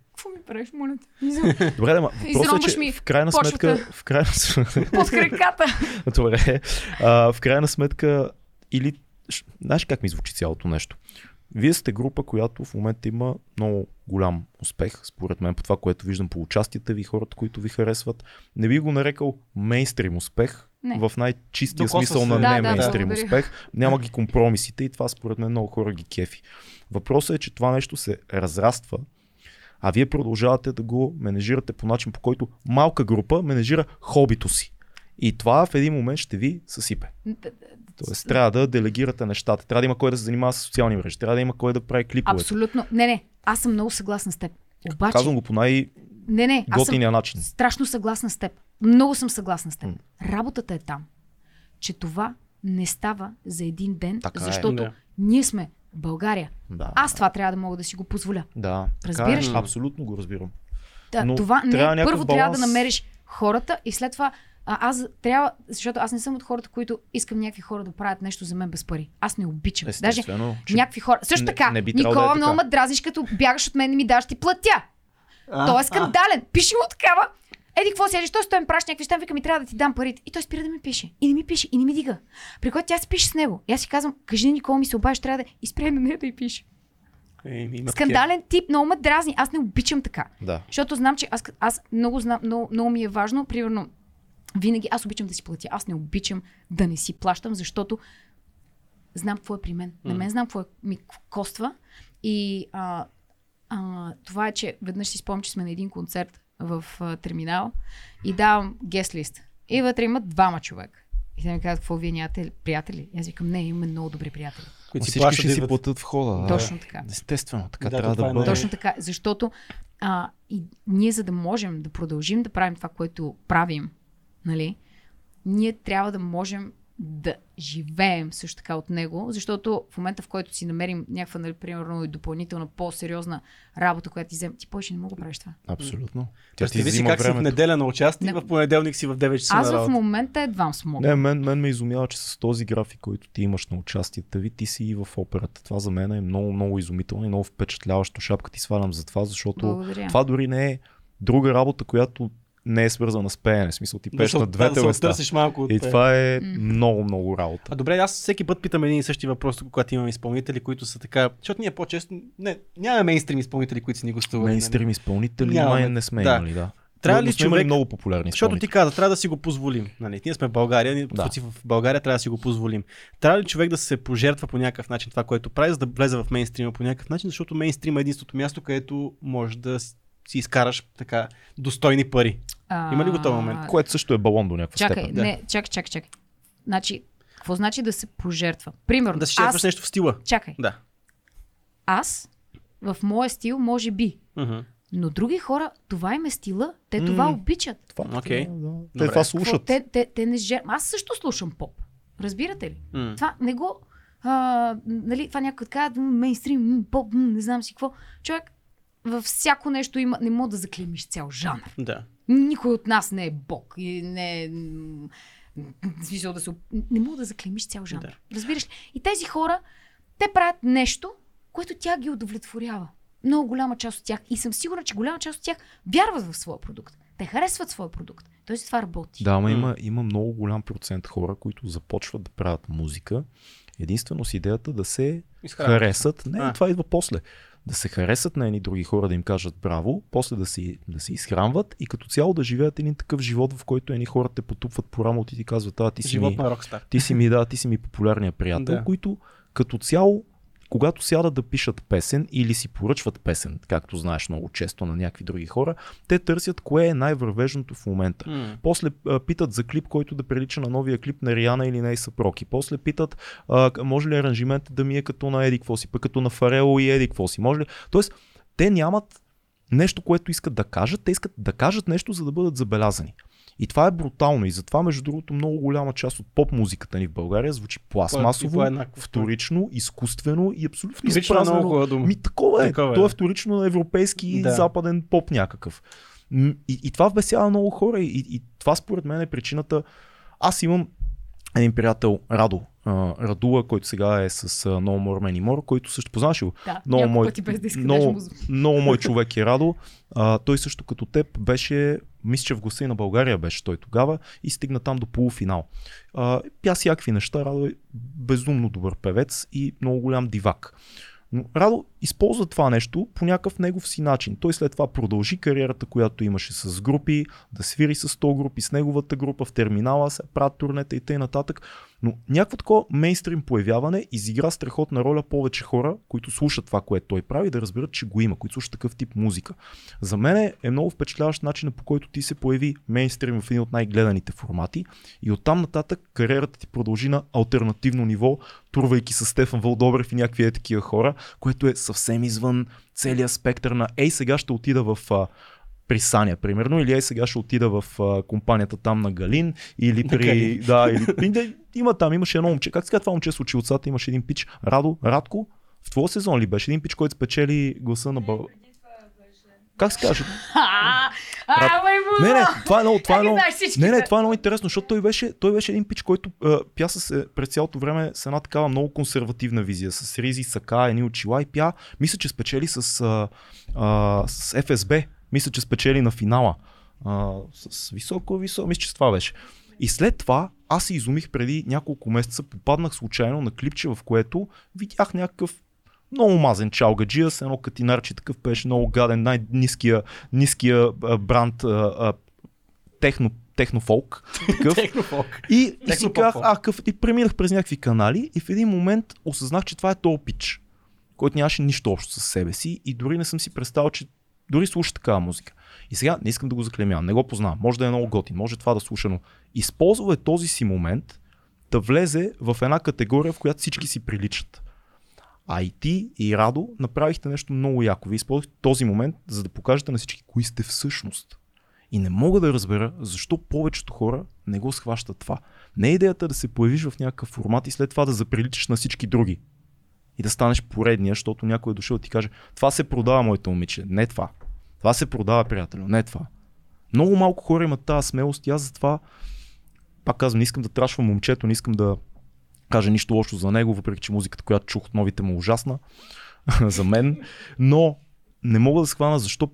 Какво ми правиш, моля те? Добре, да, ма, въпросът е, че ми в крайна почвата. сметка, в крайна сметка, Под краката. Добре. А, в крайна сметка, или. Знаеш как ми звучи цялото нещо? Вие сте група, която в момента има много голям успех, според мен, по това, което виждам по участията ви, хората, които ви харесват. Не би го нарекал мейнстрим успех, Не. в най-чистия Докосва смисъл се. на Да, не да, мейнстрим благодаря. успех. Няма ги компромисите и това според мен много хора ги кефи. Въпросът е, че това нещо се разраства, а вие продължавате да го менежирате по начин, по който малка група менежира хобито си. И това в един момент ще ви съсипе. Тоест, трябва да делегирате нещата. Трябва да има кой да се занимава с социални мрежи. Трябва да има кой да прави клипове. Абсолютно. Не, не. Аз съм много съгласна с теб. Обаче, Казвам го по най-готиния не, не, аз съм начин. страшно съгласна с теб. Много съм съгласна с теб. М. Работата е там, че това не става за един ден, Така е. защото Да. ние сме България. Да. Аз това трябва да мога да си го позволя. Да. така Разбираш е. ли? Абсолютно го разбирам. Да, Но това не трябва е. Първо трябва да баланс. намериш хората и след това а, аз трябва, защото аз не съм от хората, които искам някакви хора да правят нещо за мен без пари. Аз не обичам. Даже че- някакви хора. Също не- така, не би трябвало да Никола е много така. ме дразниш, като бягаш от мен и ми даш ти платя. Той е скандален. Пише му такава. Еди, какво седиш? Той ми праща някакви неща, вика ми трябва да ти дам парите. И той спира да ми пише. И не ми пише. И не ми дига. При което тя си пише с него. И аз си казвам, кажи на Никола ми се обадиш, трябва да и спре на нея да й пише. Има Скандален тип, много ме дразни. Аз не обичам така. Да. Защото знам, че аз, аз много, знам, много, много ми е важно, примерно, винаги аз обичам да си платя. Аз не обичам да не си плащам, защото знам какво е при мен. На мен знам какво е, ми коства. И а, а, това е, че веднъж си спомням, че сме на един концерт в а, терминал и давам гест лист. И вътре има двама човека. И те ми казват, какво вие нямате приятели? И аз викам, не, имаме много добри приятели. Които си плащат ще да си платят входа. да. Точно така. Естествено, така Да, трябва да е бъде. Точно така, защото а, и ние за да можем да продължим да правим това, което правим, нали, ние трябва да можем да живеем също така от него, защото в момента, в който си намерим някаква, нали, примерно, и допълнителна, по-сериозна работа, която ти вземе, ти повече не мога да правиш това. Абсолютно. Тя ти си взима как си в времето. неделя на участие, Не. в понеделник си в 9 часа Аз на в момента едва смогна. Не, мен, мен ме изумява, че с този график, който ти имаш на участията ви, ти си и в операта. Това за мен е много, много изумително и много впечатляващо. Шапка ти свалям за това, защото Благодаря. това дори не е друга работа, която не е свързана с пеене. В смисъл ти пееш на двете да, да места. търсиш малко от И те. това е много, много работа. А добре, аз всеки път питам един и същи въпрос, когато имам изпълнители, които са така. Защото ние по-често. Не, нямаме мейнстрим изпълнители, които са ни гостували. Мейнстрим изпълнители Нямаме. май не сме Да. имали, да. Трябва ли човек- много популярни Защото ти каза, трябва да си го позволим. Нали? Ние сме в България, ние Да. да. в България трябва да си го позволим. Трябва ли човек да се пожертва по някакъв начин това, което прави, за да влезе в мейнстрима по някакъв начин, защото мейнстрима е единството място, където можеш да си изкараш така достойни пари. А, Има ли го този момент? Което също е балон до някаква Чакай, степен. не, чакай, чакай, чакай. Значи, какво значи да се пожертва? Примерно, Да си жертваш аз, нещо в стила. чакай, Да. аз в моя стил може би, Мгм. но други хора, това им е стила, те това М. обичат. Това, Окей. да, да. Те Добре. това слушат. Те, те, те не жер... Аз също слушам поп. Разбирате ли? М. Това не го... А, нали, това някой казва, «М, мейнстрим, поп, не знам си какво. Човек, във всяко нещо има, не мога да заклемиш цял жанр. Да. Никой от нас не е бог и не е... смисъл да се... Не мога да заклемиш цял жанр. Да. Разбираш ли? И тези хора, те правят нещо, което тя ги удовлетворява. Много голяма част от тях. И съм сигурна, че голяма част от тях вярват в своя продукт. Те харесват своя продукт. Тоест това работи. Да, ама има, има много голям процент хора, които започват да правят музика, единствено с идеята да се харесат. Не, А. това идва после. Да се харесат на едни други хора, да им кажат браво, после да си, да се изхранват и като цяло да живеят един такъв живот, в който едни хора те потупват по рамото и ти казват, а ти си, Живот ми, на рокстар. ти си ми, да, ти си ми популярният приятел, Да. които като цяло когато сядат да пишат песен или си поръчват песен, както знаеш много често на някакви други хора, те търсят кое е най-вървежното в момента. М. После а, питат за клип, който да прилича на новия клип на Риана или на Ейса Проки. После питат, а, може ли аранжимент да ми е като на Еди Квоси, пък като на Фарело и Еди Квоси. Може ли? Тоест, те нямат нещо, което искат да кажат, те искат да кажат нещо, за да бъдат забелязани. И това е брутално. И затова, между другото, много голяма част от поп музиката ни в България звучи пластмасово, е еднакво. вторично, изкуствено и абсолютно Вторично е много изпразнено. хубава дума. Ми такова е. Такова е, То е вторично на европейски Да. западен поп някакъв. И, и това вбесява много хора и, и това според мен е причината. Аз имам един приятел, Радо, Радула, който сега е с а, No More Many More, който също познаваш го? Да, Много мой- пъти без да много, много мой човек е Радо. А, той също като теб беше, мисля, че в гласа и на България беше той тогава и стигна там до полуфинал. А, пя всякакви неща. Радо е безумно добър певец и много голям дивак. Но Радо използва това нещо по някакъв негов си начин. Той след това продължи кариерата, която имаше с групи, да свири с 100 групи, с неговата група в терминала, се правят турнета и т.н. нататък. Но някакво такова мейнстрим появяване изигра страхотна роля повече хора, които слушат това, което той прави, да разберат, че го има, които слушат такъв тип музика. За мен е много впечатляващ начина по който ти се появи мейнстрим в един от най-гледаните формати и оттам нататък кариерата ти продължи на альтернативно ниво, турвайки с Стефан Вълдобрев и някакви е такива хора, което е съвсем извън целият спектър на ей сега ще отида в при Саня, примерно, или ей сега ще отида в а, компанията там на Галин, или при... Да, или... Да, има там, имаше едно момче. Как се казва това момче с очилцата? Имаше един пич. Радо, Радко? В твоя сезон ли беше? Един пич, който спечели гласа на Бъл... Как се каже? Не, не, това е много, това е много, не, не, това е много интересно, защото той беше, той беше един пич, който а, пя с, през цялото време с една такава много консервативна визия, с ризи, сака, едни очила и пя, мисля, че спечели с, а, а, с ФСБ, мисля, че спечели на финала. А, с високо, високо, мисля, че с това беше. И след това аз се изумих преди няколко месеца, попаднах случайно на клипче, в което видях някакъв много мазен чалгаджия с едно катинарче, такъв беше много гаден, най-ниския ниския, бранд а, а, техно, технофолк. Такъв. Технофолк. И, и си казах, а, къв, и преминах през някакви канали и в един момент осъзнах, че това е този пич, който нямаше нищо общо с себе си и дори не съм си представил, че дори слуша такава музика. И сега не искам да го заклемявам, не го познавам, може да е много готин, може това да слуша, но използва е този си момент да влезе в една категория, в която всички си приличат. А и ти и Радо направихте нещо много яко. Вие използвахте този момент, за да покажете на всички кои сте всъщност. И не мога да разбера защо повечето хора не го схващат това. Не е идеята да се появиш в някакъв формат и след това да заприличаш на всички други. И да станеш поредния, защото някой е дошъл да ти каже, това се продава, моето момиче. Не това. Това се продава, приятелю. Не това. Много малко хора имат тази смелост и аз затова пак казвам, не искам да трашвам момчето, не искам да кажа нищо лошо за него, въпреки че музиката, която чух от новите му е ужасна за мен, но не мога да схвана защо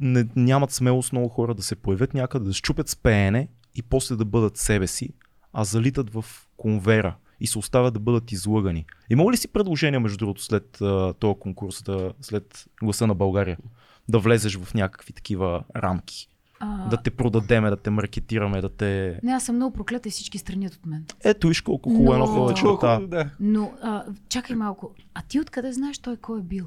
не, нямат смелост много хора да се появят някъде, да щупят с пеене и после да бъдат себе си, а залитат в конвера и се оставят да бъдат излъгани. Има ли си предложения, между другото, след а, този конкурс, да, след гласа на България, да влезеш в някакви такива рамки? А, Да те продадеме, да те маркетираме, да те... Не, аз съм много проклета и всички странят от мен. Ето виж колко хубаво е едно Но- хубава черта. Да. Но, а, чакай малко. А ти откъде знаеш той кой е бил?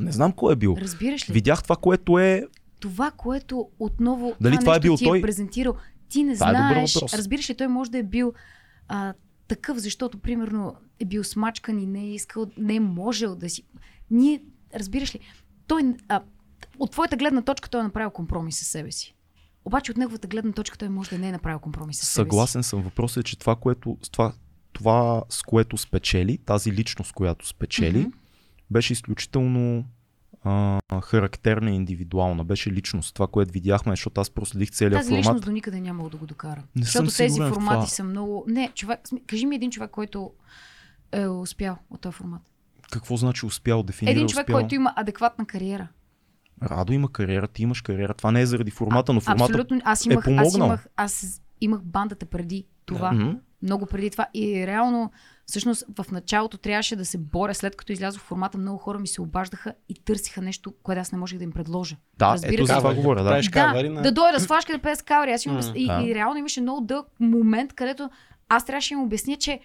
Не знам кой е бил. Разбираш ли? Видях това, което е Това, което отново Дали това е нещо бил ти той? е презентирал, ти не Това е добър знаеш. въпрос. разбираш ли, той може да е бил а, такъв, защото, примерно, е бил смачкан и не е искал, не е можел да си... Ние, разбираш ли, той, а, от твоята гледна точка той е направил компромис с себе си. Обаче от неговата гледна точка той може да не е направил компромис с себе си. Съгласен съм. Въпросът е, че това, което, това, това, с което спечели, тази личност, която спечели, Мгм. беше изключително а, характерна и индивидуална. Беше личност. Това, което видяхме, защото аз проследих целият Тази формат. личност до никъде нямало да го докара. Не Защото съм тези формати това. са много... Не, човек, кажи ми един човек, който е успял от този формат. Какво значи успял? Дефинира Един човек, успял. който има адекватна кариера. Радо има кариера, ти имаш кариера. Това не е заради формата, но формата Абсолютно. Аз е имах, аз помогнал. имах, аз имах бандата преди това. Мгм. Много преди това. И реално, всъщност, в началото трябваше да се боря. След като излязох в формата, много хора ми се обаждаха и търсиха нещо, което аз не можех да им предложа. Да, Разбираш ето за това говоря. Да. Да, на... да дойда с флашка да пея с кавери. Аз имам... М, и, да. и, реално имаше много дълъг момент, където аз трябваше да им обясня, че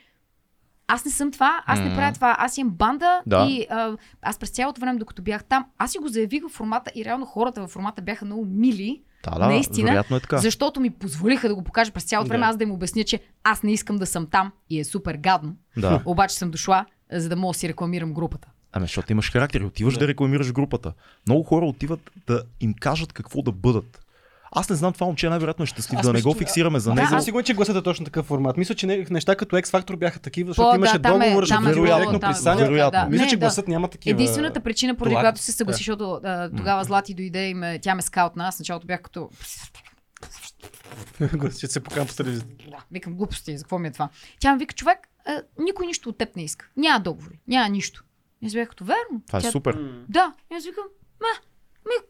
Аз не съм това, аз не правя това, аз имам банда Да. и а, аз през цялото време, докато бях там, аз си го заявих в формата и реално хората в формата бяха много мили, Да, да, Наистина, вероятно е така. защото ми позволиха да го покажа през цялото Да. време, аз да им обясня, че аз не искам да съм там и е супер гадно. Да. Обаче съм дошла, за да мога да си рекламирам групата. Ами, защото имаш характер и отиваш да. Да. да рекламираш групата. Много хора отиват да им кажат какво да бъдат. Аз не знам, това момче най-вероятно е щастлив, Аз да не мисля, го че- фиксираме за Да, него. Не съм аз- сигурен, че гласът е точно такъв формат. Мисля, че не- неща като X-Factor бяха такива, защото По, имаше да, е- договор, защото е директно е присъден. вероятно. да. Мисля, Не, че да. гласът няма такива. Единствената причина, поради която се съгласих, да. защото а, тогава Злати дойде и ме, тя ме скаутна, аз началото бях като... Ще се покам по телевизията. Да, викам глупости, за какво ми е това? Тя ми вика, човек, а, никой нищо от теб не иска. Няма договори, няма нищо. И аз бях като верно. Това е супер. Да, и аз викам, ма, ми,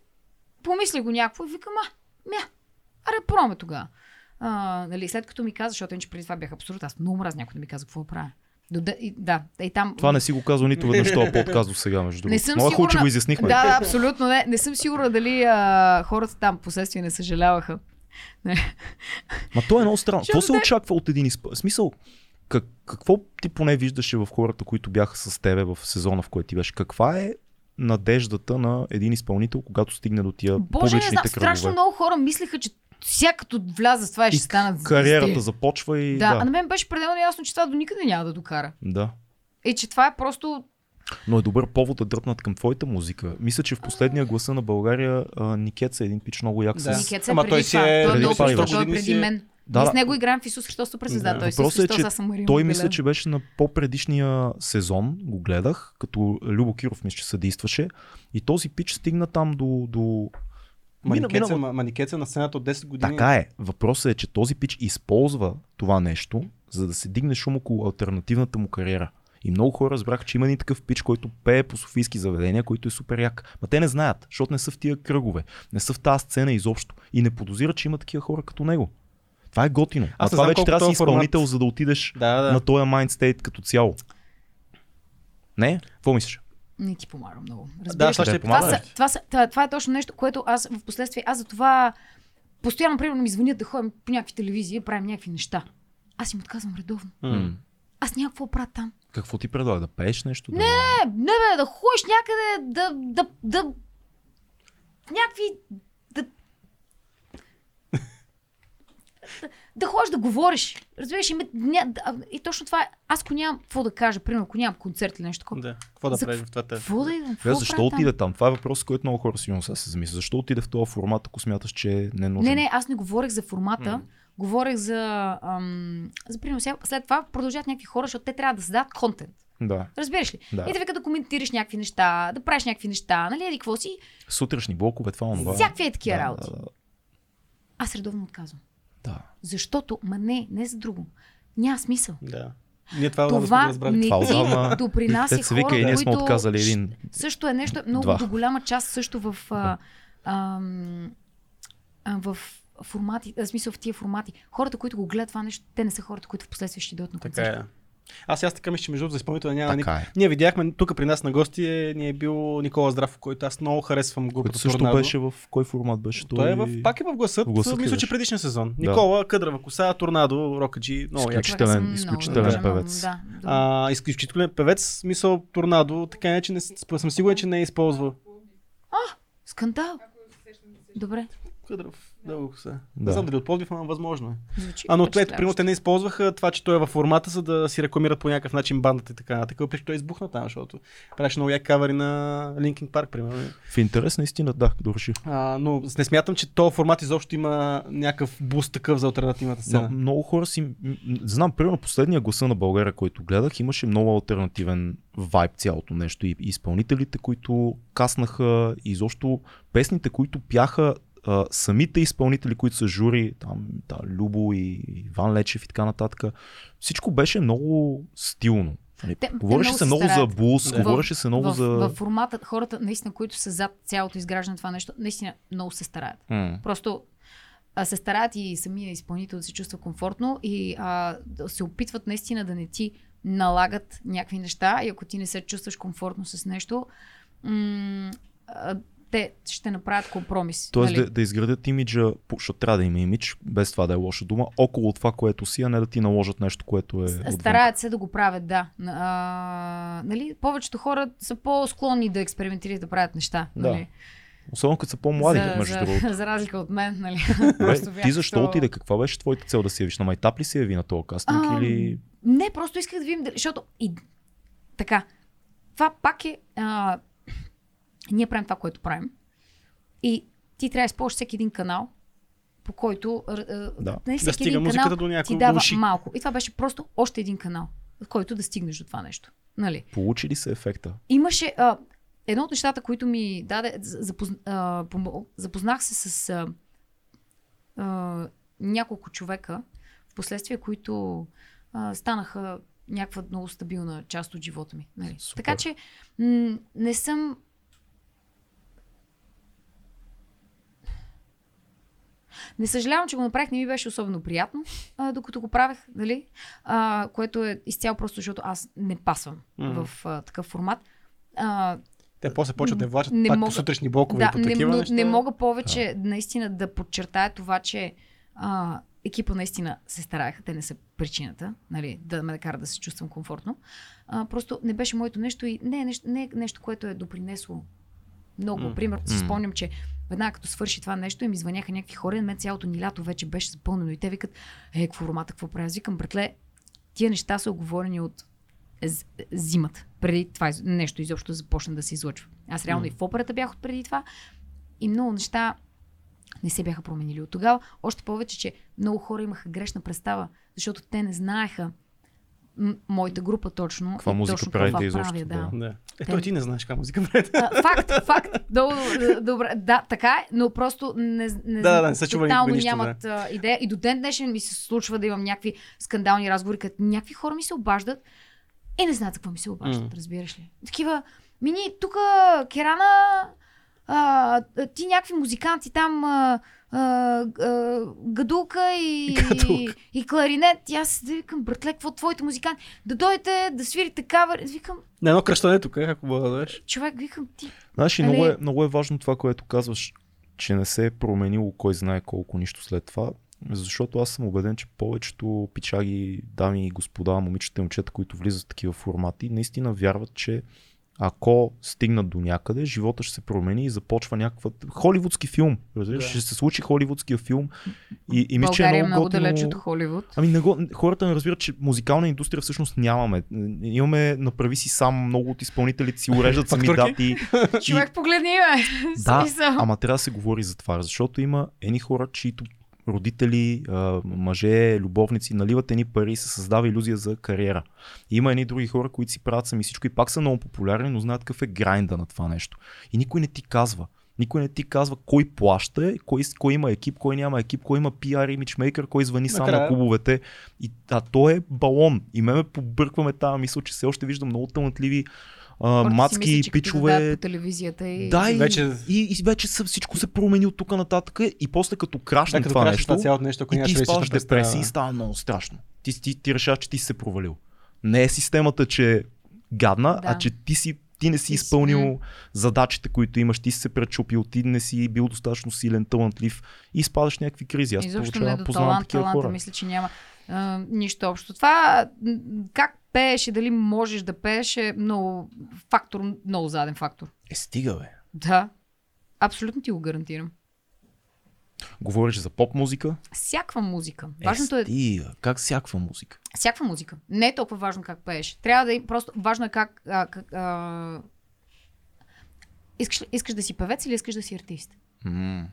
помисли го някакво и викам, ма, мя, аре, проме тогава. А, нали, след като ми каза, защото иначе преди това бях абсурд, аз много мразя някой да ми каза какво да правя. До, да, и, да, и там... Това не си го казал нито веднъж този подкаст до сега, между Не другото. съм Много е хубаво, че сигурна- го изяснихме. Да, да, абсолютно не. Не съм сигурна дали а, хората там последствие не съжаляваха. Ма то е много странно. Какво се очаква от един изпълнител? Смисъл, как, какво ти поне виждаше в хората, които бяха с тебе в сезона, в който ти беше? Каква е надеждата на един изпълнител, когато стигне до тия Боже, не знам, публичните страшно кръгове? много хора мислеха, че всяка като вляза с това и ще станат Кариерата започва и Да, а да. на мен беше пределно ясно, че това до никъде няма да докара. да. И че това е просто... Но е добър повод да дръпнат към твоята музика. Мисля, че в последния гласа на България а, Никец е един пич много як Да. с... Никет се Ама преди той си това. е- Той е преди преди, е преди е- мен. Да, Ние с него играем в Исус Христос Суперзвезда. Да. Той е Исус е, Христос, че аз съм Мария Той мисля, че беше на по-предишния сезон, го гледах, като Любо Киров мисля, че съдействаше. И този пич стигна там до... до... Маникеца, мина- маникеца на сцената от 10 години. Така е. Въпросът е, че този пич използва това нещо, за да се дигне шум около альтернативната му кариера. И много хора разбраха, че има един такъв пич, който пее по софийски заведения, който е супер як. Ма те не знаят, защото не са в тия кръгове, не са в тази сцена изобщо. И не подозират, че има такива хора като него. Това е готино. А Аз не това вече трябва да си този формат- изпълнител, за да отидеш Да, да. на този майндстейт като цяло. Не? Какво мислиш? Не ти помагам много. Да, Разбираш това ли? ще това, са, това, са, това, това е точно нещо, което аз в последствие, аз за това постоянно, примерно, ми звънят да ходим по някакви телевизии, да правим някакви неща. Аз им отказвам редовно. М. Аз няма какво правя там. Какво ти предлага? Да пееш нещо? Да... Не, не бе, да ходиш някъде, да, да, да, някакви, да, ходиш да говориш. Разбираш, има, ня, да, и точно това е. Аз ако нямам какво да кажа, примерно, ако нямам концерт или нещо такова, Да. Какво да За правиш в това те? какво да идвам? Какво защо правя там? Това е въпрос, който много хора сигурно сега се замислят. Защо отиде в този формат, ако смяташ, че е ненужен? Не, не, аз не говорех за формата. М. Говорех за, ам, за примерно, след това продължават някакви хора, защото те трябва да създадат контент. Да. Разбираш ли? Да. И да вика да коментираш някакви неща, да правиш някакви неща, нали, еди какво си. Сутрешни блокове, това, онова. Всякакви е такива да, работи. Да, да, Аз редовно отказвам. Да. Защото, ма не, не за друго. Няма смисъл. Да. Ние това, това сме Това разбрали. не Това ти допринася се вика хора, и ние сме отказали един. Също е нещо, много Два. до голяма част също в, а, а, в формати, в смисъл в тия формати. Хората, които го гледат това нещо, те не са хората, които в последствие ще дойдат на Така концерт. е. Аз аз така мисля, че между другото за изпълнителя няма Така е. Ние видяхме тук при нас на гости е, ни е бил Никола Здравов, който аз много харесвам групата Който също Торнадо. беше в кой формат беше той? Той е в, пак е в гласът, В гласът мисля, че предишния сезон. Да. Никола, Къдрава коса, Торнадо, Рокаджи, много як. Изключителен- съм изключителен много певец. Да, да. А, изключителен певец, мисъл Торнадо, така не, че не, съм сигурен, че не е използвал. Скандал. Добре. Къдрав, дълго коса. Да. Не знам дали от Пловдив, ама възможно е. Звучи А, но ето, примерно, те не използваха това, че той е във формата, за да си рекламират по някакъв начин бандата и така. нататък. Въпреки, той избухна там, защото правеше много як кавари на Linkin Park, примерно. В интерес на истина, да, дорши. А, но не смятам, че този формат изобщо има някакъв буст такъв за альтернативната Но, сцена. много хора си... Знам, примерно последния гласа на България, който гледах, имаше много альтернативен вайб цялото нещо. И, и изпълнителите, които каснаха, и изобщо песните, които пяха а, самите изпълнители, които са жури, там, да, Любо и Иван Лечев и така нататък, всичко беше много стилно. Те говореше много се много за Да. говореше се много в, за... в формата, хората, наистина, които са зад цялото изграждане на това нещо, наистина много се стараят. М. Просто а, се стараят и самия изпълнител да се чувства комфортно и а, да се опитват наистина да не ти налагат някакви неща и ако ти не се чувстваш комфортно с нещо, м- а, те ще направят компромис. Тоест нали? да, да изградят имиджа, защото трябва да има имидж, без това да е лоша дума, около това, което си, а не да ти наложат нещо, което е. Отвън. Стараят се да го правят, да. А, нали, повечето хора са по-склонни да експериментират, да правят неща. Да. Нали? Особено като са по-млади, за, между за, другото. за разлика от мен, нали? Бе, ти защо то- отиде? Каква беше твоята цел да се явиш? На майтап ли се яви на този кастинг Ам, или... Не, просто исках да видим, защото и така, това пак е, а, ние правим това, което правим и ти трябва да използваш всеки един канал, по който Да. нали, Да стига един музиката канал до някой ти дава уши. малко. И това беше просто още един канал, в който да стигнеш до това нещо. Нали? Получи ли се ефекта? Имаше а, едно от нещата, които ми даде, запозна, а, запознах се с а, а, няколко човека, в последствие, които а, станаха някаква много стабилна част от живота ми. Нали? Супер. Така че м- не съм. Не съжалявам, че го направих, не ми беше особено приятно, а, докато го правех, нали? А, което е изцяло просто, защото аз не пасвам Мгм. в а, такъв формат. А, Те после почват да влачат Не пак мога- по сутрешни блокове и да, по не, такива но, неща. не мога повече наистина да подчертая това, че а, екипа наистина се стараеха, те не са причината, нали, да ме накара да се чувствам комфортно. А, просто не беше моето нещо и не е нещо, не е нещо което е допринесло много. М. Примерно си спомням, че веднага като свърши това нещо и ми звъняха някакви хора, и мен цялото ни лято вече беше запълнено и те викат, е, какво формата, какво правя? Аз викам, братле, тия неща са оговорени от зимата, преди това нещо изобщо започна да се излъчва. Аз реално М. и в операта бях от преди това и много неща не се бяха променили от тогава. Още повече, че много хора имаха грешна представа, защото те не знаеха м- моята група точно. Каква и музика точно правите какво изобщо, правя, да. да. Да. Е, той ти не знаеш каква музика правите. А, факт, факт. Много, добре. Да, така е, но просто не, не, Да, да, не са чували нищо, нямат а, идея. И до ден днешен ми се случва да имам някакви скандални разговори, като някакви хора ми се обаждат и не знаят какво ми се обаждат, М. разбираш ли. Такива, мини, тук Керана, а, ти някакви музиканти там, а, а, а, гадулка и, Гадулка. и, и кларинет. И аз да викам, братле, какво твоите музиканти? Да дойдете, да свирите кавер. Викам, На едно кръщане тук, е, ако мога да дадеш. човек, викам ти. Знаеш, и много, е, много е важно това, което казваш, че не се е променило кой знае колко нищо след това. Защото аз съм убеден, че повечето пичаги, дами и господа, момичета и момчета, които влизат в такива формати, наистина вярват, че ако стигнат до някъде, живота ще се промени и започва някаква холивудски филм. Разбираш, Да. ще се случи холивудския филм. И, и мисля, че е е много, много готино... далеч от Холивуд. Ами не го, хората не разбират, че музикална индустрия всъщност нямаме. Имаме, направи си сам, много от изпълнителите си уреждат сами дати. Човек, погледни ме. Да, ама трябва да се говори за това, защото има едни хора, чието родители, мъже, любовници наливат едни пари и се създава иллюзия за кариера. И има едни други хора, които си правят сами всичко и пак са много популярни, но знаят какъв е грайнда на това нещо. И никой не ти казва. Никой не ти казва кой плаща, кой, кой има екип, кой няма екип, кой има PR, имиджмейкър, кой звъни само на клубовете. И, а то е балон. И ме побъркваме тази мисъл, че все още виждам много талантливи а, мацки, мислят, че пичове. по телевизията и... Да, и, Вече-. И, и вече са, всичко се промени от тук нататък и после като крашне Да, като това нещо, цялото нещо, ако и ти представа. депресия и става много страшно. Ти, ти, ти решаваш, че ти си се провалил. Не е системата, че е гадна, Да. а че ти, си, ти не си изпълнил задачите, които имаш, ти си се пречупил, ти не си бил достатъчно силен, талантлив и изпадаш в някакви кризи. Аз Изобщо получавам, не до познавам талант, такива таланта хора. мисля, че няма а, нищо общо. Това как пееш и дали можеш да пееш е много фактор, много заден фактор. Е, стига бе. Да. Абсолютно ти го гарантирам. Говориш за поп музика. Всякаква музика. Важното е, е стига. Как всякаква музика? всякаква музика. Не е толкова важно как пееш. Трябва да е просто важно е как. А, как а... Искаш, искаш да си певец или искаш да си артист? М.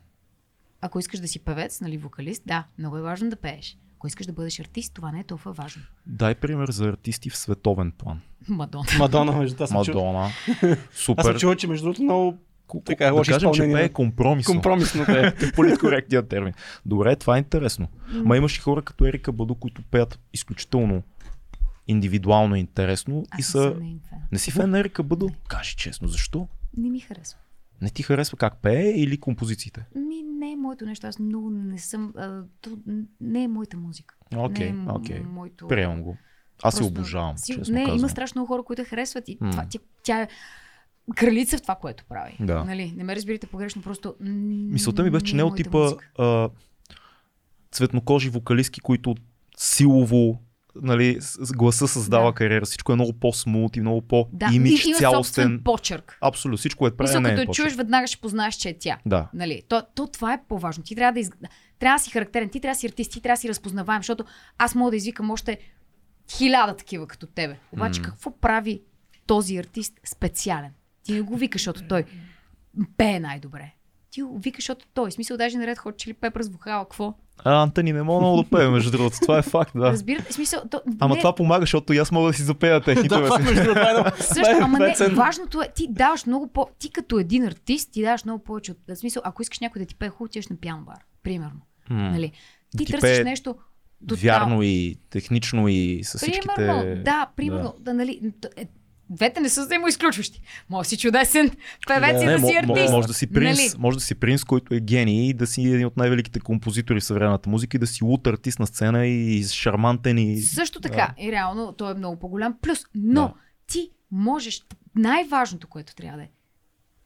Ако искаш да си певец, нали, вокалист, да, много е важно да пееш. Ако искаш да бъдеш артист, това не е толкова важно. Дай пример за артисти в световен план. Мадон. Мадона, между това. Мадона. Аз съм Супер. че между другото много така е, да лоши кажем, че изпълнения. пее компромисно. компромисно да е. Политкоректният термин. Добре, това е интересно. Ма имаш и хора като Ерика Баду, които пеят изключително индивидуално и интересно и Аз са... не. Не си фен на Ерика Баду? Кажи честно, защо? Не ми харесва. Не ти харесва как пее или композициите? Ми, не е моето нещо. Аз много не съм. А, то, не е моята музика. Окей, не е окей. моето. Приемам го. Аз се обожавам, Си- честно Не, казвам. има страшно много хора, които харесват и М. това, тя, тя кралица в това, което прави. Да. Нали? Не ме разбирате погрешно, просто... Мисълта ми беше, че не от моята типа музика. а, цветнокожи вокалистки, които силово нали, с гласа създава Да. кариера. Всичко е много по-смут и много Да, по-имидж, има цялостен. почерк. Абсолютно, всичко е прави Мисля, като е почерк. чуеш, веднага ще познаеш, че е тя. Да. Нали? То, то, това е по-важно. Ти трябва да, из... трябва да си характерен, ти трябва да си артист, ти трябва да си разпознаваем, защото аз мога да извикам още хиляда такива като тебе. Обаче М. какво прави този артист специален? Ти не го викаш, защото той пее най-добре. Ти го викаш, защото той. В смисъл, даже наред Hot Chili Peppers вокала, какво? А, Антони не мога много да пее, между другото. Това е факт, да. Разбирате? Смисъл, то, Ама не, това помага, защото и аз мога да си запея те Да, хитове. Също, ама не, важното е, ти даваш много по... Ти като един артист, ти даваш много повече от... Смисъл, ако искаш някой да ти пее хубаво, отиваш на пиано бар, примерно. Нали? Ти ти търсиш нещо тотал- Вярно и технично и с всичките... Примерно, да, примерно. Да. нали, т- е, двете не са взаимоизключващи. Може да си чудесен певец и Не, да си артист. може да си принц, Нали? може да си принц, който е гений и да си един от най-великите композитори в съвременната музика и да си лут артист на сцена и шармантен и... Също така, и реално той е много по-голям плюс. Но Да. ти можеш, най-важното, което трябва да е,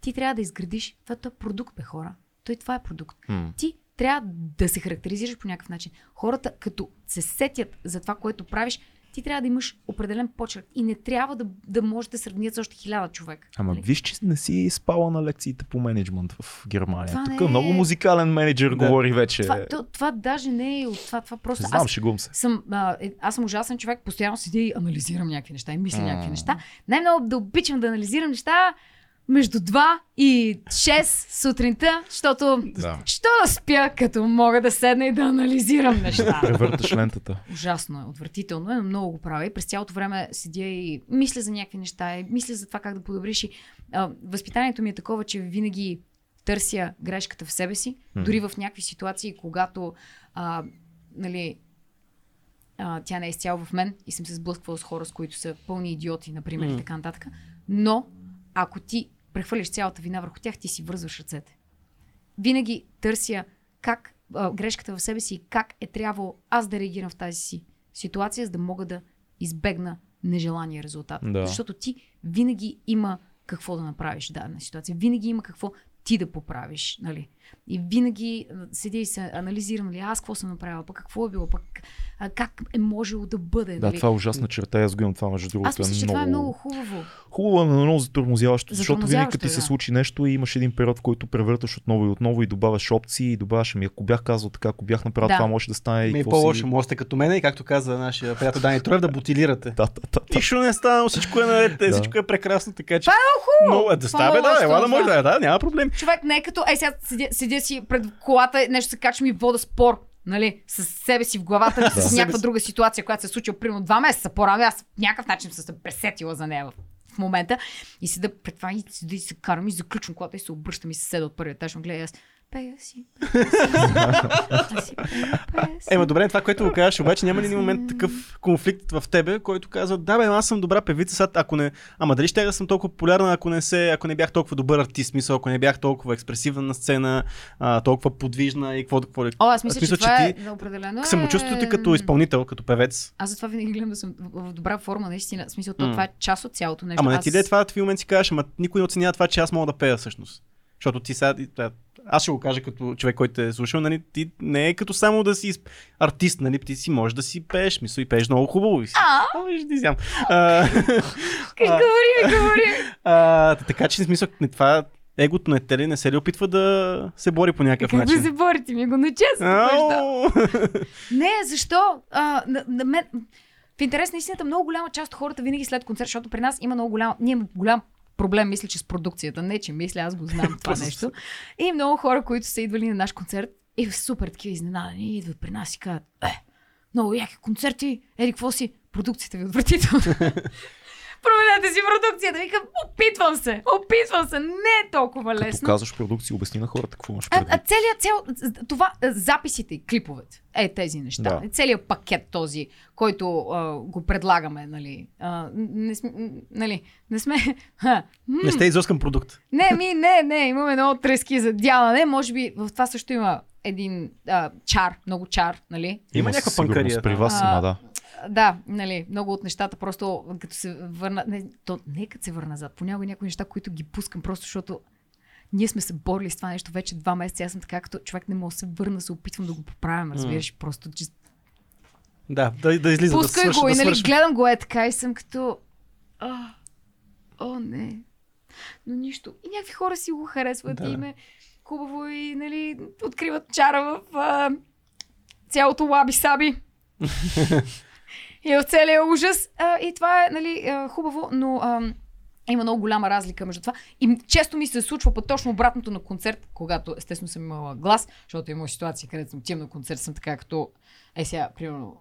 ти трябва да изградиш, това е продукт, бе хора. Той това е продукт. М. Ти трябва да се характеризираш по някакъв начин. Хората, като се сетят за това, което правиш, ти трябва да имаш определен почерк и не трябва да, да можеш да сравнят с още хиляда човек. Ама Нали? виж, че не си спала на лекциите по менеджмент в Германия. Това Тук не е- много музикален менеджер Да. говори вече. Това, то, това даже не е от това. Това просто. Знам, аз, шегувам се. съм, а, е, аз съм ужасен човек, постоянно седя и анализирам някакви неща и мисля М. някакви неща. Най-много да обичам да анализирам неща между 2 и 6 сутринта, защото Да. що да спя, като мога да седна и да анализирам неща. Превърташ лентата. Ужасно е, отвратително е, но много го правя. И през цялото време седя и мисля за някакви неща, и мисля за това как да подобриш. И, а, възпитанието ми е такова, че винаги търся грешката в себе си, дори в някакви ситуации, когато а, нали, а, тя не е изцяло в мен и съм се сблъсквала с хора, с които са пълни идиоти, например, и така нататък. Но, ако ти прехвърлиш цялата вина върху тях, ти си вързваш ръцете. Винаги търся как а, грешката в себе си и как е трябвало аз да реагирам в тази си ситуация, за да мога да избегна нежелания резултат. Да. Защото ти винаги има какво да направиш в дадена ситуация. Винаги има какво ти да поправиш. Нали? И винаги седя и се анализирам, нали, аз какво съм направила, пък какво е било, пък а, как е можело да бъде. Да, нали? това е ужасна черта. Аз го имам това, между другото. Аз мисля, че това е много хубаво. Хубаво е, но много затормозяващо, защото винаги като ти е, се да. случи нещо и имаш един период, в който превърташ отново и отново и добавяш опции и добавяш, ами ако бях казал така, ако бях направил Да. това, може да стане и Ми е какво по-лошо, си... може сте като мене и както каза нашия приятел Дани Троев, да бутилирате. Да, да, да, да. Нищо не е станало, всичко е наред, Да. всичко е прекрасно, така че... Това е хубаво! Но, е, да става, много да, ела да това. може да е, да, няма проблем. Човек не е като, е сега седя, си пред колата, нещо се качвам и вода спор. Нали, с себе си в главата с някаква друга ситуация, която се е случила примерно два месеца по-рано. Аз по някакъв начин съм се пресетила за нея в, момента. И седа пред това и седа и се карам и заключвам колата и се обръщам и се седа от първия етаж. ме Гледа и аз. Пея си. Ема добре, това, което го кажеш, обаче няма ли един момент такъв конфликт в тебе, който казва, да бе, аз съм добра певица, сега ако не... Ама дали ще да съм толкова популярна, ако не, се, ако не бях толкова добър артист, мисъл, ако не бях толкова експресивна на сцена, а, толкова подвижна и какво да какво ли. О, аз мисля, Аз мисля, че това че е ти да, определено. е- Самочувствието ти като изпълнител, като певец. Аз затова винаги гледам да съм в добра форма, наистина. В смисъл, то, това е част от цялото нещо. Ама не Аз- ти ли е това, в момент си кажеш, ама никой не оценява това, че аз мога да пея всъщност. Защото ти сега, аз ще го кажа като човек, който е слушал, нали, ти не е като само да си артист, нали, ти си можеш да си пееш, мисля и пееш много хубаво. И си. А, виж, ти А. говори говори. така че, в смисъл, не, това егото на те ли не се ли опитва да се бори по някакъв Как начин? се борите? Ми го. Ау! Не, защо? А, на, на мен, в интерес на истината, много голяма част от хората винаги след концерт, защото при нас има много голям, ние имаме голям проблем, мисля, че с продукцията. Не, че мисля, аз го знам това нещо. И много хора, които са идвали на наш концерт и супер такива изненадани, идват при нас и казват, е, много яки концерти, еди, какво си? Продукцията ви е отвратителна. Променете си продукцията. Викам, опитвам се, опитвам се. Не е толкова Като лесно. казваш продукция, обясни на хората какво имаш А, а предвид. целият цел, това, а, записите и клиповете, е тези неща. Да. Целият пакет този, който а, го предлагаме, нали. А, не, сме, нали, не сме... Ха, Не сте изоскан продукт. не, ми, не, не, имаме много трески за дялане. Може би в това също има един а, чар, много чар, нали. Има някаква със сигурност, панкария, При вас А, има, да. Да, нали, много от нещата просто като се върна, не, то, не като се върна назад, понякога някои неща, които ги пускам просто защото ние сме се борили с това нещо вече два месеца. Аз съм така, като човек не мога да се върна, се опитвам да го поправям, разбираш, просто че Да, да, да излиза Пускай да свърши, го да и нали, гледам го е така и съм като... А, о, не. Но нищо. И някакви хора си го харесват Да. и им е хубаво и нали, откриват чара в а, цялото лаби-саби. и в целия ужас. А, и това е нали, а, хубаво, но а, има много голяма разлика между това. И често ми се случва път точно обратното на концерт, когато естествено съм имала глас, защото има ситуации, където съм отивам на концерт, съм така като е сега, примерно,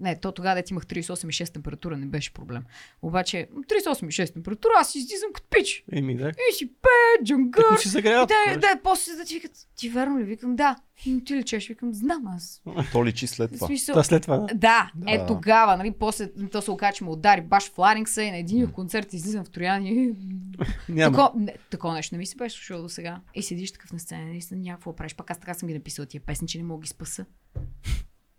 не, то тогава дете имах 38,6 температура, не беше проблем. Обаче 38,6 температура, аз излизам като пич. Еми, да. И си пее, джунгър. Като си загряват. Да, да, после да ти викат, ти верно ли? Викам, да. Ти лечеш? Викам, знам аз. То личи след това. смисъл, Та след това. да. да, Да. е тогава, нали, после то се оказа, че ме удари баш в ларингса и на един от концерти излизам в Троян и Няма. Тако, не, такова нещо не ми се беше случило до сега. И седиш такъв на сцена, наистина някакво правиш. Пак аз така съм ги написала тия песни, че не мога да ги спаса.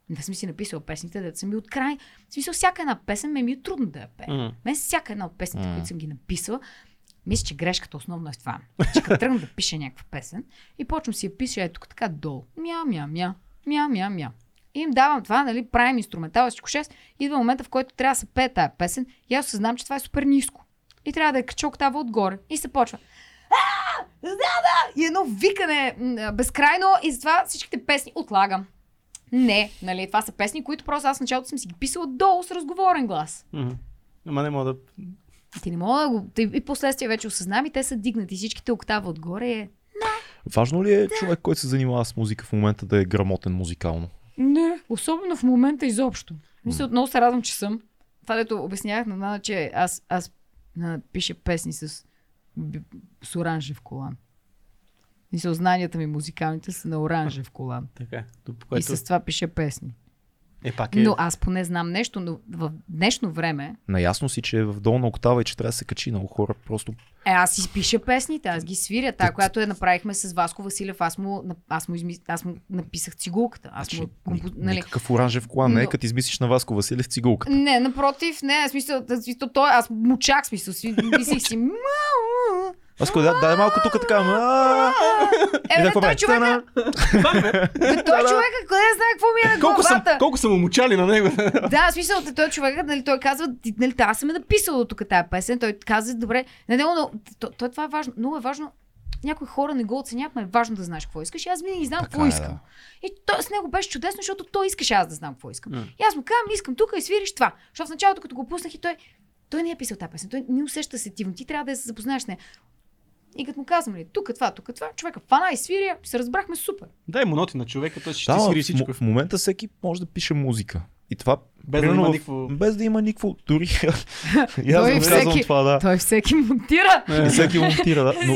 Да съм си написала песните, да съм ми от край. В смисъл, всяка една песен ме ми е трудно да я пея. М. Мен всяка една от песните, М. които съм ги написала, мисля, че грешката основно е в това. Че като тръгна да пиша някаква песен и почвам си я пиша ето така долу. Мя, мя, мя, мя, мя, мя. И им давам това, нали, правим инструментал, всичко 6. Идва момента, в който трябва да се пее тая песен и аз осъзнавам, че това е супер ниско. И трябва да я кача октава отгоре. И се почва. «А! Да, да! И едно викане безкрайно и затова всичките песни отлагам. Не, нали, това са песни, които просто аз в началото съм си ги писала долу с разговорен глас. Ама не мога да... Ти не мога да го... И последствие вече осъзнам и те са дигнати. Всичките октава отгоре е... Важно ли е човек, който се занимава с музика в момента да е грамотен музикално? Не, особено в момента изобщо. Мисля, много се радвам, че съм. Това, дето обяснявах на Нана, че аз, аз а, пиша песни с, с оранжев колан. Мисля, знанията ми музикалните са на оранжев колан. Така. По И което... с това пиша песни. Е, пак е... Но аз поне знам нещо, но в днешно време Наясно си, че е в долна октава и че трябва да се качи много хора. Просто Е, аз си пиша песните, аз ги свиря. Та, която я направихме с Васко Василев, аз му, аз му, изми... аз му написах цигулката. Аз му, Значи, компо... ни- нали... никакъв оранжев колан, не е като измислиш на Васко Василев цигулката. Не, напротив, не, смисъл, смисъл той, аз мучак, в смисъл, си, мислих си! Аз да, дай малко тук така. Е, той човека, бе, той човека, къде знае какво ми е на Колко съм, главата? колко съм умучали на него. Да, смисъл, той човек, нали, той казва, нали, аз съм е написал до тук тази песен, той казва, добре, на него, но, то, това е важно, много е важно, някои хора не го оценяват, но е важно да знаеш какво искаш. И аз винаги знам Така какво е, искам. да. И то, с него беше чудесно, защото той искаше аз да знам какво искам. М. И аз му казвам, искам тук и свириш това. Защото в началото, като го пуснах и той, той не е писал тази песен, той не усеща сетивно. Ти трябва да се запознаеш с нея. И като му казвам, ли, тук това, тук това, човека фана и свири, се разбрахме супер. Дай моноти на човека, той ще Да, свири в, всичко. м- в момента всеки може да пише музика. И това Без да има в- никакво- без да има никакво. Дори. и аз Той го всеки- казвам това, да. Той всеки монтира. И всеки монтира, да. Но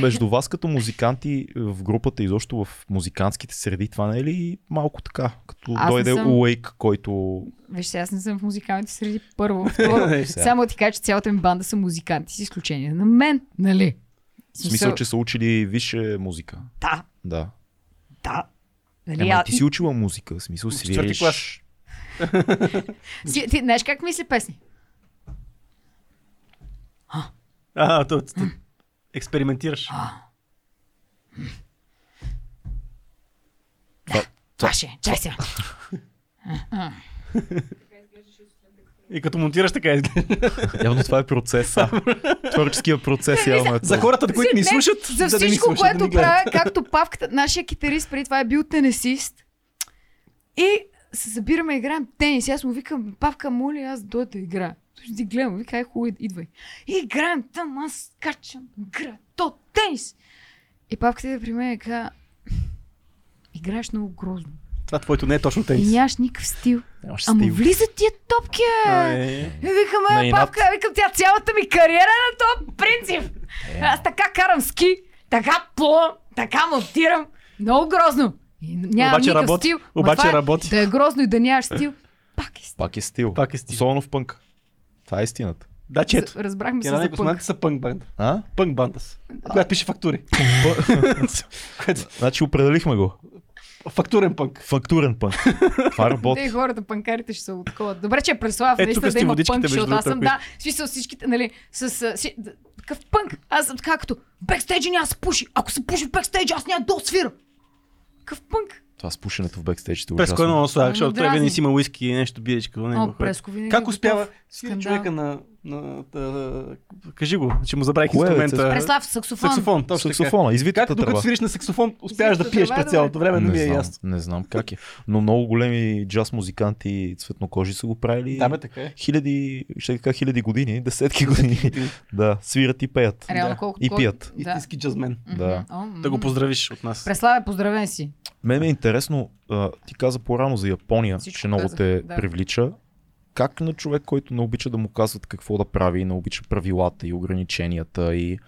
между вас като музиканти в групата, изобщо в музикантските среди, това не е ли малко така? Като Аз не дойде съм- Уейк, който... Виж, сега аз не съм в музикалните среди първо. Второ, Е, само ти кажа, че цялата ми банда са музиканти, с изключение на мен, нали? В смисъл, че са учили висше музика. Да, Да. да. Нали, Ема а- ти си учила музика, в смисъл В четвърти клас. си, ти знаеш как мисли песни? А, то, то, експериментираш. Това, Това ще, е. чай сега. И като монтираш така изглежда. явно това е процеса. Творческия процес явно е За хората, които ни Не, слушат, За да не ни всичко, слушат, което да ни правя, както Павката, нашия китарист преди това е бил тенесист. И се събираме и играем тенис. И Аз му викам, Павка, моля, аз дойда да играя. Той ще ти гледам, вика, е хубаво, идвай. И играем там, аз качам, игра, то тенис. И Павката иде при мен и каза, играеш много грозно. Това твоето не е точно И тенис. нямаш никакъв стил. Нямаш Ама стил. влизат тия топки, е. Е, И викаме, На инат. Павка, викам, тя цялата ми кариера е на този принцип. Аз така карам ски, така плувам, така монтирам. Много грозно. И нямам Обаче никакъв работи. стил. Обаче това е, работи. Да е грозно и да нямаш стил. Пак е стил. Пак е стил. Пак е стил. Особено в пънк. Това е истината. Да, че ето. Разбрахме се за него пънк. са пънк банда. А? Пънк банда са. Която пише фактури. Значи определихме го. Фактурен пънк. Фактурен пънк. Това работи. Те хората, панкарите ще са такова. Добре, че е Преслав, Е, наистина да има пънк, защото аз съм, да, в смисъл всичките, нали, с, си, д- такъв пънк. Аз съм така като, бекстейджа няма се пуши. Ако се пуши в бекстейджа, аз няма да свира. Какъв пънк? Това с пушенето в бекстейджите е Преско е много сладък, Ама защото той винаги си има уиски и нещо биечка. до него. О, Преско винаги Как е успява? Скандал. човека на... на, на, кажи го, че му забравих Кое е, инструмента. Цецка? Преслав, саксофон. Саксофон, точно. Саксофона, извитата Как докато тръба. свириш на саксофон, успяваш да пиеш през цялото време, не ми Не е знам, ясно. не знам как е. Но много големи джаз музиканти цветнокожи са го правили. Да, бе, така е. хиляди, ще така хиляди години, десетки години. да, свират и пеят. Реално Да. колко И пият. И Да. ти ски джазмен. Да. Да го поздравиш от нас. Преславе, поздравен си. Мен ми е интересно, ти каза по-рано за Япония, Всичко че много казах, те да. привлича. Как на човек, който не обича да му казват какво да прави, не обича правилата и ограниченията и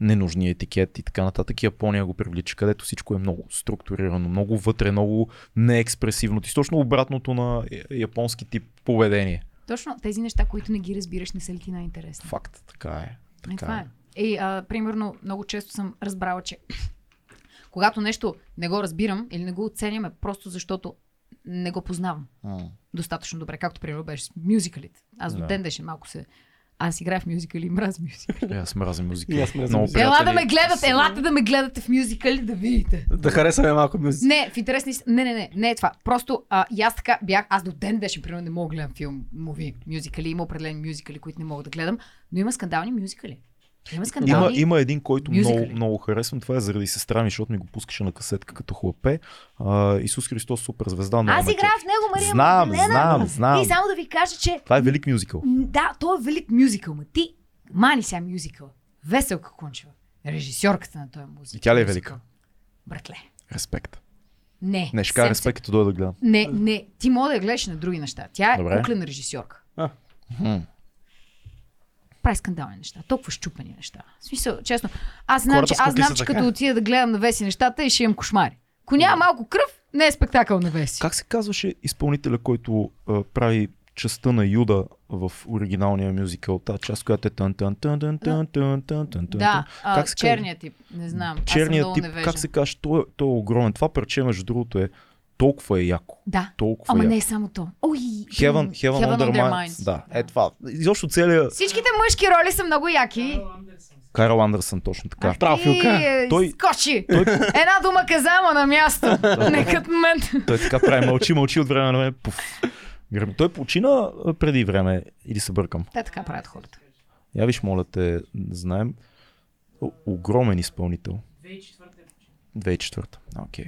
ненужния етикет и така нататък, Япония го привлича, където всичко е много структурирано, много вътре, много неекспресивно. Ти точно обратното на я- японски тип поведение. Точно тези неща, които не ги разбираш, не са ли ти най-интересни? Факт, така е. И Така това е. е. И, а, примерно, много често съм разбрала, че когато нещо не го разбирам или не го оценям, е просто защото не го познавам М. достатъчно добре, както примерно беше с мюзикалите. Аз до Да. ден днешен малко се... Аз играя в мюзикали и мразя мюзикали. Е, аз мразя музика. И аз мразя музика. Ела да ме гледате, елате да ме гледате в мюзикали да видите. Да харесаме малко мюзика. Не, в интерес на истина- Не, не, не, не е това. Просто а, и аз така бях, аз до ден днешен, примерно, не мога да гледам филм, муви, мюзикали. Има определени мюзикали, които не мога да гледам, но има скандални мюзикали. Има Има, има един, който мюзикали. много, много харесвам. Това е заради сестра ми, защото ми го пускаше на касетка като хлапе. А, Исус Христос суперзвезда. Аз играя в него, Мария Знам, Магдалена. знам, знам. И само да ви кажа, че Това е велик мюзикъл. да, той е велик мюзикъл, ма ти мани сега мюзикъл. Веселка Кунчева. Режисьорката на този музик. И тя ли е велика? Братле. Респект. Не. Не, ще кажа респект, като дойда да гледам. Не, не. Ти мога да я гледаш на други неща. Тя е Добре. куклена режисьорка. Хм. Прави скандални неща, толкова щупани неща. В смисъл, честно, аз знам, Хората че, аз знам, че като отида да гледам на Веси нещата и ще имам кошмари. Ако няма малко кръв, не е спектакъл на Веси. Как се казваше изпълнителя, който а, прави частта на Юда в оригиналния мюзикъл? Та част, която е тън тън тън тън тън тън тън тън тън Да, а, Как се казва? черният тип, не знам. Черният тип, как се каже, той, той е огромен. Това парче, между другото, е толкова е яко. Да, Толкова ама е не яко. е само то. Ой, Heaven, Heaven, on their minds. Да, е това. Изобщо целият Всичките мъжки роли са много яки. Карл Андерсън, точно така. Право, Филка. И, Той- Скочи! Една дума каза, ама на място. не като мен. Той така прави, мълчи, мълчи от време на време. Пуф. Гръм. Той почина преди време, или се бъркам. Те така правят хората. Я виж, моля те, знаем. О, огромен изпълнител. 2004. Окей.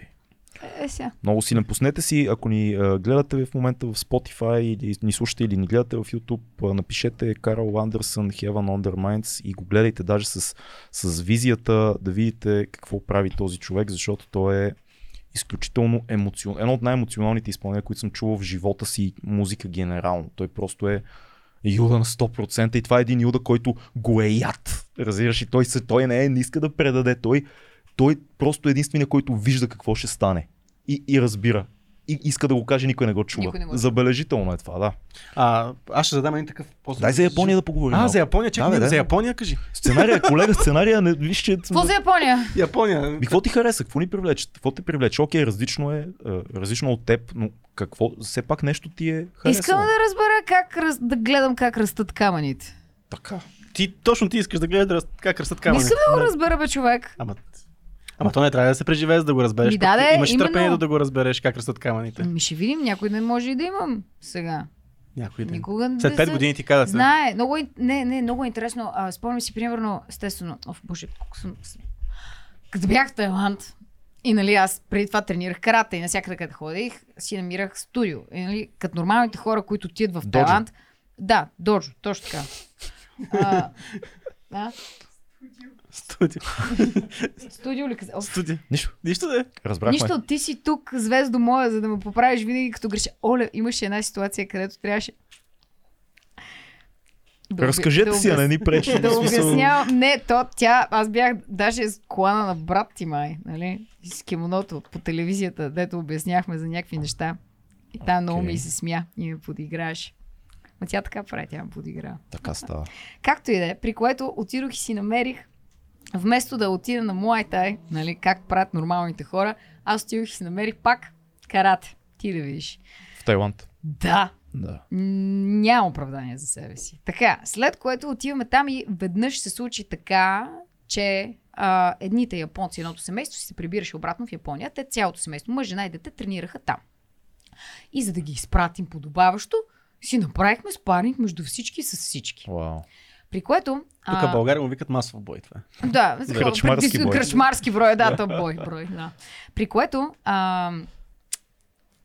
Е, сега. Много силен. Пуснете си, ако ни а, гледате в момента в Spotify или ни слушате или ни гледате в YouTube, а, напишете Карл Андерсън Heaven Their Minds и го гледайте даже с, с визията да видите какво прави този човек, защото той е изключително емоционално. Едно от най-емоционалните изпълнения, които съм чувал в живота си музика генерално. Той просто е Юда на 100% и това е един Юда, който го е яд. Разбираш и той, се, той не е, не иска да предаде. Той, той просто е единствения, който вижда какво ще стане. И, и разбира. И иска да го каже, никой не го чува. Никой не го. Забележително е това, да. А, аз ще задам един такъв после. Дай за Япония да поговорим. А, малко. за Япония, чакай, Да, да, за Япония кажи. Сценария, колега, сценария, не, виж, че... Какво за Япония? Япония. Какво ти хареса? Какво ни привлече? Какво те привлече? Окей, различно е, различно от теб, но какво, все пак нещо ти е харесало. Искам да разбера как раз... да гледам как растат камъните. Така. Ти, точно ти искаш да гледаш как растат Не камъни. искам да го разбера, бе, човек. Ама, ама то не трябва да се преживее, за да го разбереш. Ми, да, да, Имаш именно. търпението да го разбереш как растат камъните. Ми ще видим, някой не може и да имам сега. Някой ден. Никога не След 5 се- години ти казват. Знае, много, не, не, много интересно. А, спомням си, примерно, естествено, оф, боже, колко съм... Като бях в Тайланд, и нали аз преди това тренирах карата и навсякъде къде ходих, си намирах студио. И, нали, като нормалните хора, които отидат в. Тайланд. Да, доджо, точно така. А, да, Студио. студио ли каза? Студио. Нищо. Нищо да е. Разбрахме. Нищо, ти си тук, звездо моя, за да ме поправиш винаги като греша. Оле, имаше една ситуация, където трябваше... Да Разкажете обя- си, а не ни пречи. да обяснявам. Не, то тя, аз бях даже с колана на брат ти май, нали? С кимоното по телевизията, дето обясняхме за някакви неща. И там много Окей. ми се смя и ме подиграваше. Ма тя така прави, тя ме подигра. Така става. Както и да е, при което отидох и си намерих вместо да отида на Муайтай, нали, как правят нормалните хора, аз отидох и си намерих пак карате. Ти да видиш. В Тайланд. Да, Да. Няма оправдание за себе си. Така, след което отиваме там и веднъж се случи така, че а, едните японци, едното семейство си се прибираше обратно в Япония. Те цялото семейство, мъж, жена и дете тренираха там. И за да ги изпратим подобаващо, си направихме спаринг между всички с всички. Вау. При което... Тук в България му викат масов бой това. Да, Кръчмарски кръчмарски бой. Кръчмарски брой, да, то бой, брой, да. При което а,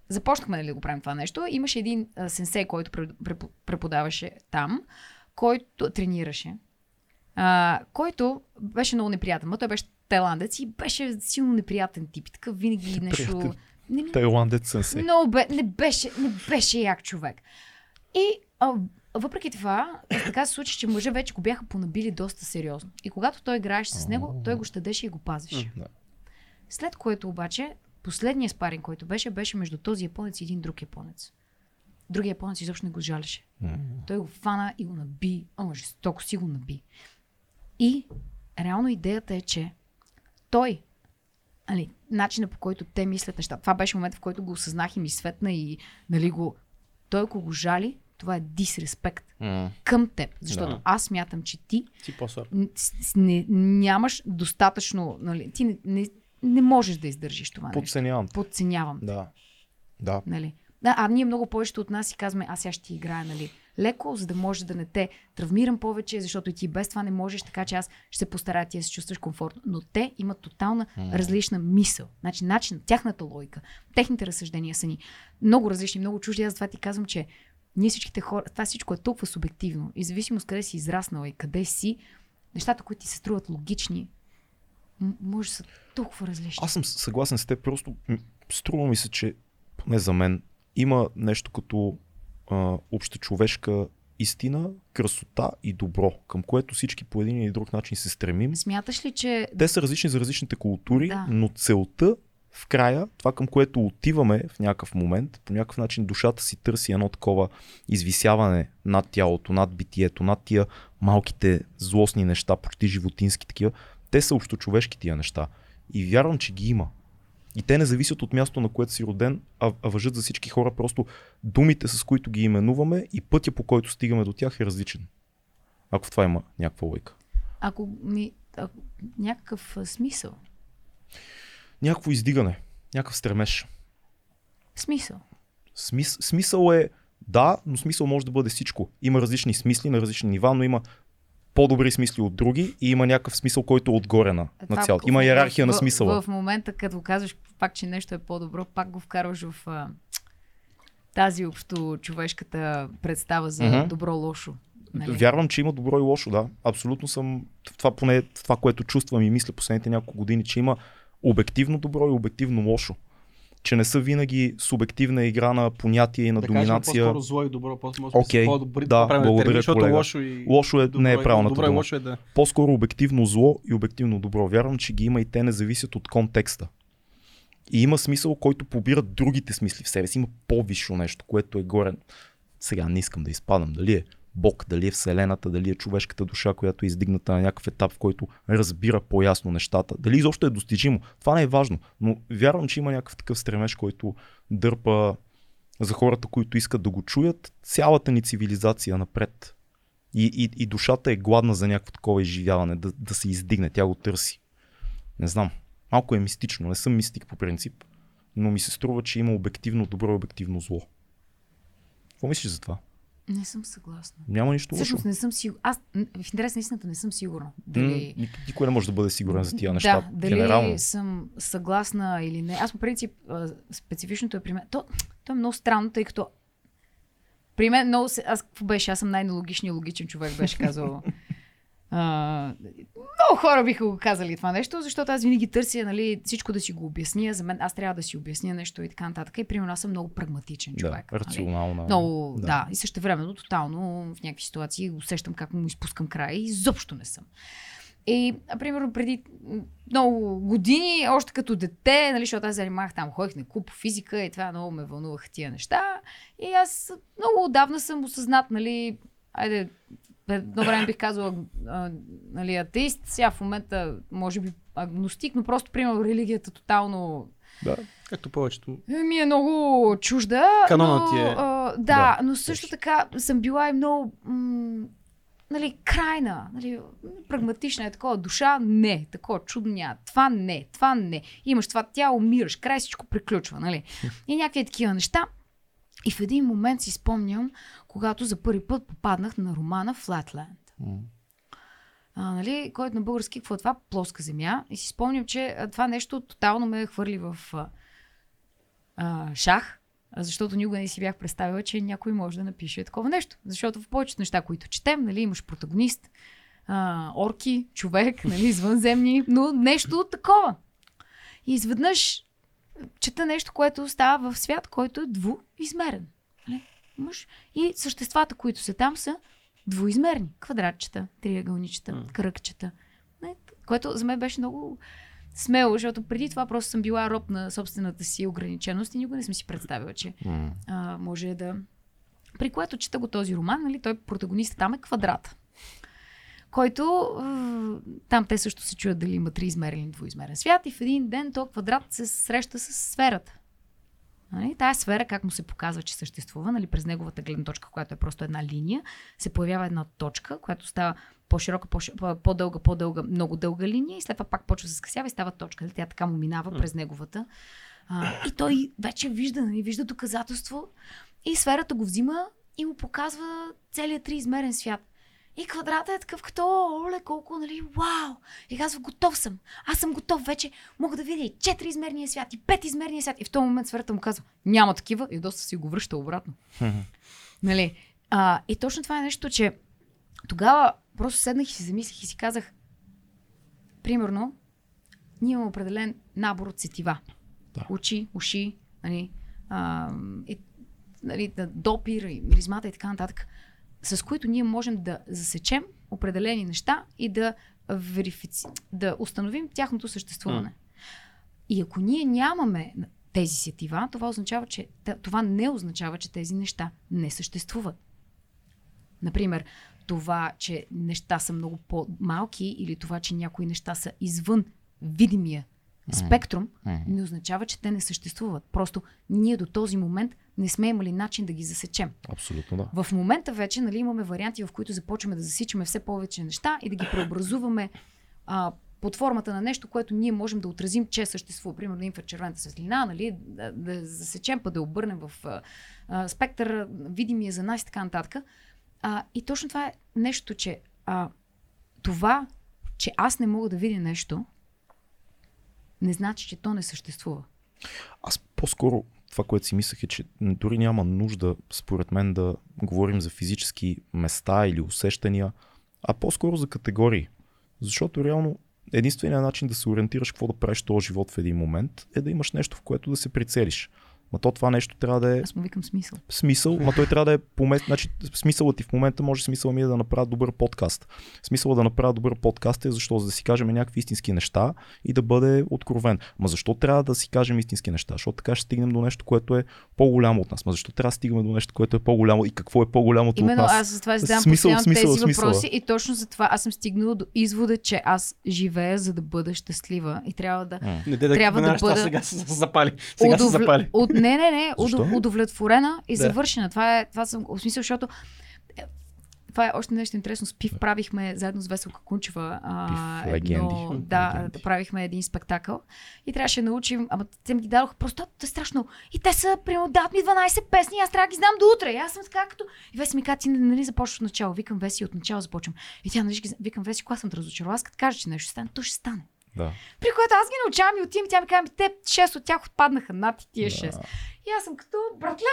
започнахме нали, да го правим това нещо. Имаше един а, сенсей, който преп- преп- преподаваше там, който тренираше, а, който беше много неприятен. Ма той беше тайландец и беше силно неприятен тип. И Такъв винаги нещо... Не, не, Тайландец съм се. много бе, не, беше, не беше як човек. И а, въпреки това, така се случи, че мъжа вече го бяха понабили доста сериозно. И когато той играеше с него, той го щадеше и го пазеше. След което обаче, последният спаринг, който беше, беше между този японец и един друг японец. Другия японец изобщо не го жалеше. Той го фана и го наби. О, жестоко си го наби. И реално идеята е, че той, али, начина по който те мислят неща, това беше момент, в който го осъзнах и ми светна и нали, го, той ако го жали, това е дисреспект М. към теб. Защото Да. аз смятам, че ти по-слаб. с- не, нямаш достатъчно, нали, ти не, не, не можеш да издържиш това нещо. Подценявам. Подценявам. Да. Да. Нали? Да, а ние много повечето от нас си казваме, аз сега ще ти играя, нали? Леко, за да може да не те травмирам повече, защото и ти без това не можеш, така че аз ще се постарая ти да се чувстваш комфортно. Но те имат тотална различна мисъл. Значи, начин, тяхната логика, техните разсъждения са ни много различни, много чужди. Аз затова ти казвам, че ние всичките хора, това всичко е толкова субективно. И зависимо с къде си израснала и къде си, нещата, които ти се струват логични, може да са толкова различни. Аз съм съгласен с теб, просто струва ми се, че поне за мен има нещо като а, общочовешка истина, красота и добро, към което всички по един или друг начин се стремим. Смяташ ли, че Те са различни за различните култури, Да. но целта в края, това към което отиваме в някакъв момент, по някакъв начин душата си търси едно такова извисяване над тялото, над битието, над тия малките злостни неща, почти животински такива. Те са общочовешки тия неща. И вярвам, че ги има. И те не зависят от място, на което си роден, а, а въжат за всички хора. Просто думите, с които ги именуваме и пътя, по който стигаме до тях е различен. Ако в това има някаква лойка. ако ми ако, някакъв смисъл. Някакво издигане, някакъв стремеж. Смисъл. Смис, смисъл е да, но смисъл може да бъде всичко. Има различни смисли на различни нива, но има по-добри смисли от други и има някакъв смисъл, който е отгоре на, на цялото. Има иерархия в, на смисъла. В, в момента, като казваш пак, че нещо е по-добро, пак го вкарваш в а, тази общо човешката представа за Мгм. добро-лошо. Нали? Вярвам, че има добро и лошо, да. Абсолютно съм това поне това, което чувствам и мисля последните няколко години, че има обективно добро и обективно лошо. Че не са винаги субективна игра на понятие и на да доминация. по-скоро зло и добро, по-скоро Окей, по-добри да, правим благодаря, термини, защото колега. лошо и Лошо е, добро не е правилната Добро и дума. лошо е да. по-скоро обективно зло и обективно добро. Вярвам, че ги има и те не зависят от контекста. И има смисъл, който побира другите смисли в себе си. Има по-висше нещо, което е горе. Сега не искам да изпадам. Дали е Бог, дали е Вселената, дали е човешката душа, която е издигната на някакъв етап, в който разбира по-ясно нещата. Дали изобщо е достижимо. Това не е важно. Но вярвам, че има някакъв такъв стремеж, който дърпа за хората, които искат да го чуят, цялата ни цивилизация напред. И, и, и душата е гладна за някакво такова изживяване, да, да се издигне, тя го търси. Не знам. Малко е мистично, не съм мистик по принцип, но ми се струва, че има обективно добро и обективно зло. Какво мислиш за това? Не съм съгласна. Няма нищо лошо. Всъщност не съм сигурна. Аз в интерес на истината не съм сигурна. Дали... М, ник- Никой не може да бъде сигурен за тия неща. Да, дали генерално. съм съгласна или не. Аз по принцип, специфичното е при мен. То, то е много странно, тъй като при мен много се... Аз какво беше? Аз съм най-нелогичният логичен човек, беше казал. А, много хора биха го казали това нещо, защото аз винаги търся нали, всичко да си го обясня. За мен аз трябва да си обясня нещо и така нататък. И примерно аз съм много прагматичен човек. Да, нали. рационална. Много, да. Да. И също времено тотално в някакви ситуации усещам как му изпускам края и изобщо не съм. И, а, примерно, преди много години, още като дете, нали, защото аз занимавах там, ходих на клуб по физика и това много ме вълнуваха тия неща. И аз много отдавна съм осъзнат, нали, айде, едно време бих казала а, нали, атеист, сега в момента може би агностик, но просто, примерно, религията тотално Да. Както повечето. ми е много чужда. Канонът но, ти е. А, да, Да, но също така съм била и много м- нали, крайна, нали, прагматична е такова душа, не, такова чудо няма. Това не, това не. Имаш това тяло, умираш, край всичко приключва, нали. И някакви такива неща. И в един момент си спомням, когато за първи път попаднах на романа Flatland. М. А, нали, който на български, какво е това? Плоска земя. И си спомням, че това нещо тотално ме хвърли в а, шах, защото никога не си бях представила, че някой може да напише такова нещо. Защото в повечето неща, които четем, нали, имаш протагонист, а, орки, човек, нали, извънземни, но нещо такова. И изведнъж чета нещо, което става в свят, който е двуизмерен. И съществата, които са там, са двуизмерни. Квадратчета, триъгълничета, М. кръгчета. Не, което за мен беше много смело, защото преди това просто съм била роб на собствената си ограниченост и никога не съм си представила, че М. а, може да... При което чета го този роман, нали, той протагонист там е квадрата. Който там те също се чуят дали има триизмерен или двуизмерен свят и в един ден то квадрат се среща с сферата. Нали? Тая сфера, как му се показва, че съществува, нали, през неговата гледна точка, която е просто една линия, се появява една точка, която става по-широка, по- по-дълга, по-дълга, много дълга линия и след това пак почва да се скъсява и става точка. Нали? Тя така му минава през неговата. А, и той вече вижда, нали, вижда доказателство и сферата го взима и му показва целият триизмерен свят. И квадрата е такъв като, оле, колко, нали, вау! И казва, готов съм. Аз съм готов вече. Мога да видя и четириизмерния свят, и петизмерния свят. И в този момент сферата му казва, няма такива. И доста си го връща обратно. нали? А, и точно това е нещо, че тогава просто седнах и си замислих и си казах, примерно, ние имаме определен набор от сетива. Да. Очи, уши, нали, а, и, нали, допир, и миризмата и така нататък, с които ние можем да засечем определени неща и да, верифици... да установим тяхното съществуване. И ако ние нямаме тези сетива, това означава, че това не означава, че тези неща не съществуват. Например, това, че неща са много по-малки или това, че някои неща са извън видимия спектрум, не означава, че те не съществуват. Просто ние до този момент не сме имали начин да ги засечем. Абсолютно да. В момента вече нали, имаме варианти, в които започваме да засичаме все повече неща и да ги преобразуваме а, под формата на нещо, което ние можем да отразим, че съществува. Примерно инфрачервената светлина, нали, да, да засечем, па да обърнем в а, а, спектър, видимия за нас и така нататък. А, и точно това е нещо, че а, това, че аз не мога да видя нещо, не значи, че то не съществува. Аз по-скоро това, което си мислех е, че дори няма нужда, според мен, да говорим за физически места или усещания, а по-скоро за категории. Защото реално единственият начин да се ориентираш какво да правиш този живот в един момент е да имаш нещо, в което да се прицелиш. Ма то това нещо трябва да е Аз му викам смисъл. смисъл, ма той трябва да е помест... Значи, смисълът ти в момента може смисъл ми е да направя добър подкаст. Смисълът да направя добър подкаст е защо? За да си кажем някакви истински неща и да бъде откровен. Ма защо трябва да си кажем истински неща? Защото така ще стигнем до нещо, което е по-голямо от нас. Ма защо трябва да стигаме до нещо, което е по-голямо и какво е по-голямото Именно от нас? аз за това задавам Смисъл, смисъл, тези смисъла. въпроси и точно за това аз съм стигнала до извода, че аз живея за да бъда щастлива и трябва да. Не Трябва да бъда- сега се запали. Сега се запали. От, не, не, не, удов, удовлетворена и Да. завършена. Това е, това съм, в смисъл, защото е, това е още нещо интересно. С Пив правихме заедно с Веселка Кунчева. А, Пив, легенди. Едно, да, Легенди. правихме един спектакъл и трябваше да научим, ама те ми ги дадоха просто е страшно. И те са, примерно, дадат ми 12 песни, аз трябва да ги знам до утре. И аз съм така като... И Веси ми каза, ти нали започваш от начало. Викам Веси, от начало започвам. И тя, нали, викам Веси, кога съм те разочаровала, аз като кажа, че нещо стане, то ще стане. Да. При което аз ги научавам и отивам, и тя ми казва, «Ми, те 6 от тях отпаднаха над и тия 6. И аз съм като, братле,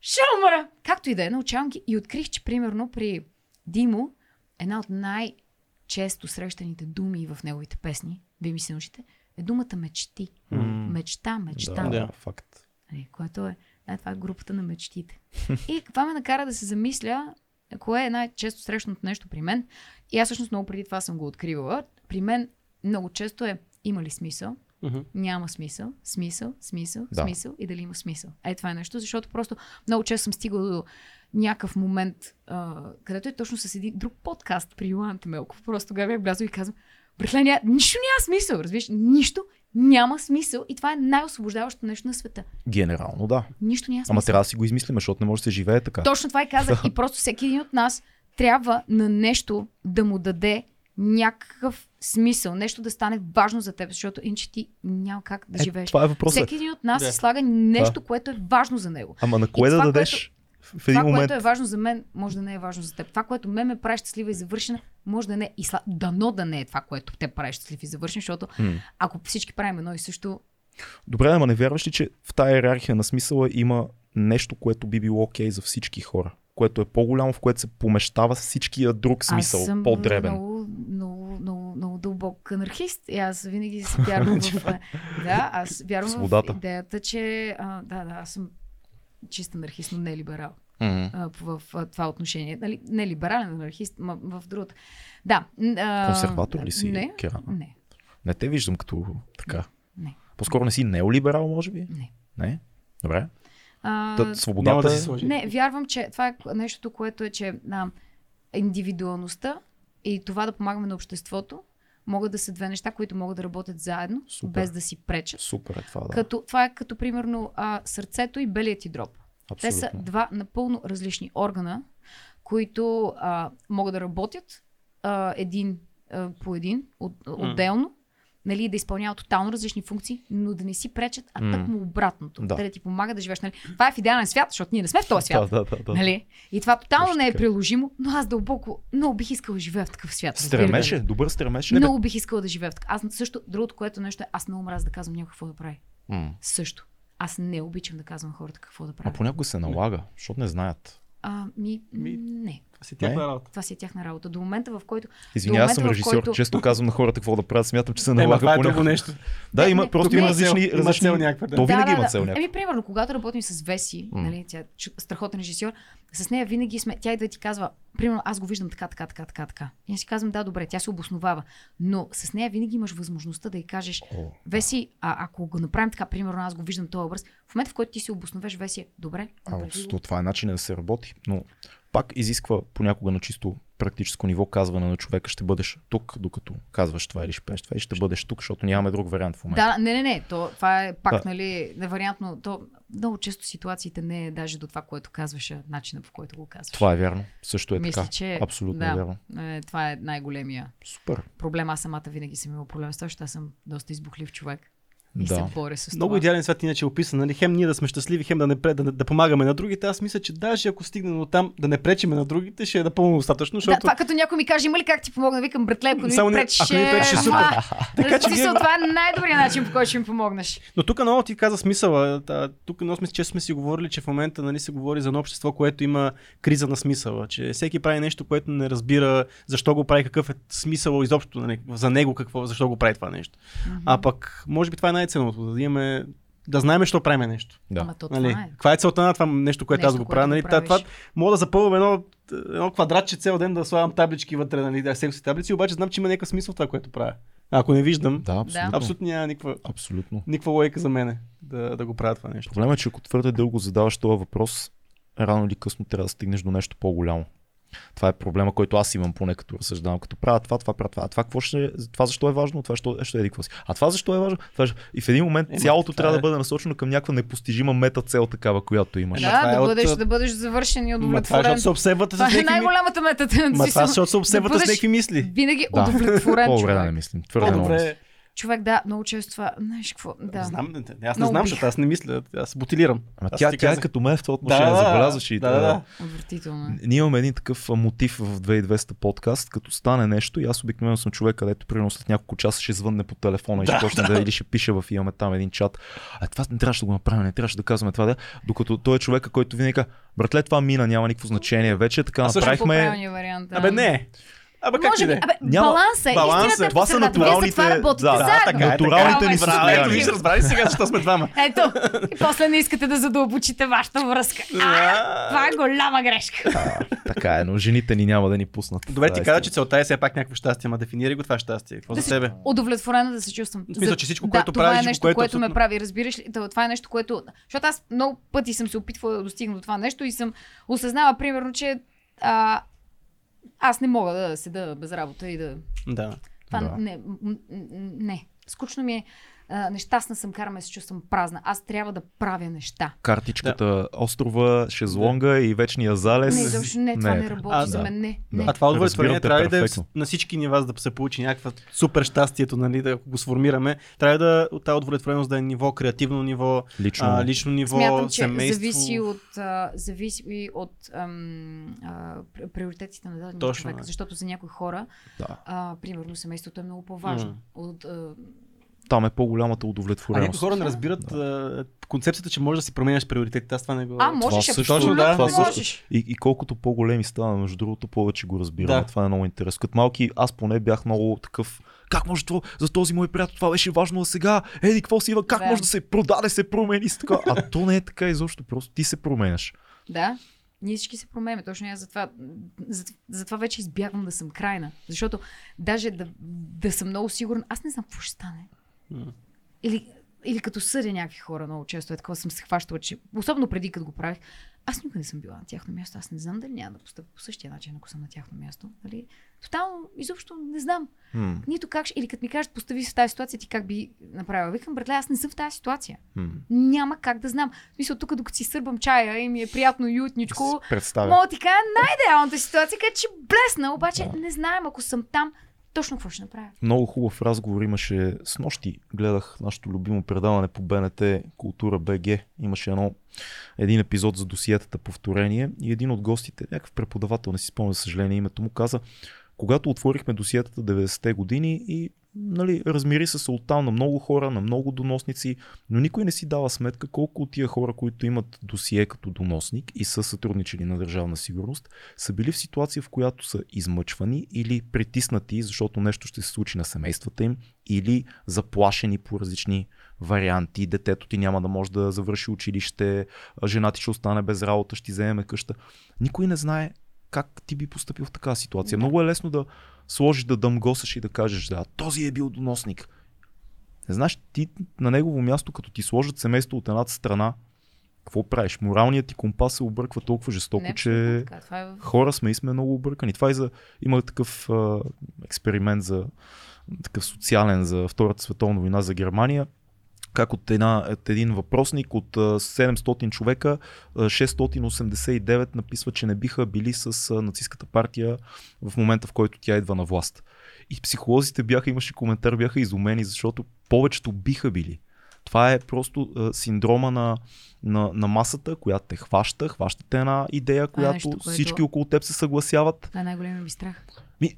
ще умра. Както и да е, научавам ги и открих, че примерно при Димо, една от най-често срещаните думи в неговите песни, вие ми се научите, е думата мечти. М. Мечта, мечта. Да, Да. факт. Нали, което е, да, това е групата на мечтите. И това ме накара да се замисля, кое е най-често срещаното нещо при мен. И аз всъщност много преди това съм го откривала. При мен много често е има ли смисъл Мгм. Няма смисъл, смисъл, смисъл, Да. смисъл и дали има смисъл. Е, това е нещо, защото просто много често съм стигала до някакъв момент, а, където е точно с един друг подкаст при Йоан Темелков. Просто тогава бях влязла и казвам, братле, ня... нищо няма смисъл, разбираш? Нищо няма смисъл и това е най-освобождаващото нещо на света. Генерално, да. Нищо няма смисъл. Ама трябва да си го измислим, защото не може да се живее така. Точно това и казах. И просто всеки един от нас трябва на нещо да му даде някакъв смисъл, нещо да стане важно за теб, защото иначе ти няма как да Е, живееш. това е въпросът. Всеки един от нас Да. да. слага нещо, което е важно за него. Ама на кое И да това, дадеш в един Това, момент? което е важно за мен, може да не е важно за теб. Това, което мен ме прави щастлива и завършена, може да не е. И сла... дано да не е това, което те прави щастлив и завършен, защото М. ако всички правим едно и също, Добре, ама не вярваш ли, че в тая иерархия на смисъла има нещо, което би било окей за всички хора? Което е по-голямо, в което се помещава всичкия друг смисъл, аз съм по-дребен. Много, много, много, много дълбок анархист. И аз винаги си вярвам в... Да, аз вярвам Свободата. в идеята, че... А, да, да, аз съм чист анархист, но не либерал. М. а, в, в, това отношение. Нали, не либерален анархист, ма в другото. Да. А, Консерватор ли си, Не. Кира? Не. Не те виждам като така. Не. По-скоро не си неолиберал, може би? Не. Не? Добре. А, Та, Няма свободата да е... си сложи. не, вярвам, че това е нещото, което е, че а, индивидуалността и това да помагаме на обществото могат да са две неща, които могат да работят заедно, Супер. без да си пречат. Супер е това, да. Като, това е като примерно а, сърцето и белият ти дроб. Те са Абсолютно. два напълно различни органа, които а, могат да работят а, един а, по един, от, отделно, нали, да изпълняват тотално различни функции, но да не си пречат, а М. тъкмо обратното. Да. Да ти помагат да живееш. Нали. Това е в идеален свят, защото ние не сме в този свят. Да, да, да. да. Нали? И това тотално Точно не е приложимо, но аз дълбоко много бих искала да живея в такъв свят. Стремеше, добър стремеше. Много бих искала да живея в такъв. Аз също, другото, което нещо е, аз много мразя да казвам някой какво да прави. М. Също. Аз не обичам да казвам хората какво да А правят. понякога се налага, защото не знаят. А, ми, Ми- не. Това си тяхна Не. работа. Това си е тяхна работа. До момента, в който. Извинявай, съм режисьор. който- Често казвам на хората какво да правят. Смятам, че се Не, налага това е друго понякога. нещо. Да, Не, има, не, просто има не е различни. Има различни... цел някаква, да. То винаги да, има да, цел да. някаква. Еми, примерно, когато работим с Веси, М. нали, тя е страхотен режисьор, с нея винаги сме. Тя идва и ти казва, примерно, аз го виждам така, така, така, така, така. И аз си казвам, да, добре, тя се обосновава. Но с нея винаги имаш възможността да й кажеш, О, Веси, а, ако го направим така, примерно, аз го виждам този образ, в момента, в който ти си обосновеш Веси, добре, А, направи го. то това е начин да се работи. Но пак изисква понякога на чисто практическо ниво казване на човека, ще бъдеш тук, докато казваш това или ще пееш това и ще бъдеш тук, защото нямаме друг вариант в момента. Да, не, не, не. То, това е пак, Да. нали, невариантно. То, много често ситуациите не е даже до това, което казваш, а начина по който го казваш. Това е вярно. Също е Мисля, така. че Абсолютно да, е вярно. Е, това е най-големия Супер. проблем. Аз самата винаги съм имала проблем с това, защото аз съм доста избухлив човек. И Да. се боря с Много това. идеален свят иначе е описан, нали? Хем ние да сме щастливи, хем да, не, да, да помагаме на другите. Аз мисля, че даже ако стигнем до там да не пречиме на другите, ще е напълно достатъчно, Да, защото това като някой ми каже, има ли как ти помогна? Викам, братле, ако не Само ми пречиш, ако ми пречиш, е супер. това, Така че смисъл, това е най-добрият начин, по който ще ми помогнеш. Но тук много ти каза смисъла. Та, тук много сме, често сме си говорили, че в момента нали, се говори за едно общество, което има криза на смисъла. Че всеки прави нещо, което не разбира защо го прави, какъв е смисъл изобщо нали, за него, какво, защо го прави това нещо. А пък, може би това е най-ценното, да имаме да знаем, защо правим нещо. Да. Ама то Нали? това е. Каква е целта на това нещо, което Нещо, аз го правя? Нали? Това, това, мога да запълвам едно, едно квадратче цял ден да слагам таблички вътре, нали, да си таблици, обаче знам, че има някакъв смисъл в това, което правя. Ако не виждам, Да, абсолютно. абсолютно няма никаква, Абсолютно. никаква логика за мене да, да го правя това нещо. Проблемът е, че ако твърде дълго задаваш този въпрос, рано или късно трябва да стигнеш до нещо по-голямо. Това е проблема, който аз имам поне като разсъждавам. Като правя това, това, правя това. А това, какво ще, това защо е важно? Това защо, ще е какво си. А това защо е важно? Това ще... И в един момент Ема, цялото това трябва е- да бъде насочено към някаква непостижима мета цел, такава, която имаш. Да, това е да, от- бъдеш, да бъдеш завършен и Ма това е, удовлетворен. се обсебвате с Това е някакви... най-голямата мета. Ма това е, защото се обсебвате с бъдеш някакви мисли. Винаги Да. удовлетворен По-добре да не мислим. Твърде много. Човек, да, много често това. Знаеш какво? Да. Знам, не, не, аз не Много знам, защото аз не мисля. Аз бутилирам. Ама Аз тя, ти тя е като мен в това отношение, Да, да, забелязваш и да, да, да. Отвратително. е. Ние имаме един такъв мотив в 2200 подкаст, като стане нещо и аз обикновено съм човек, където примерно след няколко часа ще звънне по телефона и ще Да, почне да. или ще пише в имаме там един чат. А това не трябваше да го направим, не трябваше да казваме това, да. Докато той е човека, който винаги казва, братле, това мина, няма никакво значение. Вече така А направихме. Вариант. Да. Абе не. Абе, как Може би, е. абе, Няма- баланс е. баланс е. Истината Това са за това натуралните- работите да, да, така е, Натуралните така. ни състояния. Ето, виж, разбрали сега, защо сме двама. Ето, и после не искате да задълбочите вашата връзка. А, това е голяма грешка. Така е, но жените ни няма да ни пуснат. Добре, Това ти каза, че целта е все пак някакво щастие, ама дефинирай го това щастие. Какво Да за си тебе? Удовлетворена да се чувствам. Смисъл, че всичко, което това правиш, е нещо, което ме прави. Разбираш ли? Това- Това е нещо, което... Защото аз много пъти съм се опитвала да достигна до това нещо и съм осъзнала, примерно, че а, аз не мога да седа без работа и да... Да. Това Да. не, не. Скучно ми е. А, нещастна съм, караме се чувствам празна. Аз трябва да правя неща. Картичката, острова, шезлонга и вечния залез. Не, изобщо не, това не, работи А, за да. мен. Не, Да. не. А това удовлетворение те трябва ли да е на всички нива, за да се получи някаква супер щастието, нали, да го сформираме. Трябва да от тази удовлетвореност да е ниво, креативно ниво, Лично. а, лично ниво, Смятам, че семейство. зависи от, а, зависи от ам, а, пр- приоритетите на дадения човек. да. Защото за някои хора, Да. а, примерно, семейството е много по-важно. М. От, а, Там е по-голямата А някои удовлетвореност. хора не разбират а, концепцията, че можеш да си променяш приоритетите. Аз това не го... а, можеш, това също- да, това можеш. И, и колкото по-големи става, между другото, повече го разбираме. Да. Това е много интересно. Като малки, аз поне бях много такъв. Как може това, за този мой приятел това беше важно, а сега, еди, какво си, Ива, как Да. може да се продаде, се промени с така. А то не е така изобщо, просто ти се променяш. Да. Ние всички се променяме. Точно аз затова, за, затова вече избягвам да съм крайна. Защото даже да, да съм много сигурна, аз не знам какво ще стане. Или, или като съдя някакви хора много често, е такова съм се хващала, че особено преди като го правих, аз никога не съм била на тяхно място. Аз не знам дали няма да постъпя по същия начин, ако съм на тяхно място. Нали? Тотално, изобщо не знам. Хм, Нито как, или като ми кажат, постави се в тази ситуация, ти как би направила. Викам, братле, аз не съм в тази ситуация. хм. Няма как да знам. В смисъл, тук докато си сърбам чая и ми е приятно и Представя. мога ти кажа най-идеалната ситуация, където ще блесна, обаче не знаем, ако съм там, точно какво ще направя. Много хубав разговор имаше с нощи. Гледах нашето любимо предаване по БНТ Култура БГ. Имаше едно, един епизод за досиетата повторение и един от гостите, някакъв преподавател, не си спомня за съжаление името му, каза, когато отворихме досиетата 90-те години и нали, размири се оттам на много хора, на много доносници, но никой не си дава сметка колко от тия хора, които имат досие като доносник и са сътрудничали на държавна сигурност, са били в ситуация, в която са измъчвани или притиснати, защото нещо ще се случи на семействата им, или заплашени по различни варианти. Детето ти няма да може да завърши училище, жена ти ще остане без работа, ще ти вземе къща. Никой не знае как ти би поступил в такава ситуация. Да. Много е лесно да сложиш да дъмгосаш и да кажеш, да, този е бил доносник. Не знаеш, ти на негово място, като ти сложат семейство от едната страна, какво правиш? Моралният ти компас се обърква толкова жестоко, Не, че така. Това е хора сме и сме много объркани. Това и за... Има такъв а, експеримент за такъв социален за Втората световна война за Германия. Как от, една, от един въпросник от а, 700 човека, а, 689 написва, че не биха били с а, нацистската партия в момента, в който тя идва на власт. И психолозите бяха, имаше коментар, бяха изумени, защото повечето биха били. Това е просто а, синдрома на, на, на масата, която те хваща, хващате една идея, която нещо, което- всички около теб се съгласяват. Това е най-големият ми страх. Да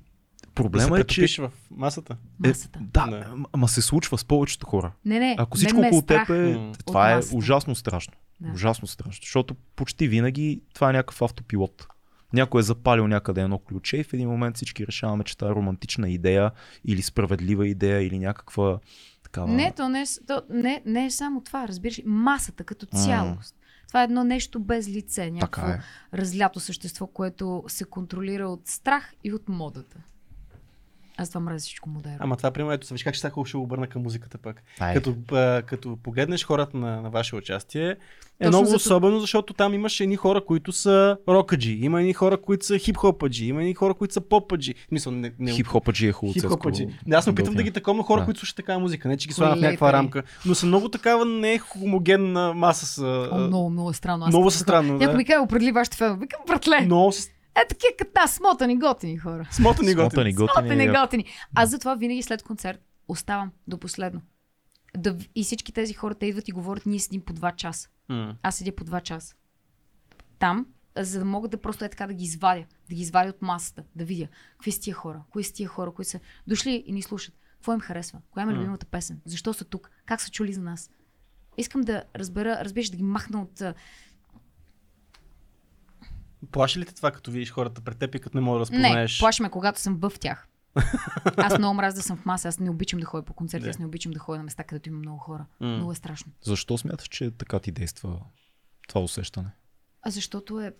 Проблема се е, че... в масата. Масата. Е, да, Да. м- ама се случва с повечето хора. Не, не. Ако всичко е около теб е, М. това е масата. ужасно страшно. Да. Ужасно страшно. Защото почти винаги това е някакъв автопилот. Някой е запалил някъде едно ключе и в един момент всички решаваме, че това е романтична идея или справедлива идея или някаква такава... Не, то не, е то не, не е само това, разбираш. Масата като цялост. Това е едно нещо без лице, някакво Така е. разлято същество, което се контролира от страх и от модата. Аз това мразя всичко модерно. Ама това, примерно, ето, виж как ще сега ще го обърна към музиката. Ай. Като, а, като погледнеш хората на, на ваше участие, е Точно много зато- особено, защото там имаш едни хора, които са рокаджи, има едни хора, които са хип-хопаджи, има едни хора, които са попаджи. В Смисъл, не, не, Хип-хопаджи е хубаво. Хип-хопаджи. Не, аз се опитвам да ги такова хора, Да. които слушат такава музика. Не, че ги слагам в Колеги, някаква те. рамка. Но са много такава не хомогенна маса. С, О, много, много е странно. Аз много са странно, Някой да. ми каже, определи вашите фенове. Викам, братле, Много е такива като нас, смотани, готини хора. смотани готини. Смотани, готини. Смотани, е- готини. Аз затова винаги след концерт оставам до последно. Да, и всички тези хора, те идват и говорят, ние седим по два часа. М. Аз седя по два часа. Там, за да мога да просто е така да ги извадя, да ги извадя от масата, да видя какви са тия хора, кои са тия хора, които са дошли и ни слушат. Какво им харесва? Коя им е любимата песен? Защо са тук? Как са чули за нас? Искам да разбера, разбираш, да ги махна от... Плаши ли те това, като видиш хората пред теб и като не мога да Не, разпознаеш? плаши ме, когато съм в тях. Аз много мразя да съм в маса, аз не обичам да ходя по концерти, Да. аз не обичам да ходя на места, където има много хора. М. Много е страшно. Защо смяташ, че така ти действа това усещане? А защото е...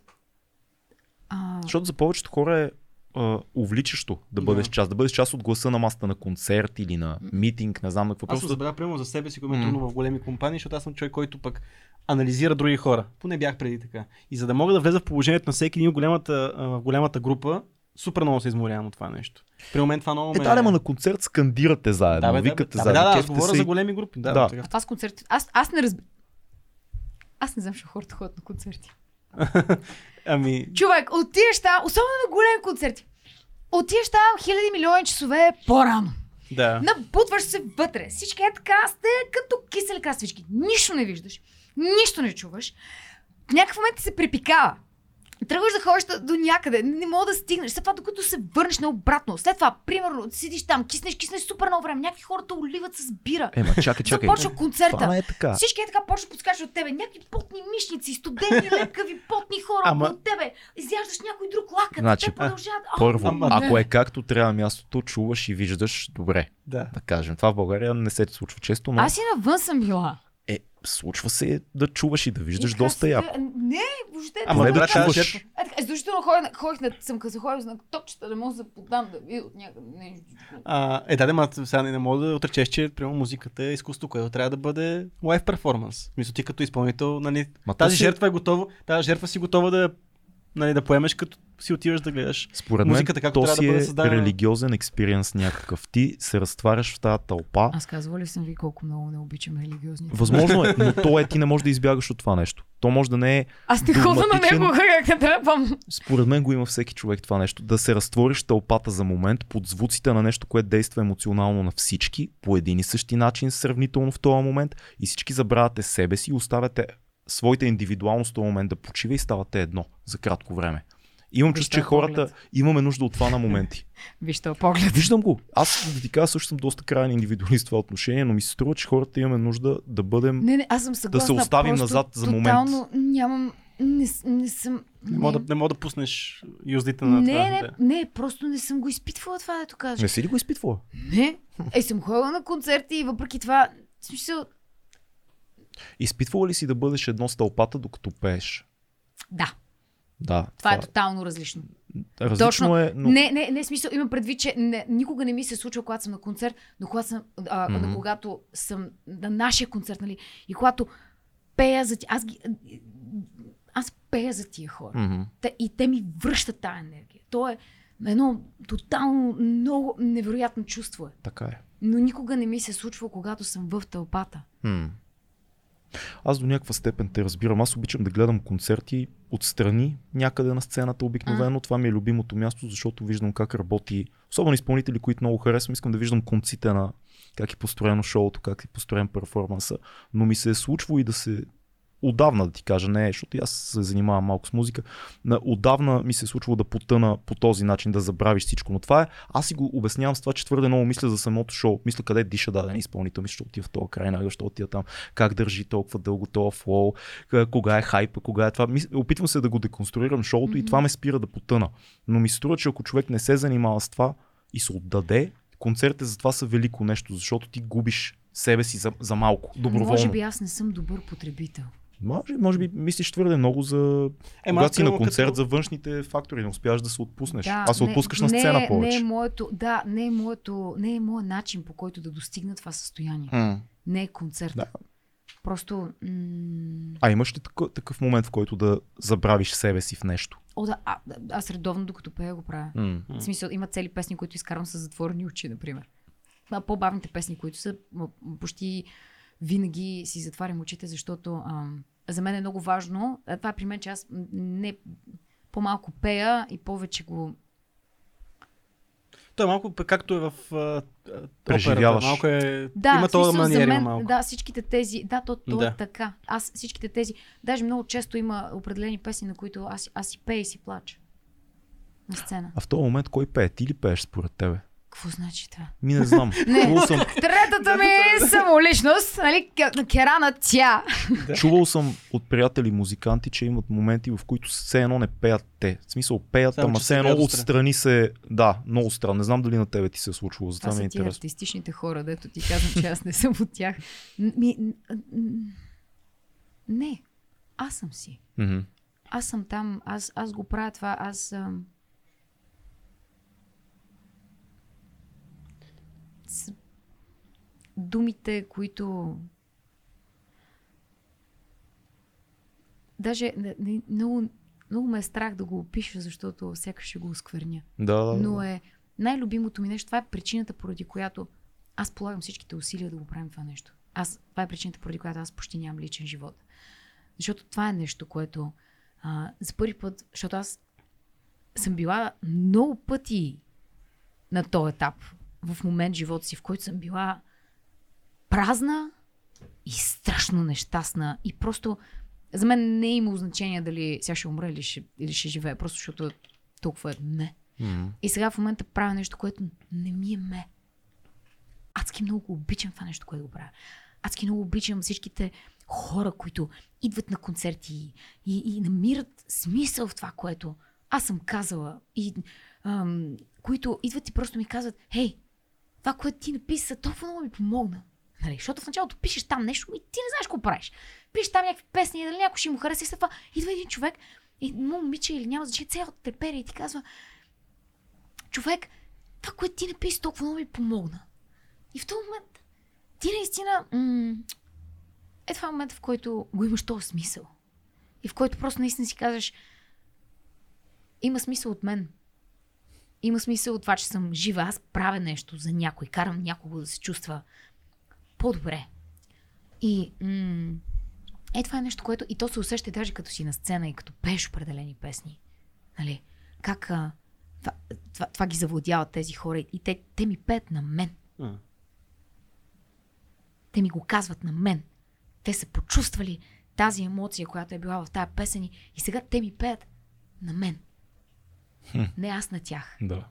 А, Защото за повечето хора е а, увличащо да бъдеш Да. част, да бъдеш част от гласа на масата на концерт или на митинг, не знам на какво. Аз Просто забравя примерно за себе си, когато ми е трудно в големи компании, защото аз съм човек, който пък анализира други хора. Поне бях преди така. И за да мога да влеза в положението на всеки един в голямата, в голямата група, супер много се изморявам от това нещо. При момент това много Е, ме... да, ама на концерт скандирате заедно, да, бе, викате да, заедно. да, да, аз говоря се за големи групи. Да, Да. Така. а това с концерти... Аз, аз не разбирам. Аз не знам, че хората ходят на концерти. Ами, Човек, отиваш там, особено на големи концерти. Отиваш там хиляди милиони часове по-рано. да. Набутваш се вътре. Всички е така, сте като кисели краставички. Нищо не виждаш. Нищо не чуваш. В някакъв момент се припикава. Тръгваш да ходиш до някъде, не мога да стигнеш. След това, докато се върнеш наобратно. След това, примерно, седиш там, киснеш, киснеш супер много време. Някакви хората оливат с бира. Ема, чакай, чакай. Започва концерта. Това е така. Всички е така почват да подскачат от тебе. Някакви потни мишници, студени, лекави, потни хора Ама- от тебе. Изяждаш някой друг лакът. Значи, те продължават. А, Първо, Ама ако е както трябва мястото, чуваш и виждаш добре, да. да кажем. Това в България не се случва често, но Аз и навън съм била. Случва се да чуваш и да виждаш И доста яко. Не, въобще. Ама това да чуваш. Е, така, Задължително ходих, ходих на, съм като ходил на топчета, да мога да се поддам да видя от някъде нещо. А, е, да, да, сега не, не мога да отречеш, че примерно музиката е изкуство, което трябва да бъде лайв перформанс. Мисля, ти като изпълнител, нали, Ма тази си- жертва е готова, тази жертва си готова да, нали, да поемеш, като си отиваш да гледаш. Според мен, Музиката както то трябва да си бъде е създадена. религиозен експириенс някакъв. Ти се разтваряш в тази тълпа. Аз казвала ли съм ви колко много не обичам религиозните? Възможно е, но то е, ти не можеш да избягаш от това нещо. То може да не е, Аз не хода на него, как не тръпвам. според мен го има всеки човек това нещо, да се разтвориш в тълпата за момент под звуците на нещо, което действа емоционално на всички, по един и същи начин сравнително в този момент и всички забравяте себе си и оставяте своята индивидуалност в този момент да почива и ставате едно за кратко време. Имам чувство, че хората поглед. имаме нужда от това на моменти. Виж този поглед. Виждам го. Аз да ти кажа, също съм доста крайен индивидуалист в това отношение, но ми се струва, че хората имаме нужда да бъдем. Не, не, аз съм съгласна. оставим просто назад за момент. Тотално нямам... Не, не съм... Не мога, да, не мога да пуснеш юздите на не, това. не, да. не, просто не съм го изпитвала това, дето кажа. Не си ли го изпитвала? Не. Е, съм ходила на концерти и въпреки това, в смисъл, Изпитвала ли си да бъдеш едно с тълпата, докато пееш? да, Да. това е тотално различно. различно точно. е, но Не, не, не, смисъл, имам предвид, че не, никога не ми се случва, когато съм на концерт, но когато съм, а, Мгм. на когато съм на нашия концерт, нали, и когато пея за тях, аз ги, аз пея за тия хора. Мгм. Те, и те ми връщат тази енергия. То е едно тотално много невероятно чувство е. Така е. Но никога не ми се случва, когато съм в тълпата. Хм. Аз до някаква степен те разбирам. Аз обичам да гледам концерти отстрани, някъде на сцената обикновено. Това ми е любимото място, защото виждам как работи. Особено изпълнители, които много харесвам, искам да виждам конците на как е построено шоуто, как е построен перформанса. Но ми се е случвало и да се отдавна да ти кажа, не, защото и аз се занимавам малко с музика, на, отдавна ми се е случвало да потъна по този начин, да забравиш всичко. Но това е, аз си го обяснявам с това, че твърде много мисля за самото шоу. Мисля къде диша даден изпълнител, мисля, че отива в този край, на що отива там, как държи толкова дълго този флоу, кога е хайпа, кога е това. Опитвам се да го деконструирам шоуто и Мгм. това ме спира да потъна. Но ми се струва, че ако човек не се занимава с това и се отдаде, концертите за това са велико нещо, защото ти губиш себе си за, за малко, доброволно. Може би аз не съм добър потребител. Може, може би мислиш твърде много за Е, когато си на концерт като- за външните фактори, не успяваш да се отпуснеш. Да, а се не- отпускаш на не, сцена е- повече. Не е моето, да, не е моето, не е моят начин по който да достигна това състояние. М. Не е концерт. Да. Просто. М- А имаш ли такъв, такъв момент, в който да забравиш себе си в нещо? О, да, а, аз редовно, докато пея, го правя. М. В смисъл, има цели песни, които изкарвам с затворени очи, например. А по-бавните песни, които са почти винаги си затварям очите, защото ам, за мен е много важно. а Това е при мен, че аз не по-малко пея и повече го То е малко както е в а, а, Преживяваш. операта. Малко е... Да, има смисъл, маниер, за има мен, малко. да, всичките тези, да, то, то Да. е така. Аз всичките тези, даже много често има определени песни, на които аз, аз си пея и си плача на сцена. А в този момент кой пее? Ти ли пееш според тебе? Какво значи това? Ми не знам. Не. Чувал съм, Третата ми е самоличност, нали, Ке- Керана тя. чувал съм от приятели музиканти, че имат моменти, в които все едно не пеят те. В смисъл пеят, Само, ама все се едно отстрани се... Да, много странно. Не знам дали на тебе ти се е случвало, затова Това ми е интересно. артистичните хора, дето ти казвам, че аз не съм от тях. Ми, не, аз съм си. Аз съм там, аз, аз го правя това, аз... Ам... Думите, които... Даже не, не, много, много ме е страх да го опиша, защото сякаш ще го оскверня. Да, да, да. Но е най-любимото ми нещо. Това е причината, поради която аз полагам всичките усилия да го правим това нещо. Аз, това е причината, поради която аз почти нямам личен живот. Защото това е нещо, което а, за първи път, защото аз съм била много пъти на този етап в момент в живота си, в който съм била празна и страшно нещастна. И просто за мен не е имало значение дали сега ще умра или ще, или ще живея, просто защото толкова е не. Мгм. И сега в момента правя нещо, което не ми е ме. Адски много го обичам това нещо, което го правя. Адски много обичам всичките хора, които идват на концерти и, и намират смисъл в това, което аз съм казала. И ам, които идват и просто ми казват, хей, това, което ти написа, толкова много ми помогна. Нали? Защото в началото пишеш там нещо и ти не знаеш какво правиш. Пишеш там някакви песни, дали някой ще му хареса и това идва един човек му момиче или няма значение цялото треперие и ти казва, човек, това, което ти написа, толкова много ми помогна. И в този момент ти наистина... М- е това момент, в който го имаш този смисъл. И в който просто наистина си казваш има смисъл от мен. Има смисъл от това, че съм жива. Аз правя нещо за някой. Карам някого да се чувства по-добре. И м- е това е нещо, което и то се усеща даже като си на сцена и като пееш определени песни. Нали? Как а, това, това, това ги завладяват тези хора и те, те ми пеят на мен. А. Те ми го казват на мен. Те са почувствали тази емоция, която е била в тази песен и сега те ми пеят на мен. Не аз на тях. Да.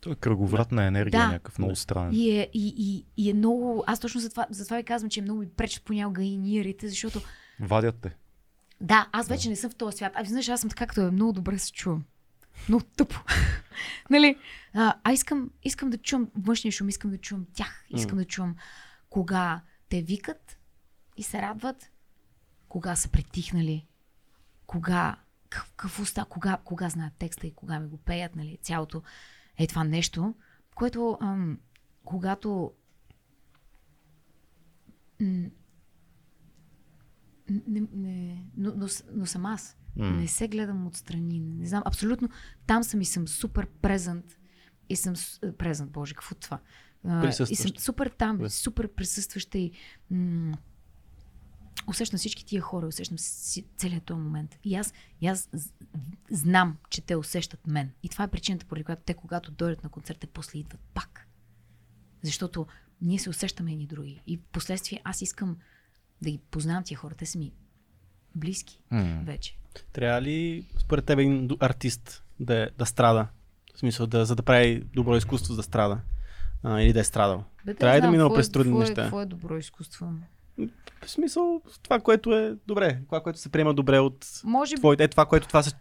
Той е кръговрат на енергия, Да. някакъв много странен. И е, и, и, и е много... Аз точно затова, затова ви казвам, че много ми пречат понякога и ниерите, защото Вадят те. Да, аз вече не съм в този свят. А знаеш, аз съм така, като е много добре се чувам. Много тъпо. нали? А, а искам, искам да чувам външния шум, искам да чувам тях. Искам да чувам кога те викат и се радват, кога са притихнали, кога, какво става, кога, кога знаят текста и кога ми го пеят, нали? Цялото е това нещо, което ам, когато м, не, не, но, но, но съм аз. М. Не се гледам отстрани. Не знам. Абсолютно. Там съм и съм супер презент. И съм е, презент, боже, какво е това? И съм супер там, супер присъстваща и м- усещам всички тия хора, усещам целият този момент. И аз, и аз знам, че те усещат мен. И това е причината, поради която те, когато дойдат на концерт, те после идват пак. Защото ние се усещаме едни други. И в последствие аз искам да ги познавам тия хора. Те са ми близки М. вече. Трябва ли според тебе един артист да, е- да страда? В смисъл, да, за да прави добро изкуство, да страда? А, или да е страдал? Бе, Трябва ли да минал какво е- през трудни какво е- неща? Какво е добро изкуство? В смисъл, това, което е добре. Това, което се приема добре от Може твоите. Е, това, което това са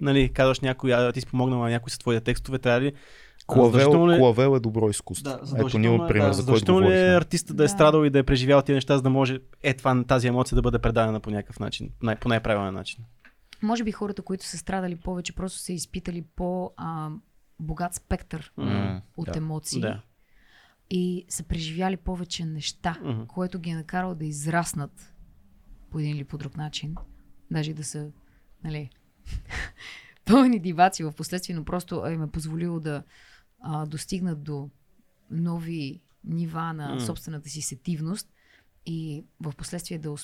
нали, казваш някой, а ти си помогнал на някой с твоите текстове, трябва ли? Клавел, ли- клавел е добро изкуство. Да, Ето ние е, пример, да, за който ли е артиста да е Да. страдал и да е преживял тези неща, за да може е това, тази емоция да бъде предадена по някакъв начин, най- по най-правилен начин. Може би хората, които са страдали повече, просто са изпитали по-богат спектър М. от Да. емоции Да. И са преживяли повече неща, Мгм. което ги е накарало да израснат по един или по друг начин. Даже и да са, нали, пълни диваци в последствие, но просто им е позволило да а, достигнат до нови нива на М. собствената си сетивност и в последствие да,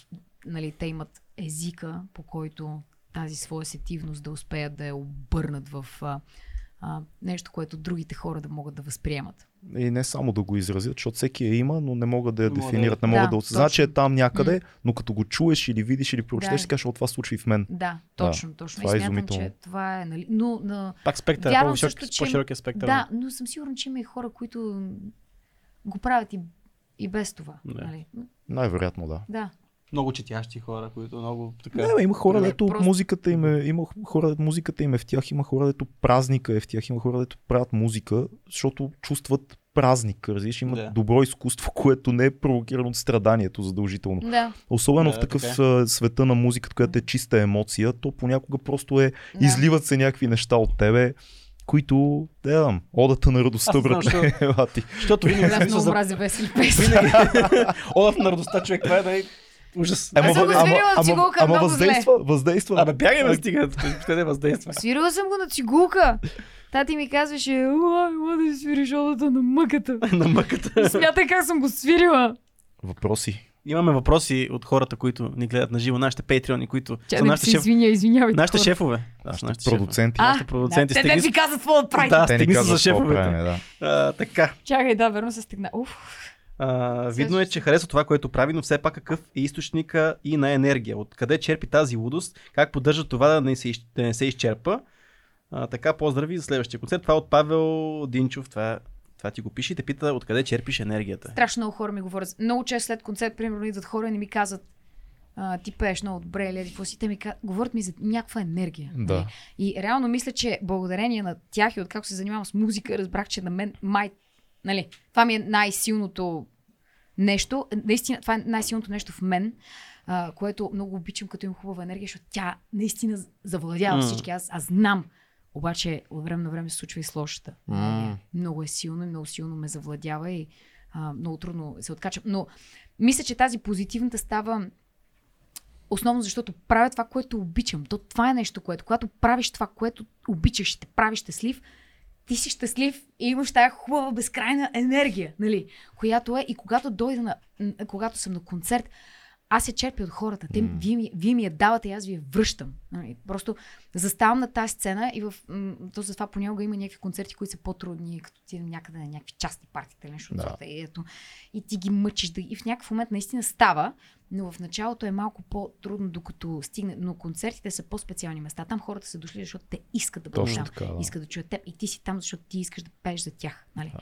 нали, те имат езика, по който тази своя сетивност да успеят да я обърнат в а, а, нещо, което другите хора да могат да възприемат. И не само да го изразят, защото всеки я има, но не могат да я дефинират, да- не могат Да, да, осъзнаят, че е там някъде, но като го чуеш или видиш или прочетеш, Да. си кажеш, о, това случва и в мен. Да, точно, точно. това е и смятам, изумително. че това е, нали, но, но Пак спектър, Вярвам по-висок, също, че- по-широкия спектър. да, но съм сигурна, че има и хора, които го правят и, и без това. Да. Нали? Най-вероятно, да. Да. Много четящи хора, които много така... Не, бе, има хора, дето просто- музиката им е, има хора, дето музиката им е в тях, има хора, дето празника е в тях, има хора, дето правят музика, защото чувстват празник, разбираш, има Да. добро изкуство, което не е провокирано от страданието задължително. Да. Особено Да, в такъв така а, света на музиката, която е чиста емоция, то понякога просто е, Да. изливат се някакви неща от тебе, които, да я знам, одата на радостта, ти. Защото винаги песни. Винаги... Одът на радостта, човек, това е да е ужас. Аз съм го ама, свирила ама, цигулка ама много въздейства, въздейства. Абе, бягай ме стига, не въздейства. Свирила съм го на цигулка. Тати ми казваше, ой, ела да си свириш одата на мъката. на мъката. Смятай как съм го свирила. Въпроси. Имаме въпроси от хората, които ни гледат на живо, нашите патреони, които Чай са да нашите, шеф... извиня, извинявайте. нашите хора. шефове. Да, нашите шефове. Продуценти. А, нашите продуценти, да, те стигни не с- ви казват какво да правите. Да, Те ни стигни се казват за какво шефовете. правим, да. А, така. Чакай, да, верно се стигна. Уф. А, видно е, че харесва това, което прави, но все пак какъв е източника и на енергия. Откъде черпи тази лудост, как поддържа това да не се, да не се изчерпа. А, така, поздрави за следващия концерт. Това е от Павел Динчов. Това, това ти го пише и те пита откъде черпиш енергията. Страшно много хора ми говорят. Много често след концерт, примерно, идват хора и не ми казват а, ти пееш много добре, или какво си. Те ми казват, говорят ми за някаква енергия. Да. Нали? И реално мисля, че благодарение на тях и откакто се занимавам с музика, разбрах, че на мен май, нали, това ми е най-силното нещо. Наистина, това е най-силното нещо в мен, а, което много обичам, като имам хубава енергия, защото тя наистина завладява М. всички. Аз, аз знам. Обаче от време на време се случва и с лошата. М. Много е силно и много силно ме завладява и а, много трудно се откачам. Но мисля, че тази позитивната става основно защото правя това, което обичам. То, това е нещо, което, когато правиш това, което обичаш и те прави щастлив, ти си щастлив и имаш тая хубава, безкрайна енергия, нали? Която е и когато дойда на, когато съм на концерт, аз я черпя от хората. Те, М. вие, ми, вие ми я давате и аз ви я връщам. Нали? Просто заставам на тази сцена и в, то затова понякога има някакви концерти, които са по-трудни, като ти някъде на някакви частни партии или нещо от Да. И, ето, и ти ги мъчиш да, и в някакъв момент наистина става, но в началото е малко по-трудно, докато стигне. Но концертите са по-специални места. Там хората са дошли, защото те искат да бъдат Точно там. така, да. Искат да чуят теб и ти си там, защото ти искаш да пееш за тях. Нали? Да.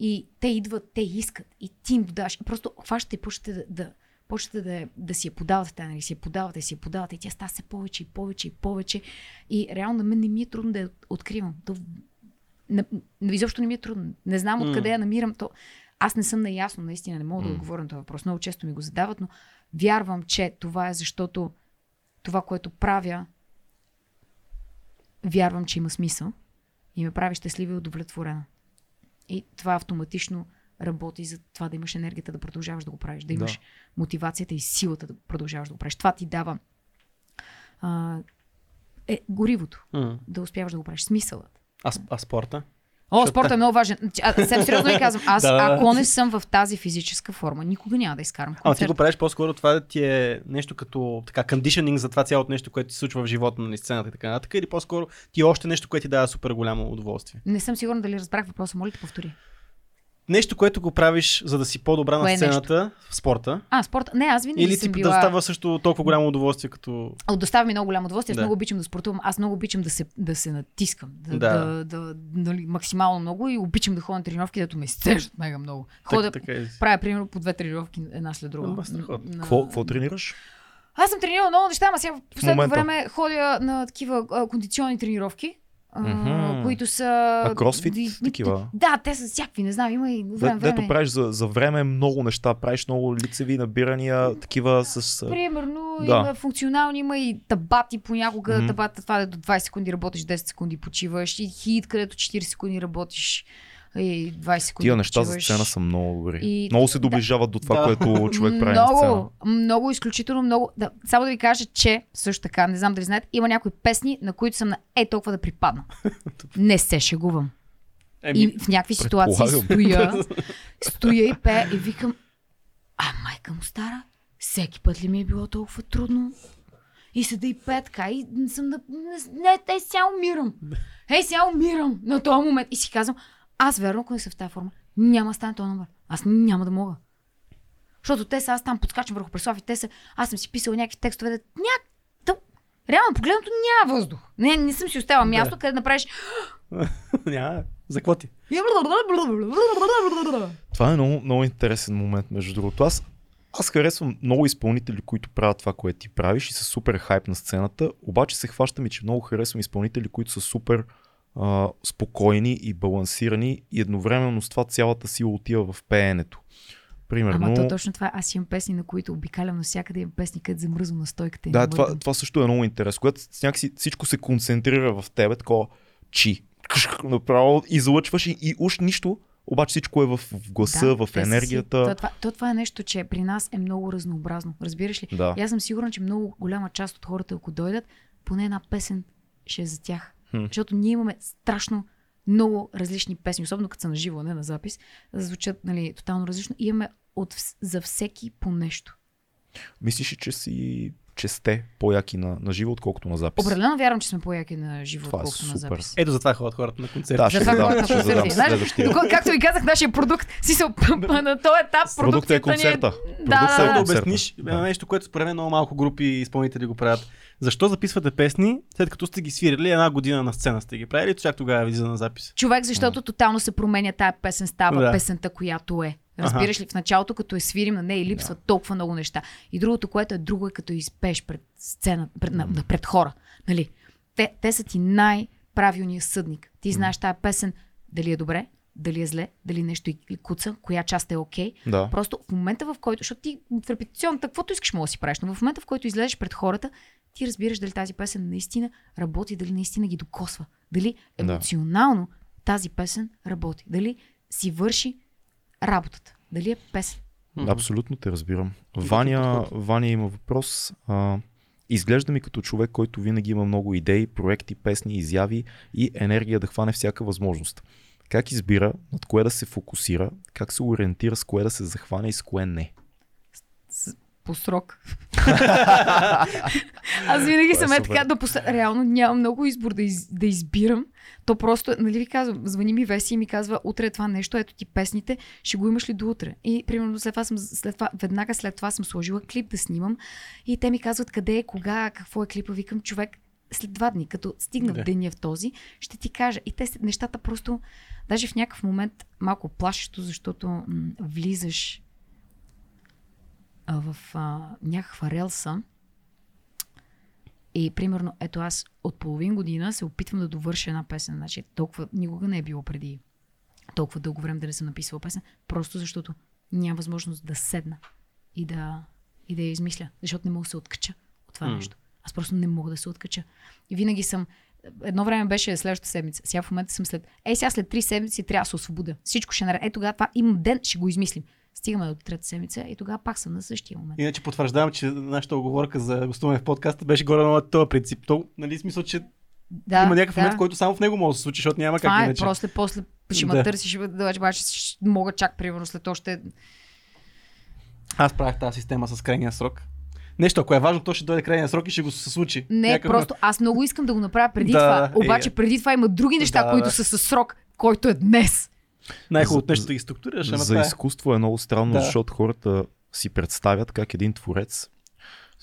И те идват, те искат и ти им. И просто хващате и почвате да, да, почвате да, да си я подавате, нали, си я подавате, си я подавате и тя става все повече и повече и повече. И реално на мен не ми е трудно да я откривам. То, на, изобщо не ми е трудно. Не знам откъде я намирам. То, аз не съм наясно, наистина не мога да М. отговоря на този въпрос. Много често ми го задават, но вярвам, че това е защото това, което правя, вярвам, че има смисъл и ме прави щастлива и удовлетворена. И това автоматично работи за това да имаш енергията да продължаваш да го правиш, да Да. имаш мотивацията и силата да продължаваш да го правиш. Това ти дава а, е, горивото, М. да успяваш да го правиш, смисълът. А, а спорта? О, спортът е много важен. А, съвсем сериозно ви казвам, аз Да, да, да. ако не съм в тази физическа форма, никога няма да изкарам Ама ти концерт. го правиш по-скоро това да ти е нещо като така кондишнинг за това цялото нещо, което се случва в живота на сцената и така нататък, или по-скоро ти е още нещо, което ти дава супер голямо удоволствие. Не съм сигурна дали разбрах въпроса, моля те повтори. Нещо, което го правиш, за да си по-добра Кое на е сцената в спорта. А, спорт. Не, аз винаги Или съм ти била... да става също толкова голямо удоволствие, като... О, доставя ми много голямо удоволствие. Аз Да. много обичам да спортувам. Аз много обичам да се, да се натискам. Да, Да. да. да, нали, максимално много и обичам да ходя на тренировки, дето ме изцеждат мега много. Ходя, така, така е. правя примерно по две тренировки една след друга. На- Какво, тренираш? Аз съм тренирала много неща, ама сега в последно време ходя на такива а, кондиционни тренировки. Мгм. които са... А кросфит ди- такива? Да, те са всякакви, не знам, има и Де, време, време. дето правиш за, за време много неща, правиш много лицеви набирания, такива с... Примерно Да. има функционални, има и табати понякога. Mm-hmm. Табата това е до 20 секунди работиш, 10 секунди почиваш. И хит, където 40 секунди работиш и 20 секунди Тия неща за почиваш. сцена са много добри. И- Много се да. доближават до това, Да. което човек прави на сцена. много, много, изключително много. Да, само да ви кажа, че също така, не знам дали знаете, има някои песни, на които съм на е толкова да припадна. не се шегувам. Еми, И в някакви ситуации стоя, стоя и пея и викам, а майка му стара, всеки път ли ми е било толкова трудно? И седа и пея така. И съм да... Не, не те сега умирам. Ей, сега умирам на този момент. И си казвам, аз верно, ако не съм в тази форма, няма да стане този номер. Аз няма да мога. Защото те са, аз там подскачам върху Преслав и те са, аз съм си писал някакви текстове, да ня... Тъп. Реално погледнато няма въздух. Не, не съм си оставила място, Да. къде да направиш... Няма. За какво ти? Това е много, много интересен момент, между другото. Аз, аз харесвам много изпълнители, които правят това, което ти правиш и са супер хайп на сцената, обаче се хващам и, че много харесвам изпълнители, които са супер а, спокойни и балансирани и едновременно с това цялата сила отива в пеенето. Примерно... Ама то точно това е. Аз имам песни, на които обикалям навсякъде. Имам песни, където замръзвам на стойката. Да, това, това също е много интересно. Когато някакси всичко се концентрира в тебе, такова чи. Направо излъчваш и, и уж нищо, обаче всичко е в, в гласа, Да, в са си- енергията. То, това, то това е нещо, че при нас е много разнообразно. Разбираш ли? Да. И аз съм сигурна, че много голяма част от хората, ако дойдат, поне една песен ще е за тях. Хм. Защото ние имаме страшно много различни песни, особено като са на живо, не на запис, да звучат нали, тотално различно. И имаме от, за всеки по нещо. Мислиш ли, че си че сте по-яки на, на живо, отколкото на запис? Определено вярвам, че сме по-яки на живо, Това е отколкото на супер. запис. Ето затова ходят хората на концерти. Да, ще задам, хората ще на задам следващия. доко- както ви казах, нашия продукт, си се на този етап Продукт е продукцията ни концерта. Да, да, е да да. концерта. обясниш Да. да. нещо, което според мен много малко групи и изпълнители го правят. Защо записвате песни, след като сте ги свирили една година на сцена сте ги правили, чак тогава влиза на запис? Човек, защото тотално се променя тая песен, става Да. песента, която е. Разбираш ли, в началото, като я свирим, на нея и липсват толкова много неща. И другото, което е друго, е като изпееш пред сцена, пред, на, на- пред хора. Нали? Те, те са ти най-правилният съдник. Ти знаеш тая песен, дали е добре, дали е зле, дали нещо и куца, коя част е окей. Да. Просто в момента, в който, защото ти в репетиционната, каквото искаш, мога да си правиш, но в момента, в който излезеш пред хората, ти разбираш дали тази песен наистина работи, дали наистина ги докосва, дали Да. емоционално тази песен работи, дали си върши работата, дали е песен. Абсолютно те разбирам. Ваня, Ваня има въпрос. А, изглежда ми като човек, който винаги има много идеи, проекти, песни, изяви и енергия да хване всяка възможност. Как избира, над кое да се фокусира, как се ориентира с кое да се захване и с кое не? По срок. Аз винаги е съм е така да поса... Реално нямам много избор да, из... да избирам. То просто, нали ви казвам, звъни ми Веси и ми казва, утре е това нещо, ето ти песните, ще го имаш ли до утре? И примерно след това, съм, след това, веднага след това съм сложила клип да снимам и те ми казват къде е, кога, какво е клипа. Викам, човек, след два дни, като стигна Да. в деня в този, ще ти кажа. И те нещата просто, даже в някакъв момент малко плашещо, защото м- влизаш а, в а, някаква релса и примерно, ето аз от половин година се опитвам да довърша една песен. Значи, толкова никога не е било преди толкова дълго време да не съм написала песен, просто защото няма възможност да седна и да, и да я измисля, защото не мога да се откача от това М. нещо. Аз просто не мога да се откача. И винаги съм. Едно време беше следващата седмица. Сега в момента съм след. Ей, сега след три седмици трябва да се освобода. Всичко ще наред. Е, тогава това имам ден, ще го измислим. Стигаме до трета седмица и тогава пак съм на същия момент. Иначе потвърждавам, че нашата оговорка за гостуване в подкаста беше горе на този принцип. То, нали, смисъл, че Да, има някакъв да. момент, който само в него може да се случи, защото няма Това как е, иначе. после, после ще ме Да. търсиш, да, обаче мога чак примерно след още... Аз правях тази система с крайния срок. Нещо, ако е важно, то ще дойде крайния срок и ще го се случи. Не, Някакъв- просто аз много искам да го направя преди Да, това. е. Обаче преди това има други неща, Да, които да. са със срок, който е днес. Най-хубавото нещо да ги структурираш, За това е. изкуство е много странно, Да. защото хората си представят как един творец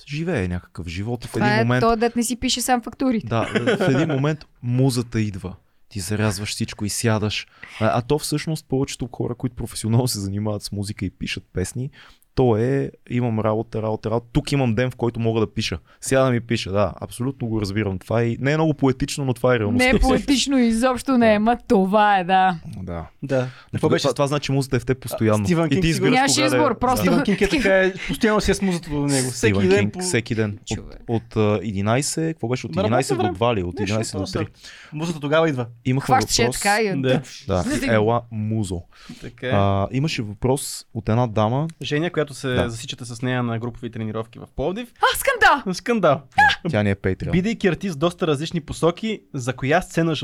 живее някакъв живот и в Това един е момент... то, дет не си пише сам фактури. Да, в един момент музата идва. Ти зарязваш всичко и сядаш. А, а то всъщност повечето хора, които професионално се занимават с музика и пишат песни, то е имам работа, работа, работа. Тук имам ден, в който мога да пиша. Сега да ми пиша, да, абсолютно го разбирам. Това е, не е много поетично, но това е реалността. Не е поетично, изобщо не е, ма това е, да. Да. Да. Какво беше? Това, това значи музата е в те постоянно. Стивън и Кинг ти сигурно- избираш Нямаше кога да- избор, просто- Стивън Кинг е така, е, постоянно си е с музата до него. Всеки Стивън ден Кинг, по... всеки ден. От, Човек. от, а, 11, какво беше? От На 11 работно до 2 ли? От Нещо 11 до от този 3. сорт. Музата тогава идва. Имахме е въпрос. така и... Да. Да, Ела Музо. Така е. А, имаше въпрос от една дама. Женя, която се Да. засичате с нея на групови тренировки в Пловдив. А, скандал! Скандал. Тя не е Patreon. Бидейки артист доста различни посоки, за коя сцена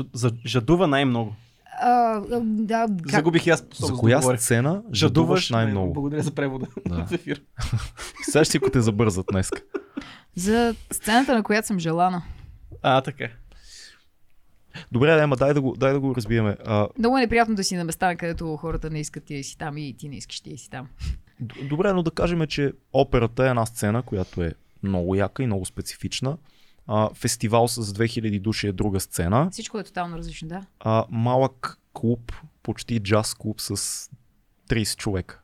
жадува най-много? А, да, как? Загубих и аз За коя да сцена жадуваш най-много? Благодаря за превода Да. в ефир. Сега ще си ако те забързат днес. За сцената, на която съм желана. А, така. Добре, ама дай да го, дай да го разбиеме. А, Много е неприятно да си на места, където хората не искат ти да си там и ти не искаш ти да си там. добре, но да кажем, че операта е една сцена, която е много яка и много специфична. А, фестивал с 2000 души е друга сцена. Всичко е тотално различно, да. А, малък клуб, почти джаз клуб с 30 човека.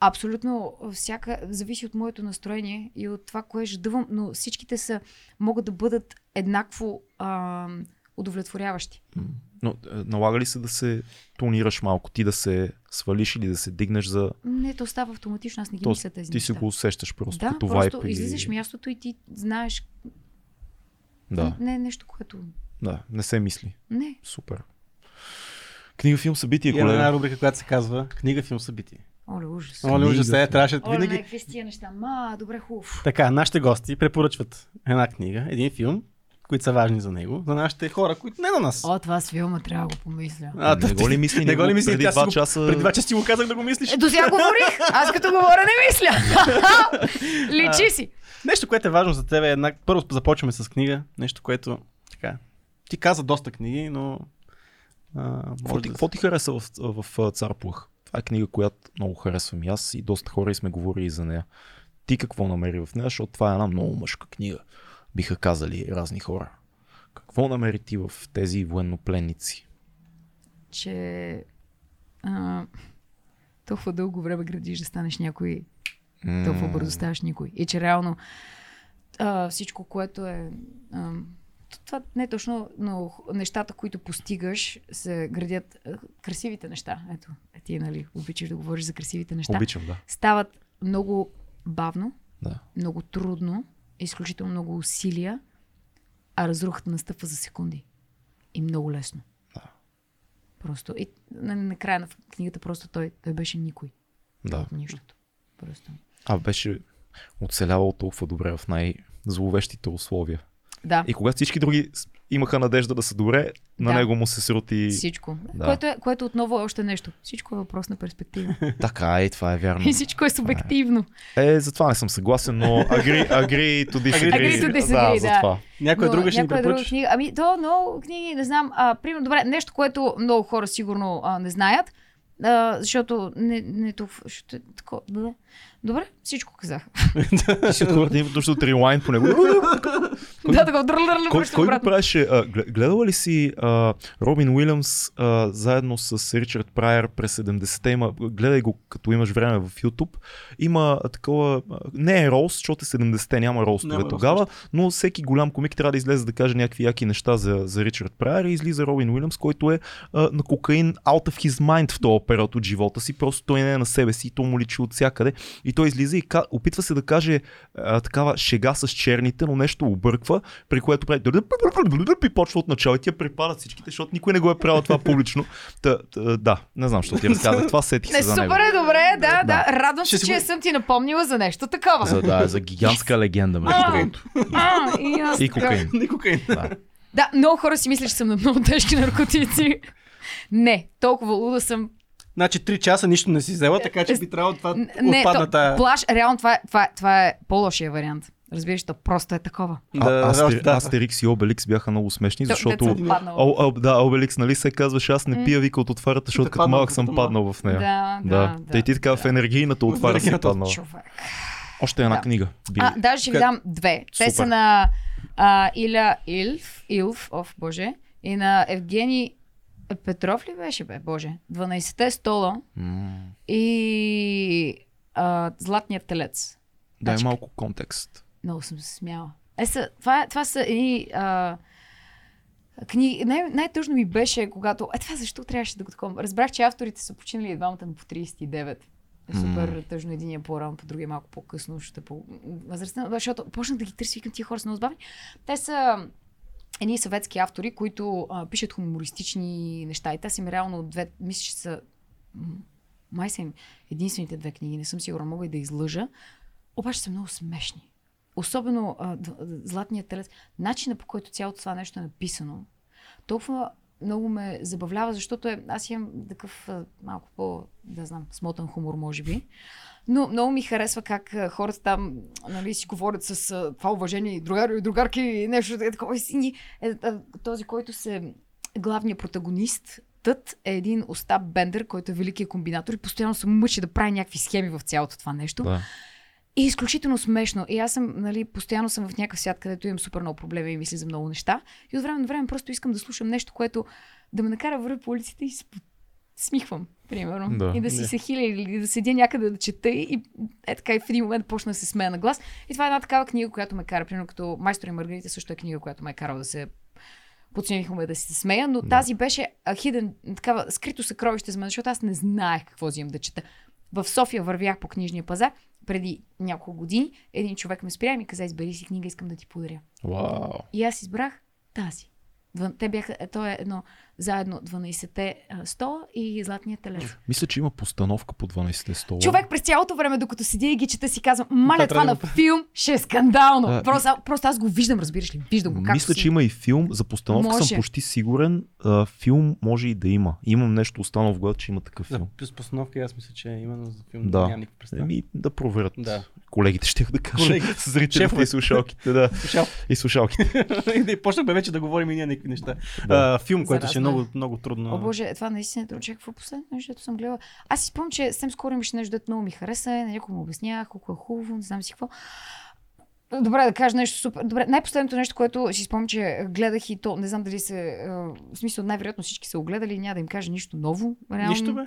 Абсолютно всяка, зависи от моето настроение и от това, кое жадувам, но всичките са, могат да бъдат еднакво а, удовлетворяващи. Но е, налага ли се да се тонираш малко, ти да се свалиш или да се дигнеш за... Не, то става автоматично, аз не ги То, мисля тези ти си неща. го усещаш просто да, като просто вайп. излизаш мястото и ти знаеш. Да, Не е нещо, което... да, не се мисли. Не. Супер. Книга, филм, събитие, Имаме една колега. рубрика, която се казва Книга, филм, събитие. Оле, ужас. Оле, ужас, е, трябваше Оле, винаги. някакви с тия неща. Ма, добре, хубаво. Така, нашите гости препоръчват една книга, един филм, които са важни за него, за нашите хора, които не на нас. О, това с филма трябва да го помисля. А, не го ли мисли? Не го ли мисли? Преди два часа... Преди два часа ти го казах да го мислиш. Е, до сега говорих. Аз като говоря не мисля. Личи си. Нещо, което е важно за теб е една... Първо започваме с книга. Нещо, което така... Ти каза доста книги, но... Какво ти, да... ти хареса в, в, в Цар Плъх? Това е книга, която много харесвам и аз и доста хора и сме говорили за нея. Ти какво намери в нея, защото това е една много мъжка книга, биха казали разни хора. Какво намери ти в тези военнопленници? Че а, толкова дълго време градиш да станеш някой, толкова бързо ставаш никой. И че реално а, всичко, което е... А, това не е точно, но нещата, които постигаш, се градят красивите неща. Ето, е, ти, нали, обичаш да говориш за красивите неща. Обичам, да. Стават много бавно, да. много трудно, изключително много усилия, а разрухата настъпва за секунди. И много лесно. Да. Просто. И на, накрая на книгата просто той, той беше никой. да. От нищото. Просто. А беше оцелявал толкова добре в най-зловещите условия. Да. И когато всички други имаха надежда да са добре, на Да. него му се срути. Всичко. Да. Което, е, което отново е още нещо. Всичко е въпрос на перспектива. Така е, това е вярно. И всичко е субективно. Е, за това не съм съгласен, но agree, agree to disagree. Agree to disagree, да, да. Някоя друга ще ни някоя друга книга. Ами, то много книги, не знам. А, примерно, добре, нещо, което много хора сигурно а, не знаят, а, защото не, не толкова. Защото е такова. Добре. Добре, всичко казах. Ти си от хората имат нужда от релайн по него. да, така, Кой, кой го правеше? Гледала ли си а, Робин Уилямс а, заедно с Ричард Прайер през 70-те? Има, гледай го като имаш време в YouTube. Има такова... Не е роуст, защото е 70-те, няма роустове Няма роуст тогава, но всеки голям комик трябва да излезе да каже някакви яки неща за, за Ричард Прайер и излиза Робин Уилямс, който е а, на кокаин out of his mind в този период от живота си. Просто той не е на себе си и то му личи от всякъде. И той излиза и ка- опитва се да каже а, такава шега с черните, но нещо обърква, при което прави и почва от начало и тия припадат всичките, защото никой не го е правил това публично. Та, та, да, не знам, защо ти разказах това, сетих Не, се за него. супер е, добре, да, да. Да. Радвам се, че съм ти напомнила за нещо такова. За, да, за гигантска легенда, между другото. И, аз И кокаин. Не кокаин. Да. Да, много хора си мислят, че съм на много тежки наркотици. Не, толкова луда съм. Значи 3 часа нищо не си взела, така че би трябвало това Не, отпадна то, тая... плаш, реално това, е- това, е- това е по-лошия вариант. Разбираш, то просто е такова. А, Астер, да. Астерикс и Обеликс бяха много смешни, То- защото... О, о, да, Обеликс, нали се казваше, аз не пия вика от отварата, защото като малък съм паднал в нея. Да, да, да. да. Та и ти така в енергийната отвара си паднала. Човек. Още една Да. книга. Би... А, даже ще ви дам две. Те са на а, Иля Илф, Илф, оф, боже, и на Евгений Петров ли беше, бе, боже? 12-те стола М, и а, Златният телец. Дай Значи- малко контекст. Много съм се смяла. Е, са, това, това са едни а, книги. Най- най-тъжно ми беше, когато... Е, това защо трябваше да го такова? Разбрах, че авторите са починали и двамата на по 39. Е супер М. тъжно. Един е по-рано, по другия малко по-късно. Ще по възрастен. Защото почнах да ги търся, викам тия хора са много забавни. Те са едни съветски автори, които а, пишат хумористични неща. И те са им реално две, мисля, че са май са им единствените две книги, не съм сигурна, мога и да излъжа, обаче са много смешни. Особено а, Златният телец, начина по който цялото това нещо е написано, толкова много ме забавлява, защото е, аз имам такъв а, малко по, да знам, смотан хумор, може би. Но много ми харесва как хората там нали, си говорят с а, това уважение и другари, и другарки и нещо е такова. Си е, е, този, който се главният протагонист, Тът е един Остап Бендер, който е великият комбинатор и постоянно се мъчи да прави някакви схеми в цялото това нещо. Да. И е изключително смешно. И аз съм, нали, постоянно съм в някакъв свят, където имам супер много проблеми и мисли за много неща. И от време на време просто искам да слушам нещо, което да ме накара да вървя по улиците и се смихвам, примерно. Да. И да си Не. се хиля или да седя някъде да чета и е така и в един момент почна да се смея на глас. И това е една такава книга, която ме кара, примерно като Майстор и Маргарита също е книга, която ме е карала да се подсмихваме да си се смея, но Да. тази беше хиден, такава скрито съкровище за мен, защото аз не знаех какво взимам да чета. В София вървях по книжния пазар преди няколко години. Един човек ме спря и ми каза, избери си книга, искам да ти подаря. Вау. И аз избрах тази. Те бяха, то е едно заедно 12-те а, стола и златния телец. Мисля, че има постановка по 12 стола. Човек през цялото време, докато седя и ги чета, си казвам, маля, Това на филм ще е скандално. А, просто, просто аз го виждам, разбираш ли? Виждам го. Както Мисля, си. че има и филм. За постановка Може. съм почти сигурен. А, филм може и да има. Имам нещо останало в главата, че има такъв За филм. с постановка аз мисля, че именно за филм Да. няма никаква представа. Еми, да проверят. Да. Колегите ще да кажа. Колеги. Зрителите и слушалките. Да. И слушалките. и почнахме вече да говорим и ние някакви неща. Да. А, филм, който ще е е. Много, много трудно. О, боже, това наистина те очаква последното нещо, което съм гледала. Аз си спомням, че съвсем скоро имаше нещо, дето много ми хареса, на някой му обяснявах колко е хубаво, не знам си какво. Добре, да кажа нещо супер. Добре, най-последното нещо, което си спомням, че гледах и то, не знам дали се. е, В смисъл, най-вероятно всички са огледали, няма да им кажа нищо ново. Реално. Нищо бе.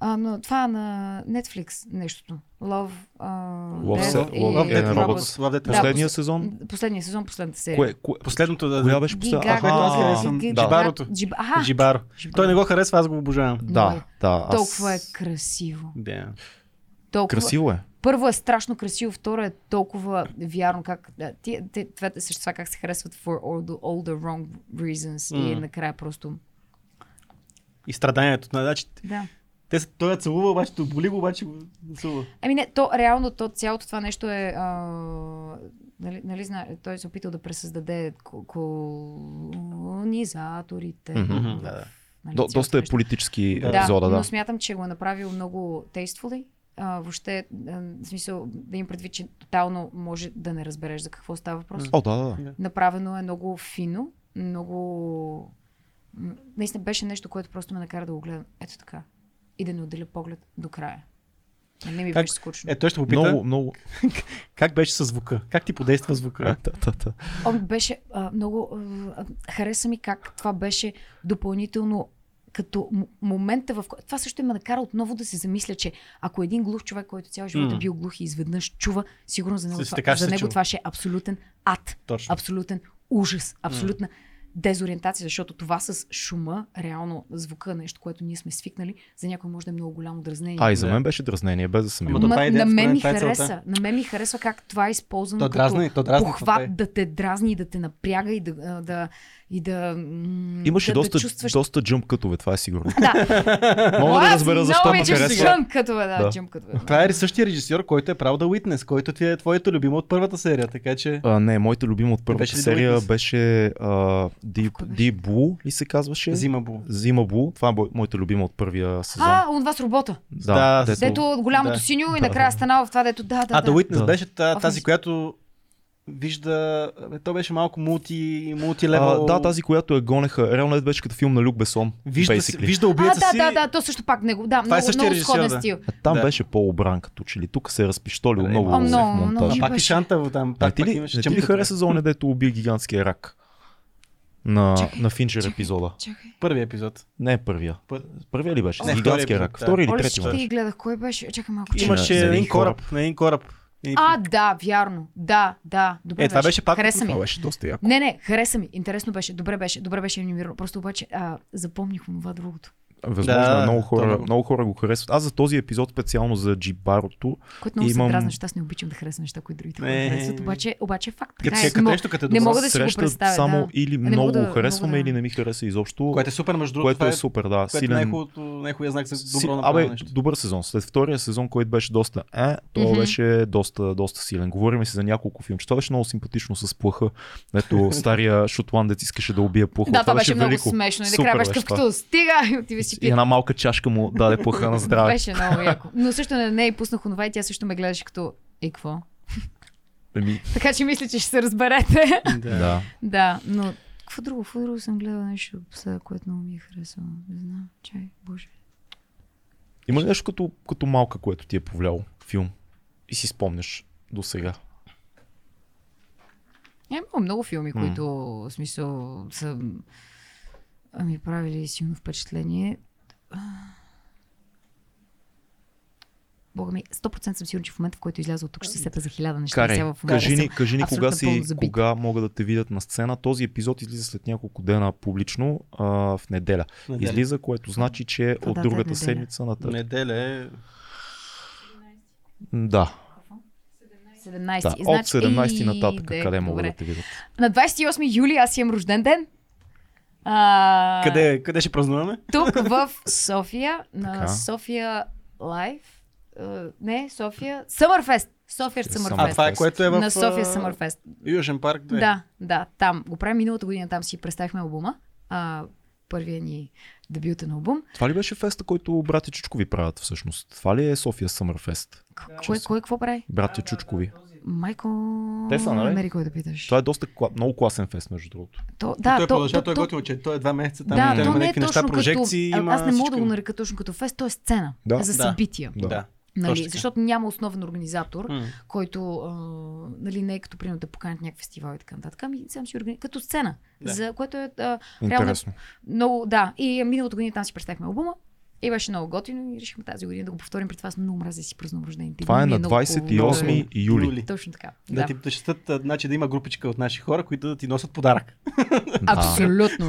А, но това е на Netflix нещото. Love, uh, Love Death и Love, Death Death Robots. Robots. Love Death Последния пос- сезон. Последния сезон, последната серия. Кое, кое, Последното да. коя беше Ги последната? Аха, да. Джибарото. Джиб... Аха, Джибаро. Той не го харесва, аз го обожавам. Да, да. Аз... Толкова е красиво. Да. Толкова... Красиво е. Първо е страшно красиво, второ е толкова вярно как ти, те, двете същества как се харесват for all the, all the wrong reasons и М. накрая просто И страданието. Значи, да. Те са, той я целува, обаче то боли го, обаче го целува. Ами не, то реално то, цялото това нещо е а, нали, нали знае, той се опитал да пресъздаде ко- колонизаторите. В- Да, да. нали, До, доста е политически Да, епизода, но да. смятам, че го е направил много tastefully. А, въобще, а, в смисъл, да им предвид, че тотално може да не разбереш за какво става въпрос. О, да, да, да. Направено е много фино, много... Наистина беше нещо, което просто ме накара да го гледам ето така. И да не отделя поглед до края. А Не ми Как- беше скучно. Е, той ще попита Много, много. как беше със звука. Как ти подейства звука? Да. О, беше а, много... А, хареса ми как това беше допълнително като м- момента, в който... Това също ме накара отново да се замисля, че ако един глух човек, който цял живот е бил глух и изведнъж чува, сигурно за него, С- това, за него чува. това ще е абсолютен ад. Точно. абсолютен ужас, абсолютна дезориентация, защото това с шума, реално звука, нещо, което ние сме свикнали, за някой може да е много голямо дразнение. А, и за мен беше дразнение, без да съм Ама Ма, е на мен ми е целта. хареса. На мен ми харесва как това е използвано То като дразни, то дразни. е. похват да те дразни, да те напряга и да, да, и да, м, Имаше да, доста, да чувстваш... доста джъмп кътове, това е сигурно. Да. Мога да Аз разбера защо много ме харесва. джъмп като да, Да. джъмп като Това е същия режисьор, който е правил The Witness, който ти е твоето любимо от първата серия, така че... А, не, моята любима от първата Беше серия беше а, Deep? Deep Blue ли се казваше? Зима Бу. Зима Блу. Това е моята любима от първия сезон. А, от вас робота. да, да, дето- Дето голямото да. синьо и Да, накрая да. стана в това, дето да, да, А, да. The Witness Да. беше тази, която вижда... бе, То беше малко мулти, мултилевел. а, да, тази, която я гонеха. Реално е беше като филм на Люк Бесон. Вижда, basically. вижда А, убиеца да, си. да, да, то също пак него. Да, Това е много, много сходен да. стил. А там Да. беше по-обран като че ли. Тук се е разпиштолил Да, много а, в много, монтажа. много А пак и беше. Шанта там. Не Пак, ти пак ли, имаше не ти ли хареса за оне, дето уби гигантския рак? На, Чакай, на Финчер чакай. епизода. Чакай. Първия епизод. Не е първия. Пър- Първия ли беше? Не, гигантския рак. да. Втори или трети ти гледах. Кой беше? Чакай малко. Има- Имаше един кораб. На един кораб. И- А, да, вярно. Да, да. Добре Е, това беше пак- Хареса ми. Това беше доста яко. Не, не, хареса ми. Интересно беше. Добре беше. Добре беше анимирано. Просто обаче а, запомних онова другото. Възможно Да, е, много хора, много. много хора го харесват. Аз за този епизод специално за Джибарото, Което много Имам- се дразна, защото аз не обичам да харесвам неща, които другите Не. харесват. Обаче, обаче е факт. Така си е. е като нещо, като е не мога да си го представя. само да. или не много мога да- го харесваме, мога да- или не ми хареса изобщо. Което е супер, между другото. което това е супер, да. Което е Силен, най-хубавото, най-хубавия знак за Си, добро направено абе, нещо. добър сезон. След втория сезон, който беше доста е, то Мгм. беше доста, доста силен. Говорим си за няколко филмче. Това беше много симпатично с плаха. Ето стария шотландец искаше да убие плаха. Да, това беше много смешно. И накрая беше това. като стига и И пие. една малка чашка му даде плаха на здраве. Беше много яко. Но също не, не и пуснах онова и тя също ме гледаше като и какво? Еми, Така че мисля, че ще се разберете. да. да, но какво друго? Какво друго съм гледала нещо, пса, което много ми е харесало. Не знам. Чай, боже. Има ли нещо като, като малка, което ти е повляло? Филм. И си спомняш до сега. Е, Има много филми, които в смисъл са ми правили силно впечатление. Бога ми, 100% съм сигурна, че в момента, в който изляза от тук, ще се сета за хиляда неща. Карай, Сега в момента кажи ни, кажи ни кога, си, кога могат да те видят на сцена. Този епизод излиза след няколко дена публично а, в неделя. Неделя. Излиза, което значи, че Коя от е другата неделя? седмица нататък. Неделя е... Да, 17. да. И от значи- 17 и, нататък, де, къде могат да те видят. На 28 юли аз имам рожден ден. А, Къде, къде ще празнуваме? Тук в София, на Така. София Лайв. Не, София. Съмърфест. София А, Съмърфест. това е което е в... На София а, Съмърфест. Южен парк 2. Да, да, там. Го правим миналата година, там си представихме албума. А, първия ни дебютен албум. Това ли беше феста, който брати Чучкови правят всъщност? Това ли е София Съмър Фест? К- Кой, кой какво прави? Брати Чучкови. Майко... Те са, нали? Намери кой да питаш. Това е доста кла... много класен фест, между другото. То, Да, той да, то, продължава, то, той е готино, че той е два месеца там. да, той то има не е някакви точно неща, като... прожекции, а, има аз не мога да го нарека точно като фест, то е сцена Да. за събития. Да. Да. Нали, защото няма основен организатор, М. който а, нали, не е като примерно да поканят някакъв фестивал и така нататък. Ами сам си организира като сцена, Да. за което е а, реално Интересно. много, да. И миналата година там си представихме албума и беше много готино и решихме тази година да го повторим. При това аз много мразя да си празнувам рождените Това е на много 28 хубаво. юли. Точно така. Да, Да. ти а, значи да има групичка от наши хора, които да ти носят подарък. Да, Абсолютно.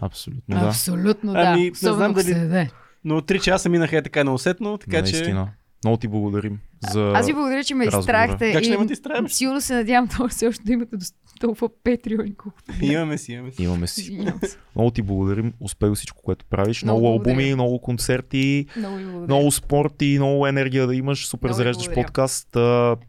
абсолютно, да. Абсолютно, да. Ами, не знам дали-. Но 3 часа минаха е така неусетно, така че... Наистина. Много ти благодарим за... Аз ви благодаря, че ме изтрахте. Как ще и да изтраем? Сигурно се надявам това все още да имате толкова патреони, колкото Имаме си, имаме си. Имаме си. Много ти благодарим. Успей всичко, което правиш. Много Много, албуми, много концерти, Много много спорт и много енергия да имаш. Супер Много зареждаш благодаря. подкаст.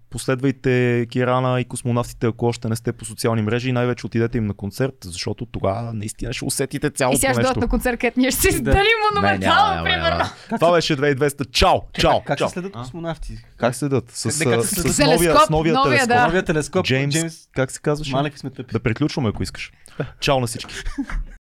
Последвайте Кирана и космонавтите, ако още не сте по социални мрежи. И най-вече отидете им на концерт, защото тогава наистина ще усетите И цялото сега ще нещо. дойдат на концерт, където ние ще се Да. Не, монументално, примерно. няма. Това беше 2200. Чао! Чао! Как чао. се следят А? космонавти? Как? С, Как- как с, се с, следят? с новия, Телескоп, с новия новия, телескоп. да. Новия телескоп. Джеймс, Джеймс как се казваше? Малек сме тъпи. Да приключваме, ако искаш. Чао на всички.